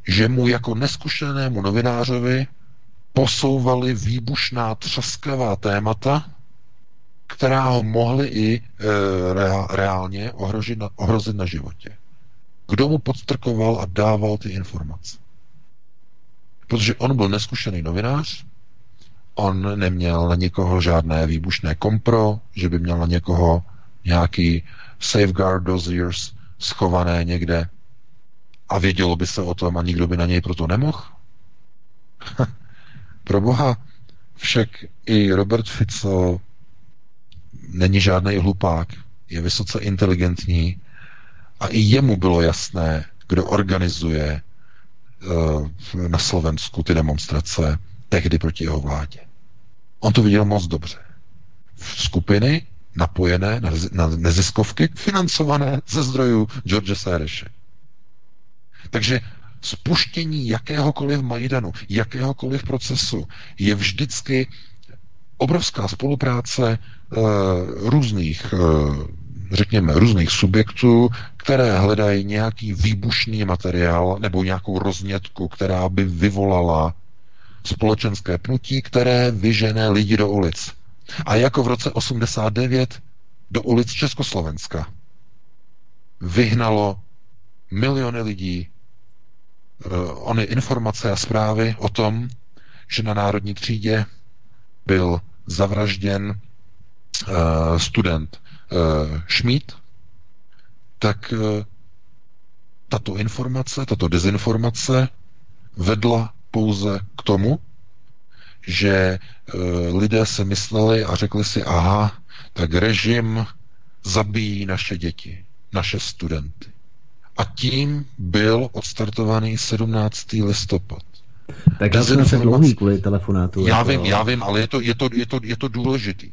že mu jako neskušenému novinářovi posouvali výbušná třaskavá témata, která ho mohly i e, reálně ohrožit na, ohrozit na životě. Kdo mu podstrkoval a dával ty informace? Protože on byl neskušený novinář, on neměl na někoho žádné výbušné kompro, že by měl na někoho nějaký safeguard dossiers schované někde a vědělo by se o tom a nikdo by na něj proto nemohl? [LAUGHS] Pro boha, však i Robert Fico není žádný hlupák, je vysoce inteligentní a i jemu bylo jasné, kdo organizuje uh, na Slovensku ty demonstrace tehdy proti jeho vládě. On to viděl moc dobře. Skupiny napojené na, na neziskovky, financované ze zdrojů George Sereše. Takže spuštění jakéhokoliv Majdanu, jakéhokoliv procesu je vždycky obrovská spolupráce uh, různých, uh, řekněme, různých subjektů, které hledají nějaký výbušný materiál nebo nějakou roznětku, která by vyvolala společenské pnutí, které vyžené lidi do ulic. A jako v roce 89 do ulic Československa vyhnalo miliony lidí uh, ony informace a zprávy o tom, že na národní třídě byl zavražděn uh, student uh, Schmidt, tak tato informace, tato dezinformace vedla pouze k tomu, že e, lidé se mysleli a řekli si, aha, tak režim zabíjí naše děti, naše studenty. A tím byl odstartovaný 17. listopad. Tak já jsem se dlouhý kvůli telefonátu. Já jako... vím, já vím, ale je to, je to, je to, je to důležitý.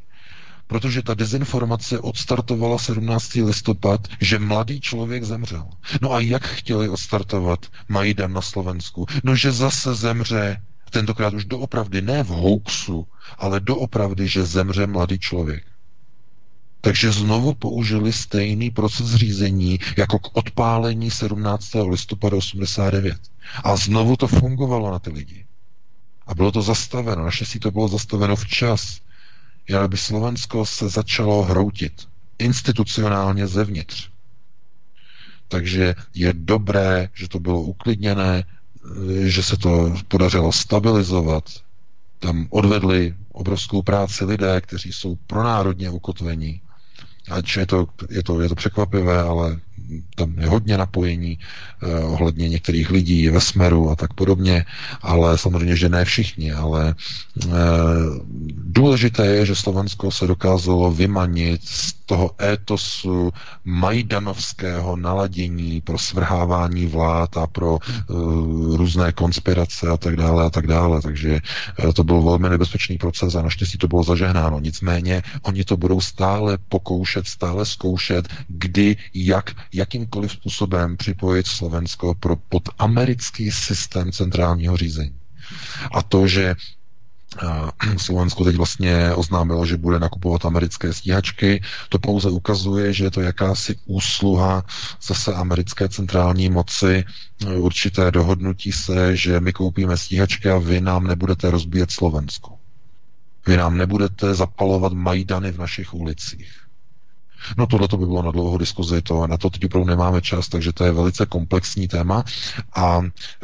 Protože ta dezinformace odstartovala 17. listopad, že mladý člověk zemřel. No a jak chtěli odstartovat Majdan na Slovensku? No, že zase zemře tentokrát už doopravdy ne v hoaxu, ale doopravdy, že zemře mladý člověk. Takže znovu použili stejný proces řízení jako k odpálení 17. listopadu 89. A znovu to fungovalo na ty lidi. A bylo to zastaveno. Naštěstí to bylo zastaveno včas. Já by Slovensko se začalo hroutit institucionálně zevnitř. Takže je dobré, že to bylo uklidněné, že se to podařilo stabilizovat. Tam odvedli obrovskou práci lidé, kteří jsou pronárodně ukotvení. Ač je to, je to, je to překvapivé, ale tam je hodně napojení eh, ohledně některých lidí ve smeru a tak podobně, ale samozřejmě, že ne všichni, ale eh, důležité je, že Slovensko se dokázalo vymanit z toho étosu majdanovského naladění pro svrhávání vlád a pro uh, různé konspirace a tak dále a tak dále. Takže uh, to byl velmi nebezpečný proces a naštěstí to bylo zažehnáno. Nicméně oni to budou stále pokoušet, stále zkoušet, kdy, jak, jakýmkoliv způsobem připojit Slovensko pro, pod americký systém centrálního řízení. A to, že [CLEARS THROAT] Slovensko teď vlastně oznámilo, že bude nakupovat americké stíhačky. To pouze ukazuje, že je to jakási úsluha zase americké centrální moci, určité dohodnutí se, že my koupíme stíhačky a vy nám nebudete rozbíjet Slovensko. Vy nám nebudete zapalovat Majdany v našich ulicích. No tohle to by bylo na dlouho diskuzi, to na to teď opravdu nemáme čas, takže to je velice komplexní téma. A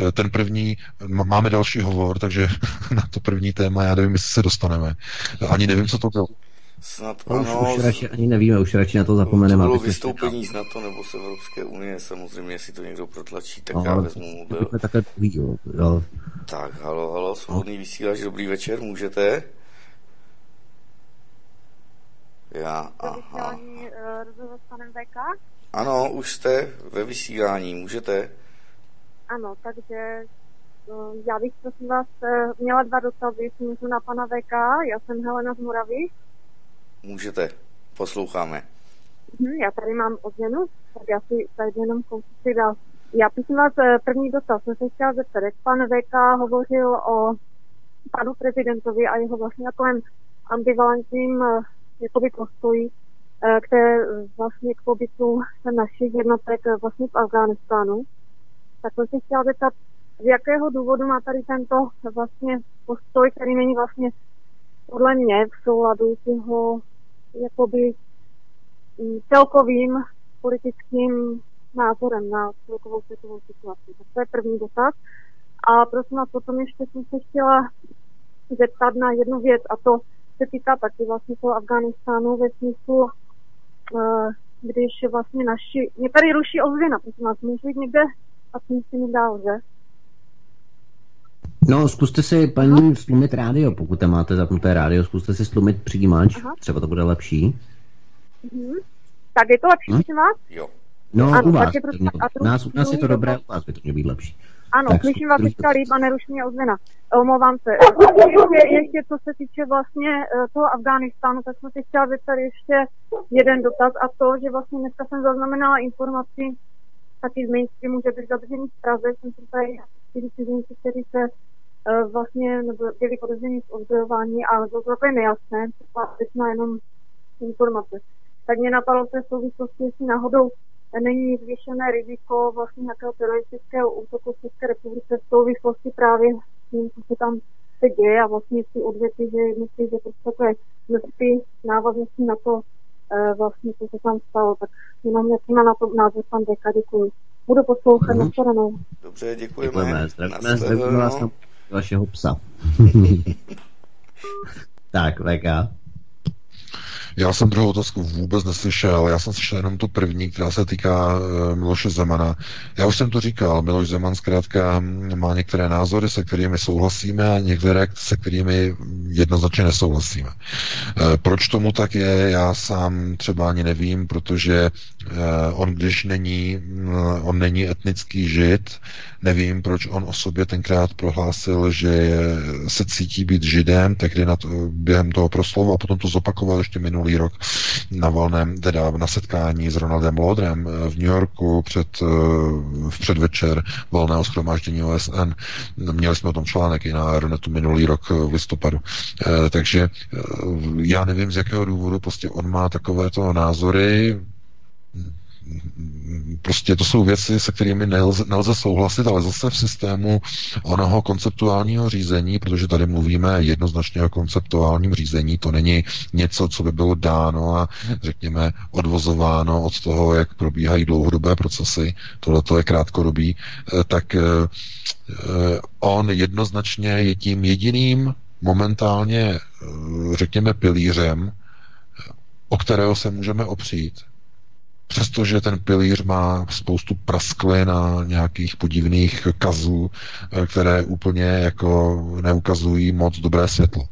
e, ten první, máme další hovor, takže [LAUGHS] na to první téma, já nevím, jestli se dostaneme. Ani nevím, co to bylo. Snad No, ano. už, už radši ani nevíme, už radši na to zapomeneme. to bylo vystoupení z NATO nebo z Evropské unie, samozřejmě, jestli to někdo protlačí, tak No, já vezmu mobil. jsme takhle jo. jo. Tak, halo, halo, svobodný vysílač, dobrý večer, můžete? Já, aha. eh, rozhovor s panem VK? Ano, už jste ve vysílání, můžete? Ano, takže eh, já bych prosím vás eh, měla dva dotazy, můžu na pana VK. Já jsem Helena z Moravy. Můžete, posloucháme. Hm, já tady mám odměnu, tak já si tady jenom kousek dál. Já prosím vás, první dotaz jsem se chtěla zeptat, jak pan VK hovořil o panu prezidentovi a jeho vlastně takovém ambivalentním jakoby postoji eh, k té eh, vlastně k pobytu našich jednotek eh, vlastně v Afghánistánu. Tak jsem se chtěla zeptat, z jakého důvodu má tady tento vlastně postoj, který není vlastně podle mě v souladu s jeho jakoby mm, celkovým politickým názorem na celkovou světovou situaci. Tak to je první dotaz. A prosím vás, potom ještě jsem se chtěla zeptat na jednu věc a to se týká taky vlastně toho Afganistánu ve smyslu, eh, když vlastně naši, mě tady ruší ozvěna, prosím vás, můžu jít někde a tím si mi dál, že? No, zkuste si, paní, stlumit rádio, pokud tam máte zapnuté rádio, zkuste si stlumit přijímač, Aha. třeba to bude lepší. Mhm. Tak je to lepší, Hm? vás? Jo. No, Ano, u vás, no, a u nás, u nás je to dobré, u vás by to mělo být lepší. Ano, Tak, slyším vás teďka dotaz. líp a neruší mě ozvěna. Omlouvám se. Ještě, ještě co se týče vlastně eh, toho Afghánistánu, tak jsem si chtěla zeptat ještě jeden dotaz a to, že vlastně dneska jsem zaznamenala informaci taky z mainstreamu, že byli zadrženi v Praze, jsem si tady čtyři cizinci, kteří se eh, vlastně nebo byli podezření z ozbrojování, ale to bylo nejasné, taková věcná jenom informace. Tak mě napadlo v té souvislosti, jestli náhodou není zvýšené riziko vlastně nějakého teroristického útoku v České republice v souvislosti právě s tím, co se tam se děje a vlastně si odvěty, že myslí, že prostě takové množství návaznosti na to eh, vlastně, co se tam stalo. Tak jenom jaký má na to názor pan Deka, děkuji. Budu poslouchat Mhm. na shledanou. Dobře, děkujeme. Děkujeme, zdravíme, zdravíme vás na vašeho psa. [LAUGHS] tak, VK. Já jsem druhou otázku vůbec neslyšel, já jsem slyšel jenom tu první, která se týká uh, Miloše Zemana. Já už jsem to říkal, Miloš Zeman zkrátka má některé názory, se kterými souhlasíme a některé, se kterými jednoznačně nesouhlasíme. Uh, proč tomu tak je, já sám třeba ani nevím, protože uh, on když není, uh, on není etnický žid, nevím, proč on o sobě tenkrát prohlásil, že se cítí být židem, tehdy na to, během toho proslovu a potom to zopakoval ještě minulý rok na volném, teda na setkání s Ronaldem Lodrem v New Yorku před, eh, v předvečer volného schromáždění OSN. Měli jsme o tom článek i na Aeronetu minulý rok v listopadu. Eh, Takže eh, já nevím, z jakého důvodu prostě on má takovéto názory, prostě to jsou věci, se kterými nelze, nelze souhlasit, ale zase v systému onoho konceptuálního řízení, protože tady mluvíme jednoznačně o konceptuálním řízení, to není něco, co by bylo dáno a řekněme odvozováno od toho, jak probíhají dlouhodobé procesy, tohle je krátkodobý, eh, tak eh, eh, on jednoznačně je tím jediným momentálně, řekněme, pilířem, o kterého se můžeme opřít, přestože ten pilíř má spoustu prasklin a nějakých podivných kazů, eh, které úplně jako neukazují moc dobré světlo.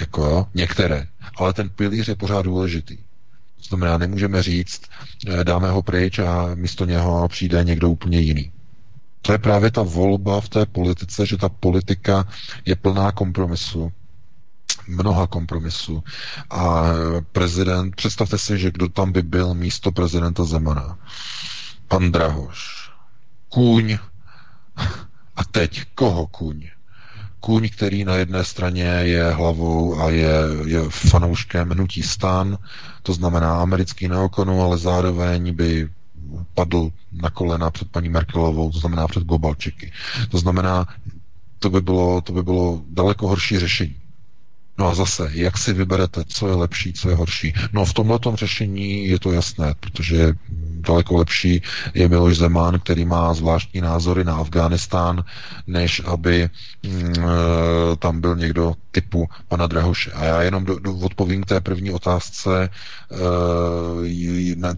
Jako jo, některé. Ale ten pilíř je pořád důležitý. To znamená, nemůžeme říct, eh, dáme ho pryč a místo něho přijde někdo úplně jiný. To je právě ta volba v té politice, že ta politika je plná kompromisu, mnoha kompromisů. A prezident, představte si, že kdo tam by byl místo prezidenta Zemana. Pan Drahoš. Kůň. [LAUGHS] A teď koho kůň? Kůň, který na jedné straně je hlavou a je, je fanouškem hnutí stan, to znamená americký neokonu, ale zároveň by padl na kolena před paní Merkelovou, to znamená před Gobalčiky. To znamená, to by bylo, to by bylo daleko horší řešení. No a zase, jak si vyberete, co je lepší, co je horší? No v tomhle řešení je to jasné, protože daleko lepší je Miloš Zeman, který má zvláštní názory na Afghánistán, než aby mm, e, tam byl někdo typu pana Drahoše. A já jenom do, do, odpovím k té první otázce e,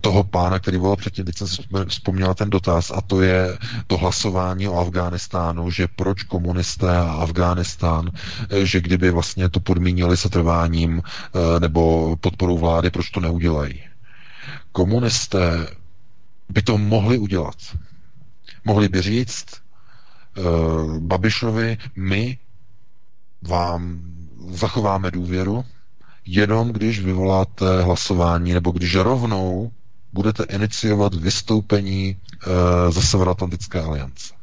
toho pána, který volal předtím, teď jsem si vzpomněla ten dotaz, a to je to hlasování o Afghánistánu, že proč komunisté a Afghánistán, e, že kdyby vlastně to podmínili se trváním e, nebo podporou vlády, proč to neudělají. Komunisté by to mohli udělat. Mohli by říct uh, Babišovi, my vám zachováme důvěru, jenom když vyvoláte hlasování, nebo když rovnou budete iniciovat vystoupení uh, ze Severoatlantické aliance.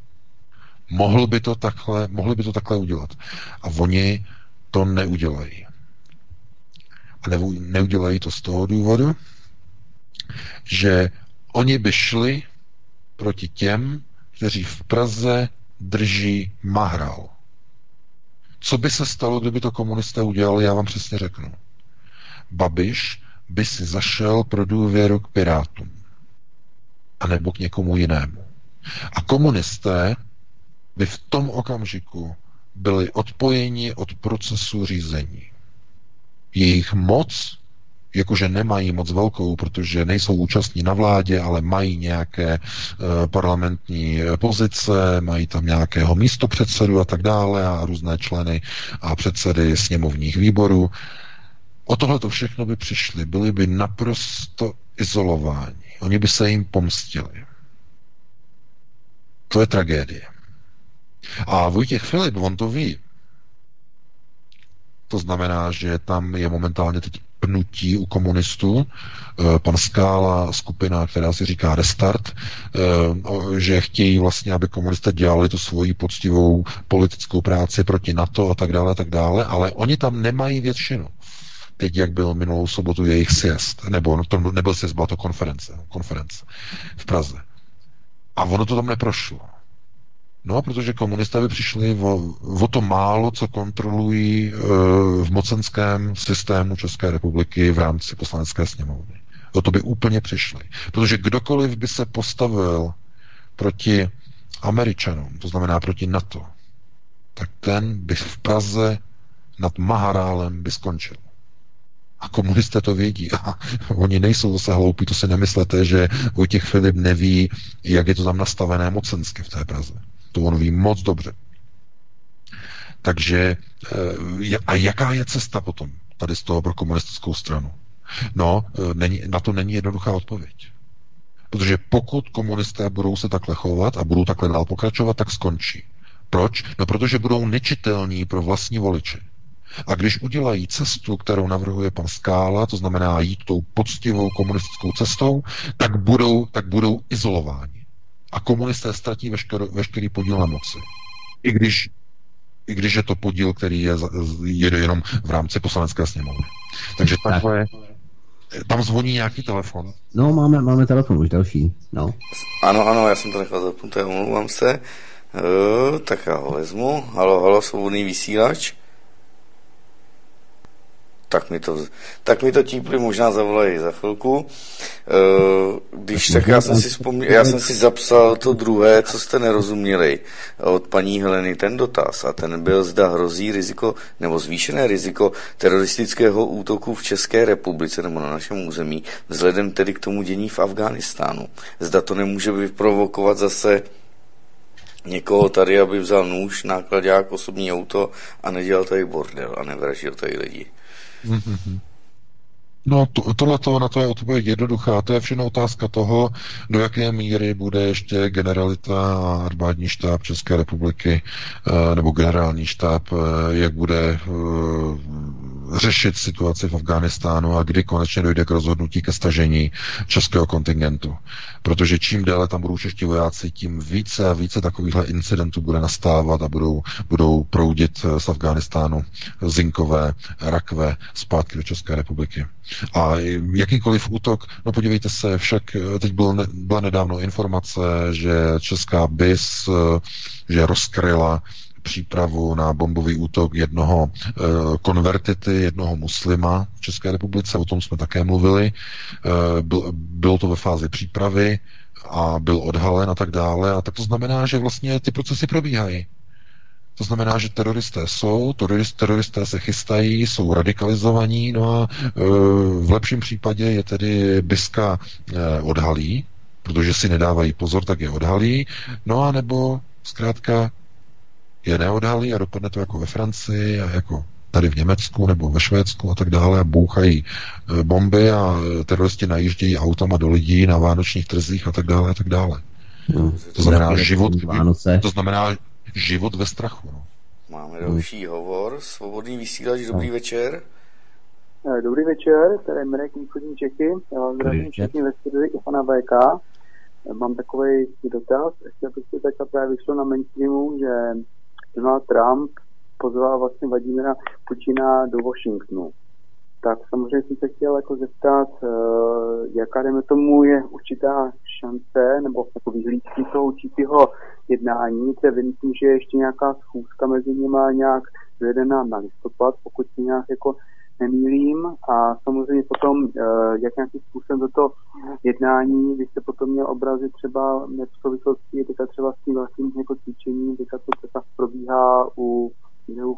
Mohl by to takhle, mohli by to takhle udělat. A oni to neudělají. A ne, neudělají to z toho důvodu, že Oni by šli proti těm, kteří v Praze drží Mahral. Co by se stalo, kdyby to komunisté udělali, já vám přesně řeknu. Babiš by si zašel pro důvěru k Pirátům. A nebo k někomu jinému. A komunisté by v tom okamžiku byli odpojeni od procesu řízení. Jejich moc jakože nemají moc velkou, protože nejsou účastní na vládě, ale mají nějaké e, parlamentní pozice, mají tam nějakého místopředsedu a tak dále a různé členy a předsedy sněmovních výborů. O tohle to všechno by přišli, byli by naprosto izolováni. Oni by se jim pomstili. To je tragédie. A Vojtěch Filip, on to ví. To znamená, že tam je momentálně teď pnutí u komunistů. Eh, pan Skála, skupina, která si říká Restart, eh, že chtějí vlastně, aby komunisté dělali tu svoji poctivou politickou práci proti NATO a tak dále, a tak dále, ale oni tam nemají většinu. Teď, jak byl minulou sobotu jejich sjezd, nebo to nebyl sjezd, byla to konference, konference v Praze. A ono to tam neprošlo. No, protože komunisté by přišli o, o to málo, co kontrolují e, v mocenském systému České republiky v rámci poslanecké sněmovny. O to by úplně přišli. Protože kdokoliv by se postavil proti Američanům, to znamená proti NATO, tak ten by v Praze nad Maharálem by skončil. A komunisté to vědí. A oni nejsou zase hloupí, to si nemyslete, že Vojtěch Filip neví, jak je to tam nastavené mocensky v té Praze. To on ví moc dobře. Takže eh, a jaká je cesta potom tady z toho pro komunistickou stranu? No, eh, není, na to není jednoduchá odpověď. Protože pokud komunisté budou se takhle chovat a budou takhle dál pokračovat, tak skončí. Proč? No, protože budou nečitelní pro vlastní voliče. A když udělají cestu, kterou navrhuje pan Skála, to znamená jít tou poctivou komunistickou cestou, tak budou, tak budou izolováni a komunisté ztratí veškerý, veškerý podíl na moci. I když, I když je to podíl, který je, je jenom v rámci poslanecké sněmovny. Takže tak. takhle tam zvoní nějaký telefon. No, máme, máme telefon už další. No. Ano, ano, já jsem to nechal zapnuté, omlouvám se. Uh, tak já ho vezmu. Halo, halo, svobodný vysílač tak mi to, tak mi to típli možná zavolají za chvilku. Eh, když tak já jsem si vzpomněl, já jsem si zapsal to druhé, co jste nerozuměli od paní Heleny, ten dotaz a ten byl, zda hrozí riziko nebo zvýšené riziko teroristického útoku v České republice nebo na našem území, vzhledem tedy k tomu dění v Afghánistánu. Zda to nemůže vyprovokovat zase někoho tady, aby vzal nůž, nákladák, osobní auto a nedělal tady bordel a nevražil tady lidi. Mm-hmm. No, to, tohle to, na to je odpověď jednoduchá. To je všechno otázka toho, do jaké míry bude ještě generalita a armádní štáb České republiky eh, nebo generální štáb, eh, jak bude eh, řešit situaci v Afghánistánu a kdy konečně dojde k rozhodnutí ke stažení českého kontingentu. Protože čím déle tam budou čeští vojáci, tím více a více takovýchhle incidentů bude nastávat a budou, budou proudit z Afghánistánu zinkové rakve zpátky do České republiky. A jakýkoliv útok, no podívejte se, však teď byl, byla nedávno informace, že česká BIS, že rozkryla přípravu na bombový útok jednoho e, konvertity, jednoho muslima v České republice, o tom jsme také mluvili. E, byl, bylo to ve fázi přípravy a byl odhalen a tak dále. A tak to znamená, že vlastně ty procesy probíhají. To znamená, že teroristé jsou, terorist, teroristé se chystají, jsou radikalizovaní, no a e, v lepším případě je tedy Biska odhalí, protože si nedávají pozor, tak je odhalí, no a nebo zkrátka je neodhalí a dopadne to jako ve Francii a jako tady v Německu nebo ve Švédsku a tak dále a bouchají e, bomby a teroristi najíždějí autama do lidí na vánočních trzích a tak dále a tak dále. No, to znamená život, to znamená život ve strachu. No. Máme další hovor, svobodný vysílač, dobrý no. večer. Eh, dobrý večer, tady je Mirek Východní Čechy. Já vás zdravím všichni ve studiu i pana VK. Eh, mám takový dotaz. Chtěl bych se tak právě vyšlo na mainstreamu, že Donald Trump pozval vlastně Vladimira Putina do Washingtonu. Tak samozřejmě jsem se chtěl jako zeptat, uh, jaká dejme tomu je určitá šance nebo jako vyhlídky toho určitého jednání, kde myslím, že je ještě nějaká schůzka mezi nimi nějak zvedená na listopad, pokud se nějak jako nemýlím a samozřejmě potom, uh, jak nějakým způsobem toho jednání, vy jste potom měl obrazy třeba v souvislosti teďka třeba s tím vlastním jako cvičením, teďka to třeba probíhá u,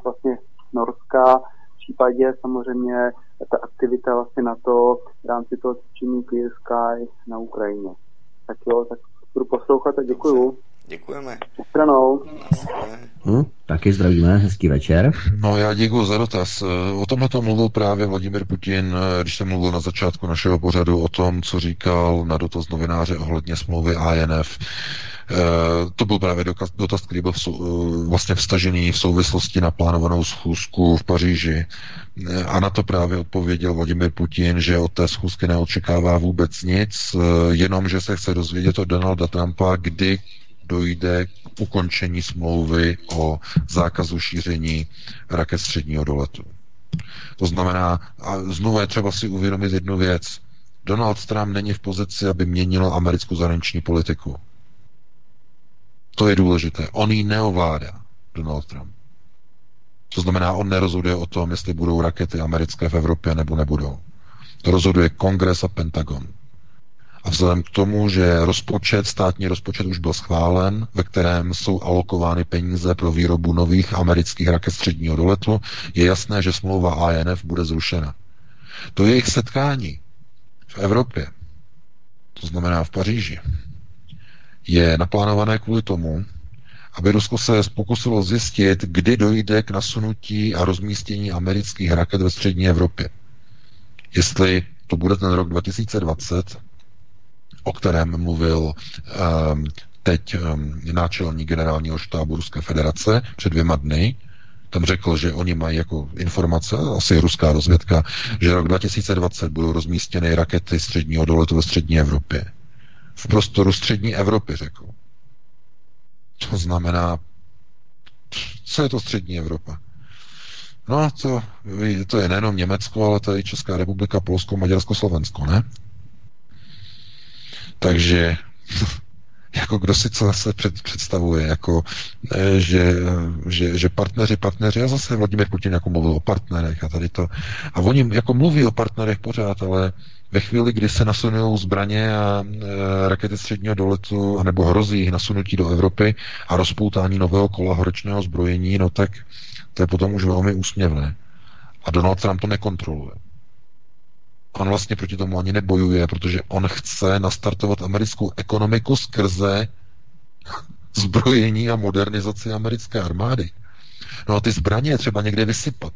vlastně Norska, případě samozřejmě ta aktivita vlastně na to v rámci toho cvičení Clear Sky na Ukrajině. Tak jo, tak budu poslouchat a děkuju. Děkujeme. Stranou. Hm, taky zdravíme, hezký večer. No já děkuji za dotaz. O tomhle to mluvil právě Vladimir Putin, když jsem mluvil na začátku našeho pořadu o tom, co říkal na dotaz novináře ohledně smlouvy INF. Eh, to byl právě dokaz, dotaz, který byl eh, vlastně vstažený v souvislosti na plánovanou schůzku v Paříži. Eh, a na to právě odpověděl Vladimir Putin, že od té schůzky neočekává vůbec nic, jenom že se chce dozvědět od Donalda Trumpa, kdy dojde k ukončení smlouvy o zákazu šíření raket středního doletu. To znamená, a znovu je třeba si uvědomit jednu věc. Donald Trump není v pozici, aby měnil americkou zahraniční politiku. To je důležité. On ji neovládá, Donald Trump. To znamená, on nerozhoduje o tom, jestli budou rakety americké v Evropě nebo nebudou. To rozhoduje Kongres a Pentagon. A vzhledem k tomu, že rozpočet, státní rozpočet už byl schválen, ve kterém jsou alokovány peníze pro výrobu nových amerických raket středního doletu, je jasné, že smlouva INF bude zrušena. To je jejich setkání v Evropě, to znamená v Paříži, je naplánované kvůli tomu, aby Rusko se pokusilo zjistit, kdy dojde k nasunutí a rozmístění amerických raket ve střední Evropě. Jestli to bude ten rok 2020, o kterém mluvil um, teď um, náčelník generálního štábu Ruské federace před dvěma dny, tam řekl, že oni mají jako informace, asi ruská rozvědka, že rok 2020 budou rozmístěny rakety středního doletu ve střední Evropě v prostoru střední Evropy, řekl. To znamená, co je to střední Evropa? No, to, to je nejenom Německo, ale to je i Česká republika, Polsko, Maďarsko, Slovensko, ne? Takže [LAUGHS] jako kdo si co se před, představuje, jako eh, že, že, že partneři, partneři, a zase Vladimír Putin jako mluvil o partnerech a tady to, a oni jako mluví o partnerech pořád, ale ve chvíli, kdy se nasunují zbraně a e, rakety středního doletu, nebo hrozí jich nasunutí do Evropy a rozpoutání nového kola horečného zbrojení, no tak to je potom už velmi úsměvné. A Donald Trump to nekontroluje. On vlastně proti tomu ani nebojuje, protože on chce nastartovat americkou ekonomiku skrze zbrojení a modernizaci americké armády. No a ty zbraně je třeba někde vysypat.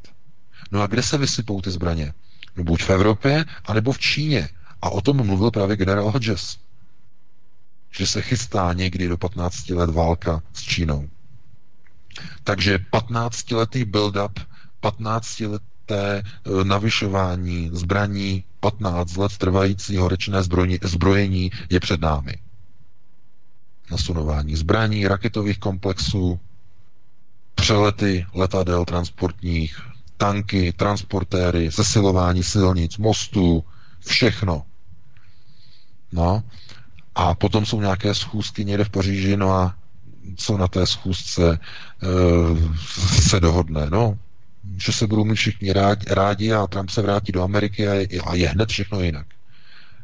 No a kde se vysypou ty zbraně? No buď v Evropě, anebo v Číně. A o tom mluvil právě generál Hodges. Že se chystá někdy do 15 let válka s Čínou. Takže 15-letý build-up, 15-leté eh, navyšování zbraní, 15 let trvající horečné zbrojení, je před námi. Nasunování zbraní, raketových komplexů, přelety letadel transportních, tanky, transportéry, zesilování silnic, mostů, všechno. No. A potom jsou nějaké schůzky někde v Paříži, no a co na té schůzce se dohodne. No, že se budou mít všichni rádi, rádi a Trump se vrátí do Ameriky a je, a je hned všechno jinak.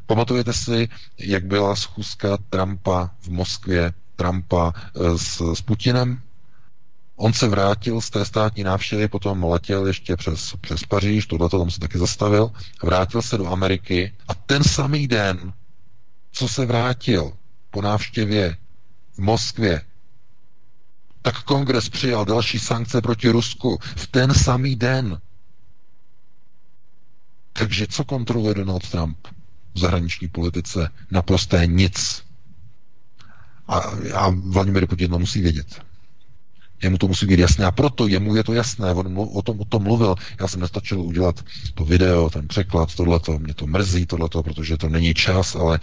Pamatujete si, jak byla schůzka Trumpa v Moskvě, Trumpa s, s Putinem? On se vrátil z té státní návštěvy, potom letěl ještě přes, přes Paříž, tohle tam se taky zastavil, vrátil se do Ameriky a ten samý den, co se vrátil po návštěvě v Moskvě, tak kongres přijal další sankce proti Rusku v ten samý den. Takže co kontroluje Donald Trump v zahraniční politice? Naprosté nic. A, a Vladimir Putin to musí vědět. Jemu to musí být jasné a proto jemu je to jasné, on o tom, o tom mluvil. Já jsem nestačil udělat to video, ten překlad, tohleto, mě to mrzí, tohleto, protože to není čas, ale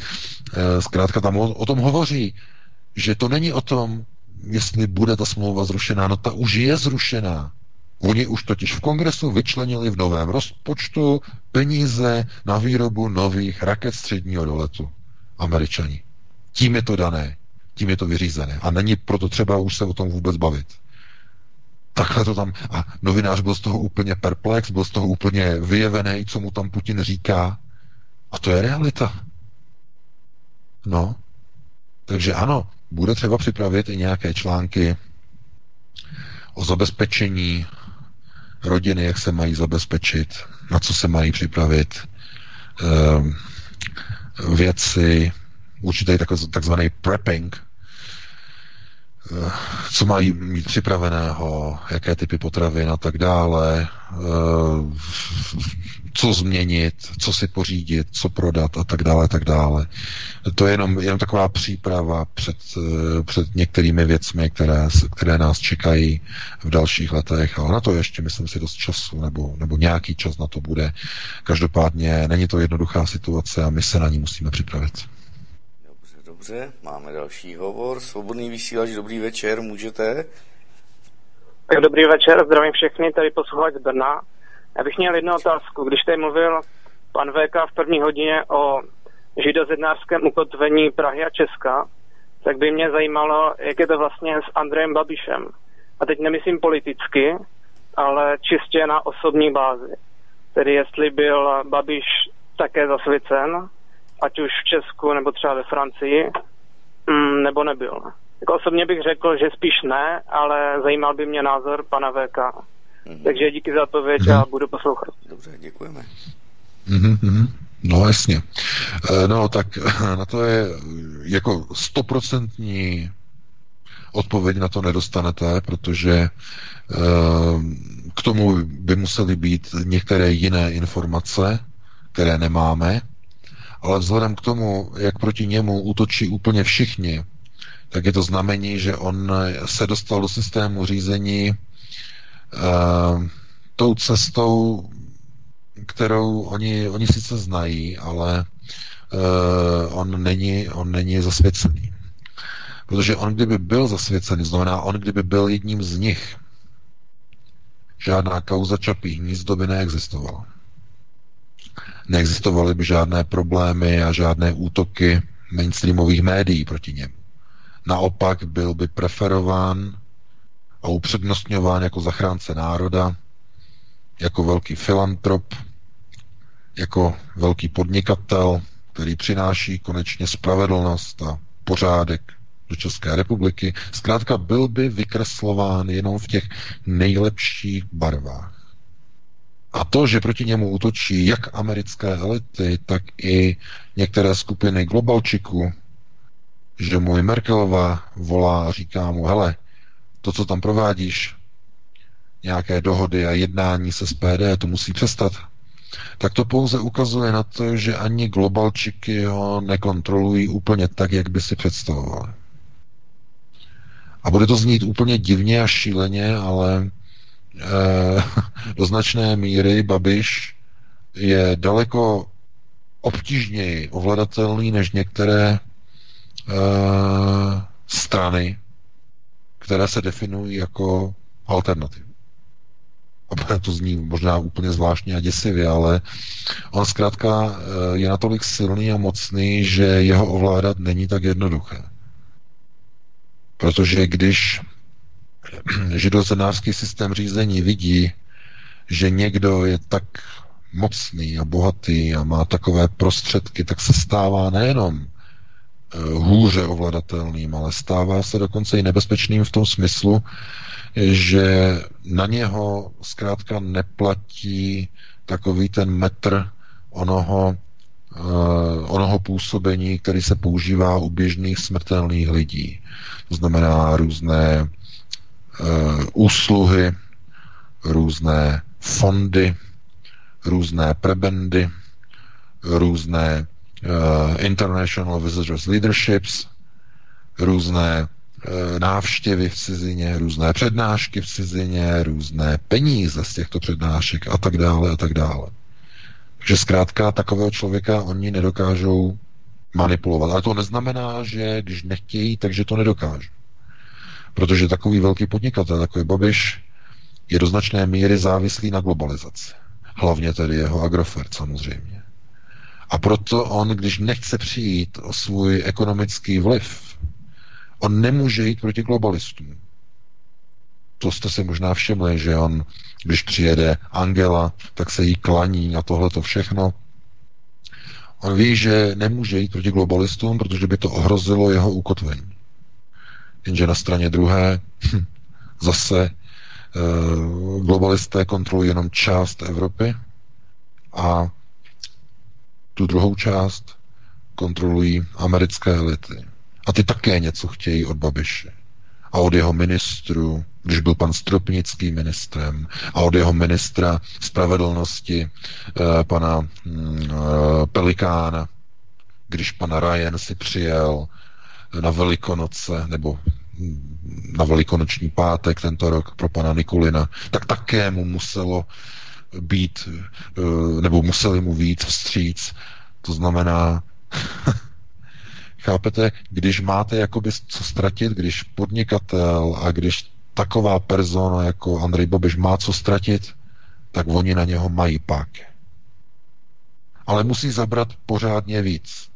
e, zkrátka tam o, o tom hovoří, že to není o tom, jestli bude ta smlouva zrušená, no ta už je zrušená. Oni už totiž v kongresu vyčlenili v novém rozpočtu peníze na výrobu nových raket středního doletu. Američani. Tím je to dané, tím je to vyřízené. A není proto třeba už se o tom vůbec bavit. Takhle to tam. A novinář byl z toho úplně perplex, byl z toho úplně vyjevený, co mu tam Putin říká. A to je realita. No. Takže ano, bude třeba připravit i nějaké články o zabezpečení rodiny, jak se mají zabezpečit, na co se mají připravit, ehm, věci, určitý takzvaný prepping, Eh, co mají mít připraveného, jaké typy potravin a tak dále, eh, co změnit, co si pořídit, co prodat a tak dále, a tak dále. To je jenom, jenom taková příprava před, eh, před některými věcmi, které, které nás čekají v dalších letech, ale na to ještě, myslím si, dost času, nebo, nebo nějaký čas na to bude. Každopádně není to jednoduchá situace a my se na ní musíme připravit. Dobře, máme další hovor. Svobodný vysílač, dobrý večer, můžete? Tak dobrý večer, zdravím všechny, tady posluchač z Brna. Já bych měl jednu otázku. Když tady mluvil pan VK v první hodině o židozednářském ukotvení Prahy a Česka, tak by mě zajímalo, jak je to vlastně s Andrejem Babišem. A teď nemyslím politicky, ale čistě na osobní bázi. Tedy jestli byl Babiš také zasvěcen ať už v Česku nebo třeba ve Francii, mm, nebo nebyl. Jako osobně bych řekl, že spíš ne, ale zajímal by mě názor pana VK. Mm-hmm. Takže díky za to věc mm-hmm. a budu poslouchat. Dobře, děkujeme. Mm-hmm. No jasně. E, no tak na to je jako stoprocentní odpověď na to nedostanete, protože e, k tomu by musely být některé jiné informace, které nemáme, ale vzhledem k tomu, jak proti němu útočí úplně všichni, tak je to znamení, že on se dostal do systému řízení tou cestou, kterou oni, oni sice znají, ale uh, on, není, on není zasvěcený. Protože on kdyby byl zasvěcený, znamená on kdyby byl jedním z nich, žádná kauza Čapí hnízdo by neexistovala neexistovaly by žádné problémy a žádné útoky mainstreamových médií proti němu. Naopak byl by preferován a upřednostňován jako zachránce národa, jako velký filantrop, jako velký podnikatel, který přináší konečně spravedlnost a pořádek do České republiky. Zkrátka byl by vykreslován jenom v těch nejlepších barvách. A to, že proti němu útočí jak americké elity, tak i některé skupiny globalčiků, že můj Merkelová volá a říká mu, hele, to, co tam provádíš, nějaké dohody a jednání se SPD, to musí přestat, tak to pouze ukazuje na to, že ani globalčiky ho nekontrolují úplně tak, jak by si představovali. A bude to znít úplně divně a šíleně, ale Eh, [LAUGHS] do značné míry Babiš je daleko obtížněji ovladatelný než některé e, strany, které se definují jako alternativy. A to zní možná úplně zvláštně a děsivě, ale on zkrátka eh, je natolik silný a mocný, že jeho ovládat není tak jednoduché. Protože když [CLEARS THROAT] židozenářský systém řízení vidí, že někdo je tak mocný a bohatý a má takové prostředky, tak se stává nejenom hůře ovladatelným, ale stává se dokonce i nebezpečným v tom smyslu, že na něho zkrátka neplatí takový ten metr onoho, uh, onoho působení, který se používá u běžných smrtelných lidí. To znamená různé uh, úsluhy, různé fondy, různé prebendy, různé International Visitors Leaderships, různé uh, návštěvy v cizině, různé přednášky v cizině, různé peníze z těchto přednášek a tak dále a tak dále. Takže zkrátka takového člověka oni nedokážou manipulovat. Ale to neznamená, že když nechtějí, takže to nedokážou. Protože takový velký podnikatel, je Babiš, je do značné míry závislý na globalizaci. Hlavně tedy jeho Agrofert samozřejmě. A proto on, když nechce přijít o svůj ekonomický vliv, on nemůže jít proti globalistům. To jste si možná všimli, že on, když přijede Angela, tak se jí klaní a tohle to všechno. On ví, že nemůže jít proti globalistům, protože by to ohrozilo jeho ukotvení. Jenže na straně druhé zase Eh, globalisté kontrolují jenom část Evropy a tu druhou část kontrolují americké elity. A ty také něco chtějí od Babiše. A od jeho ministru, když byl pan Stropnický ministrem, a od jeho ministra spravedlnosti, eh, pana mm, eh, Pelikána, když pan Ryan si přijel na Velikonoce, nebo na velikonoční pátek tento rok pro pana Nikulina, tak také mu muselo být, eh, nebo museli mu víc vstříc. To znamená, [LAUGHS] chápete, když máte jakoby co ztratit, když podnikatel a když taková persona jako Andrej Babiš má co ztratit, tak oni na něho mají pak. Ale musí zabrat pořádně víc.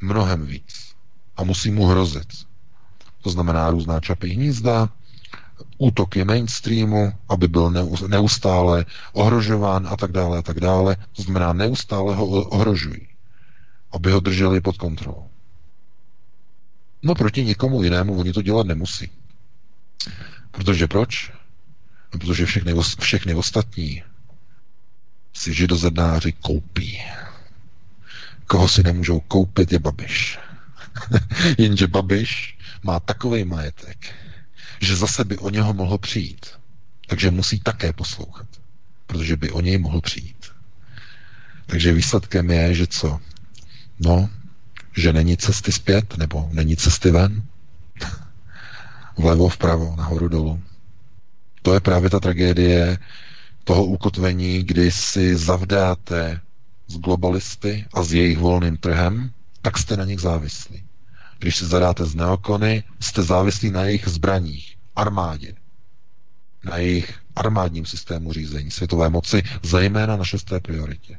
Mnohem víc. A musí mu hrozit to znamená různá čapí hnízda, útoky mainstreamu, aby byl neustále ohrožován a tak dále a tak dále. To znamená, neustále ho ohrožují, aby ho drželi pod kontrolou. No proti nikomu jinému oni to dělat nemusí. Protože proč? No, protože všechny, všechny ostatní si židozednáři koupí. Koho si nemůžou koupit je Babiš. [LAUGHS] Jenže Babiš má takový majetek, že zase by o něho mohlo přijít. Takže musí také poslouchat, protože by o něj mohl přijít. Takže výsledkem je, že co? No, že není cesty zpět, nebo není cesty ven. [LAUGHS] Vlevo, vpravo, nahoru, dolů. To je právě ta tragédie toho ukotvení, kdy si zavdáte s globalisty a s jejich volným trhem, tak jste na nich závislí. Když si zadáte z neokony, jste závislí na jejich zbraních, armádě, na jejich armádním systému řízení světové moci, zejména na šesté prioritě.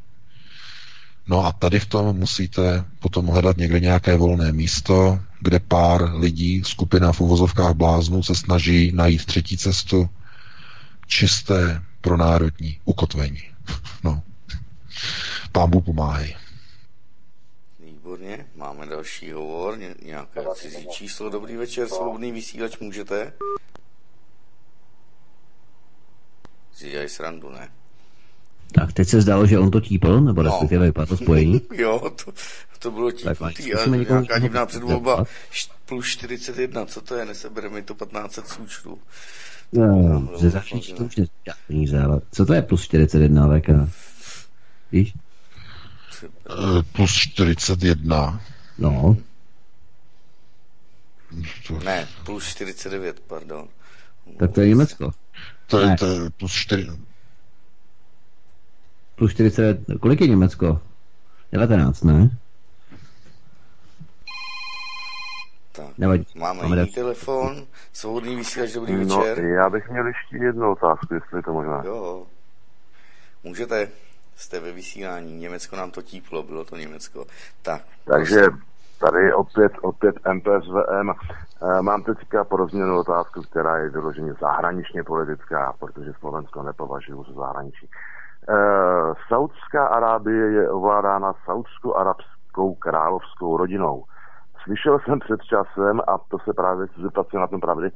No a tady v tom musíte potom hledat někde nějaké volné místo, kde pár lidí, skupina v uvozovkách bláznů se snaží najít třetí cestu, čisté pro národní ukotvení. [LAUGHS] No. Pán Bůh pomáhej. Výborně, máme další hovor, ně, nějaké cizí číslo. Dobrý večer, svobodný vysílač, můžete? Si dělají srandu, ne? Tak teď se zdálo, že on to típl, nebo no. respektive vypadlo spojení. [LAUGHS] jo, to, to bylo típnutý. A nějaká divná předvolba plus 41, co to je? Nesebere mi to 1500 součtů. No, no, ze začátku to už peníze, ale co to je plus 41 VK? Víš? Eh, plus 41. No. Ne, plus 49, pardon. Tak to je Německo. To je, to je plus 4. Plus 40, kolik je Německo? 19, ne? Tak, Nevadí. máme, máme jiný telefon, svobodný vysílač, dobrý no, večer. já bych měl ještě jednu otázku, jestli je to možná. Jo, můžete jste ve vysílání. Německo nám to típlo, bylo to Německo. Tak. Takže Tady opět, opět MPSVM. Eh, mám teďka porozměnou otázku, která je vyloženě zahraničně politická, protože Slovensko nepovažuji za zahraničí. Uh, Saudská Arábie je ovládána saudsko-arabskou královskou rodinou. Slyšel jsem před časem, a to se právě chci zeptat na tom pravdy,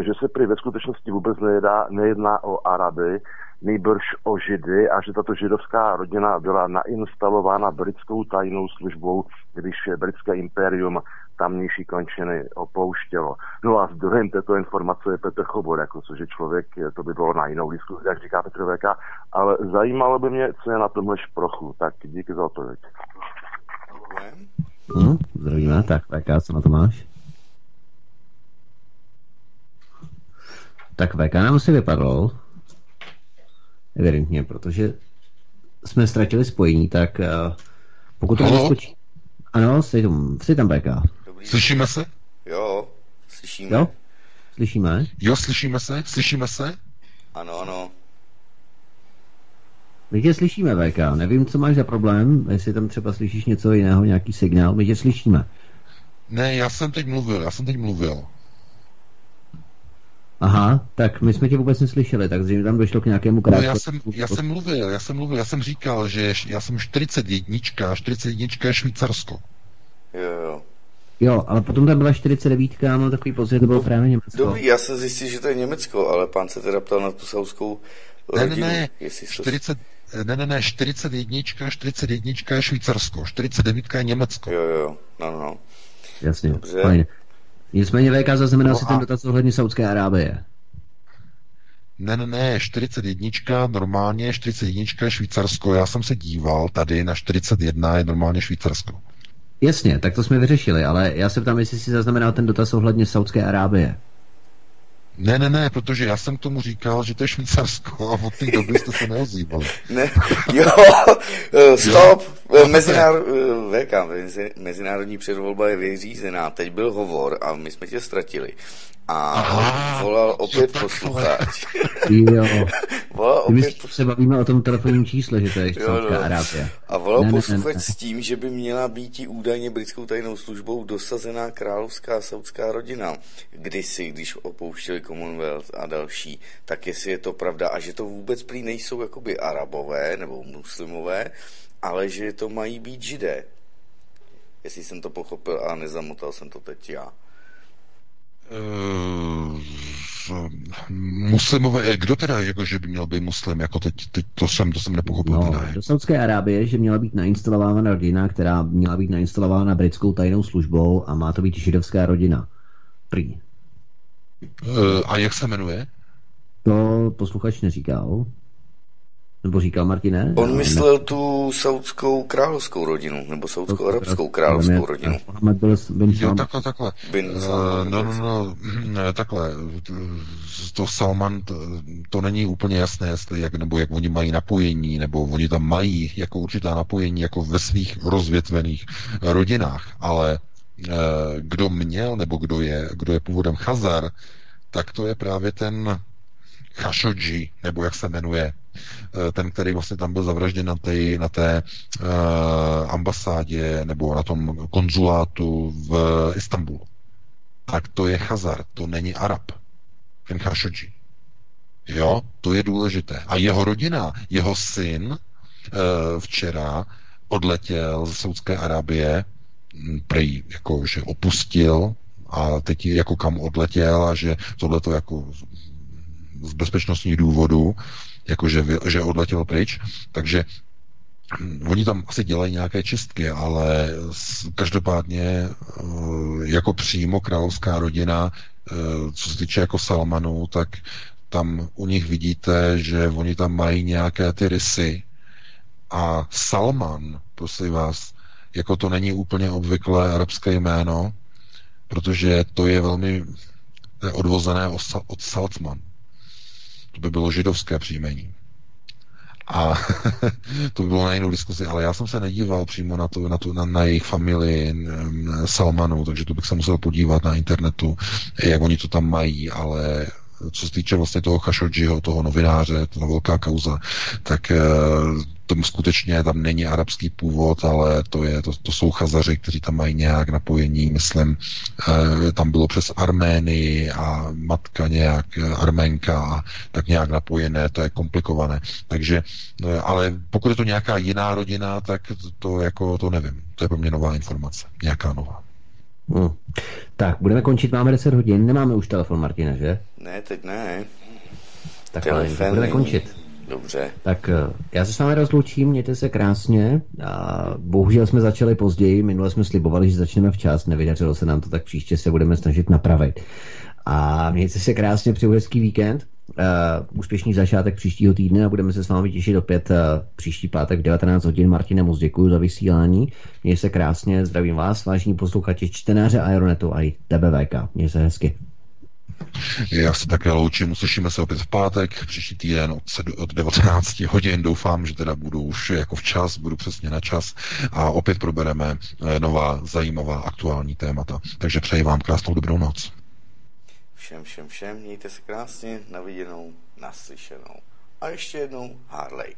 že se prý ve skutečnosti vůbec nejedná, nejedná o Araby, nejbrž o Židy a že tato židovská rodina byla nainstalována britskou tajnou službou, když britské impérium tamnější končiny opouštělo. No a druhým této informace je Petr Chobor, jako což je člověk, to by bylo na jinou diskuzi, jak říká Petr VK, ale zajímalo by mě, co je na tomhle šprochu. Tak díky za odpověď. No, zdravíme, tak VK, co na to máš? Tak VK nám si vypadl. Evidentně, protože jsme ztratili spojení, tak uh, pokud to vyskočí... Ano, jsi tam, jsi tam VK. Dobrý. Slyšíme se? Jo, slyšíme. Jo? Slyšíme? Jo, slyšíme se? Slyšíme se? Ano, ano. My tě slyšíme, VK. Nevím, co máš za problém, jestli tam třeba slyšíš něco jiného, nějaký signál, my tě slyšíme. Ne, já jsem teď mluvil, já jsem teď mluvil. Aha, tak my jsme tě vůbec neslyšeli, tak zřejmě tam došlo k nějakému krátkému... No já jsem, já jsem mluvil, já jsem mluvil, já jsem říkal, že já jsem 41, 41 je Švýcarsko. Jo, jo. Jo, ale potom tam byla 49, no takový pocit, to bylo právě Německo. Dobrý, já jsem zjistil, že to je Německo, ale pán se teda ptal na tu sauskou rodinu. Ne, ne, ne, 40, ne, ne, ne, 41, 41 je Švýcarsko, 49 je Německo. Jo, jo, no, no. Jasně, Dobře. fajn. Nicméně VK zaznamenal no si ten dotaz ohledně Saudské Arábie. Ne, ne, ne, 41, normálně 41 je Švýcarsko. Já jsem se díval tady na 41 je normálně Švýcarsko. Jasně, tak to jsme vyřešili, ale já se ptám, jestli si zaznamenal ten dotaz ohledně Saudské Arábie. Ne, ne, ne, protože já jsem k tomu říkal, že to je Švýcarsko a od té doby jste se neozývali. ne, jo, eh, stop, eh, Mezinár, eh, VK, mezinárodní předvolba je vyřízená, teď byl hovor a my jsme tě ztratili. A Aha, volal opět posluchač. jo. [LAUGHS] volal opět... My se bavíme o tom telefonním čísle, že to je Saudská no. Arábie. A volal ne, posluchač ne, ne, ne. s tím, že by měla být údajně britskou tajnou službou dosazená královská saudská rodina. Kdysi, když opouštěli Commonwealth a další, tak jestli je to pravda a že to vůbec prý nejsou jakoby arabové nebo muslimové, ale že to mají být židé. Jestli jsem to pochopil a nezamotal jsem to teď já. Uh, muslimové, kdo teda, jako, že by měl být muslim, jako teď, teď to jsem, to jsem nepochopil. No, teda. do Saudské Arábie, že měla být nainstalována rodina, která měla být nainstalována britskou tajnou službou a má to být židovská rodina. Prý. Uh, a jak se jmenuje? To posluchač neříkal. Nebo říkal Martine? On myslel ne. tu saudskou královskou rodinu, nebo saudskou arabskou královskou rodinu. Mohamed byl bin jo, takhle, takhle. Bin uh, no, no, no, ne, takhle. To Salman, to, to není úplně jasné, jestli jak, nebo jak oni mají napojení, nebo oni tam mají jako určitá napojení, jako ve svých rozvětvených rodinách, ale uh, kdo měl, nebo kdo je, kdo je původem Chazar, tak to je právě ten Khashoggi, nebo jak se jmenuje, eh, ten, který vlastně tam byl zavražděn na té, na té uh, ambasádě nebo na tom konzulátu v Istanbulu. Tak to je Chazar, to není Arab. Ten Khashoggi. Jo, to je důležité. A jeho rodina, jeho syn včera odletěl z Saudské Arábie, prej, jako, že opustil a teď jako kam odletěl a že tohle to jako z bezpečnostních důvodů, jakože že odletěl pryč, takže hm, Oni tam asi dělají nějaké čistky, ale každopádně eh, jako přímo královská rodina, eh, co se týče jako Salmanu, tak tam u nich vidíte, že oni tam mají nějaké ty rysy. A Salman, prosím vás, jako to není úplně obvyklé arabské jméno, protože to je velmi odvozené od Saltman. To by bylo židovské příjmení. A [LAUGHS] to by bylo na jinou diskuzi, ale já jsem se nedíval přímo na, to, na, to, na, na jejich familii Salmanu, takže to bych se musel podívat na internetu, jak oni to tam mají, ale co se týče vlastně toho Khashoggiho, toho novináře, to velká kauza, tak eh, tomu skutečně tam není arabský původ, ale to, je, to, to jsou chazaři, kteří tam mají nějak napojení, myslím, e, tam bylo přes Arménii a matka nějak Arménka a tak nějak napojené, to je komplikované. Takže, ale pokud je to nějaká jiná rodina, tak to jako to nevím. To je pro mě nová informace, nějaká nová. Hmm. Tak, budeme končit, máme 10 hodin, nemáme už telefon Martina, že? Ne, teď ne. Tak budeme končit. Dobře. Tak eh, já se s vámi rozloučím, mějte se krásně. A bohužel jsme začali později, minule jsme slibovali, že začneme včas, nevydařilo se nám to, tak příště se budeme snažit napravit. A mějte se krásně, přeju hezký víkend, uh, úspěšný začátek příštího týdne a budeme se s vámi těšit opět uh, příští pátek v 19 hodin. Martine, moc děkuji za vysílání. Mějte se krásně, zdravím vás, vážení posluchači, čtenáře Aeronetu a i TBVK. Mějte se hezky. Já se také loučím, uslyšíme se opět v pátek, příští týden od, od 19 hodin. Doufám, že teda budu už jako včas, budu přesně na čas a opět probereme eh, nová, zajímavá, aktuální témata. Takže přeji vám krásnou dobrou noc. Všem, všem, všem, mějte se krásně, na viděnou, naslyšenou. A ještě jednou Harley.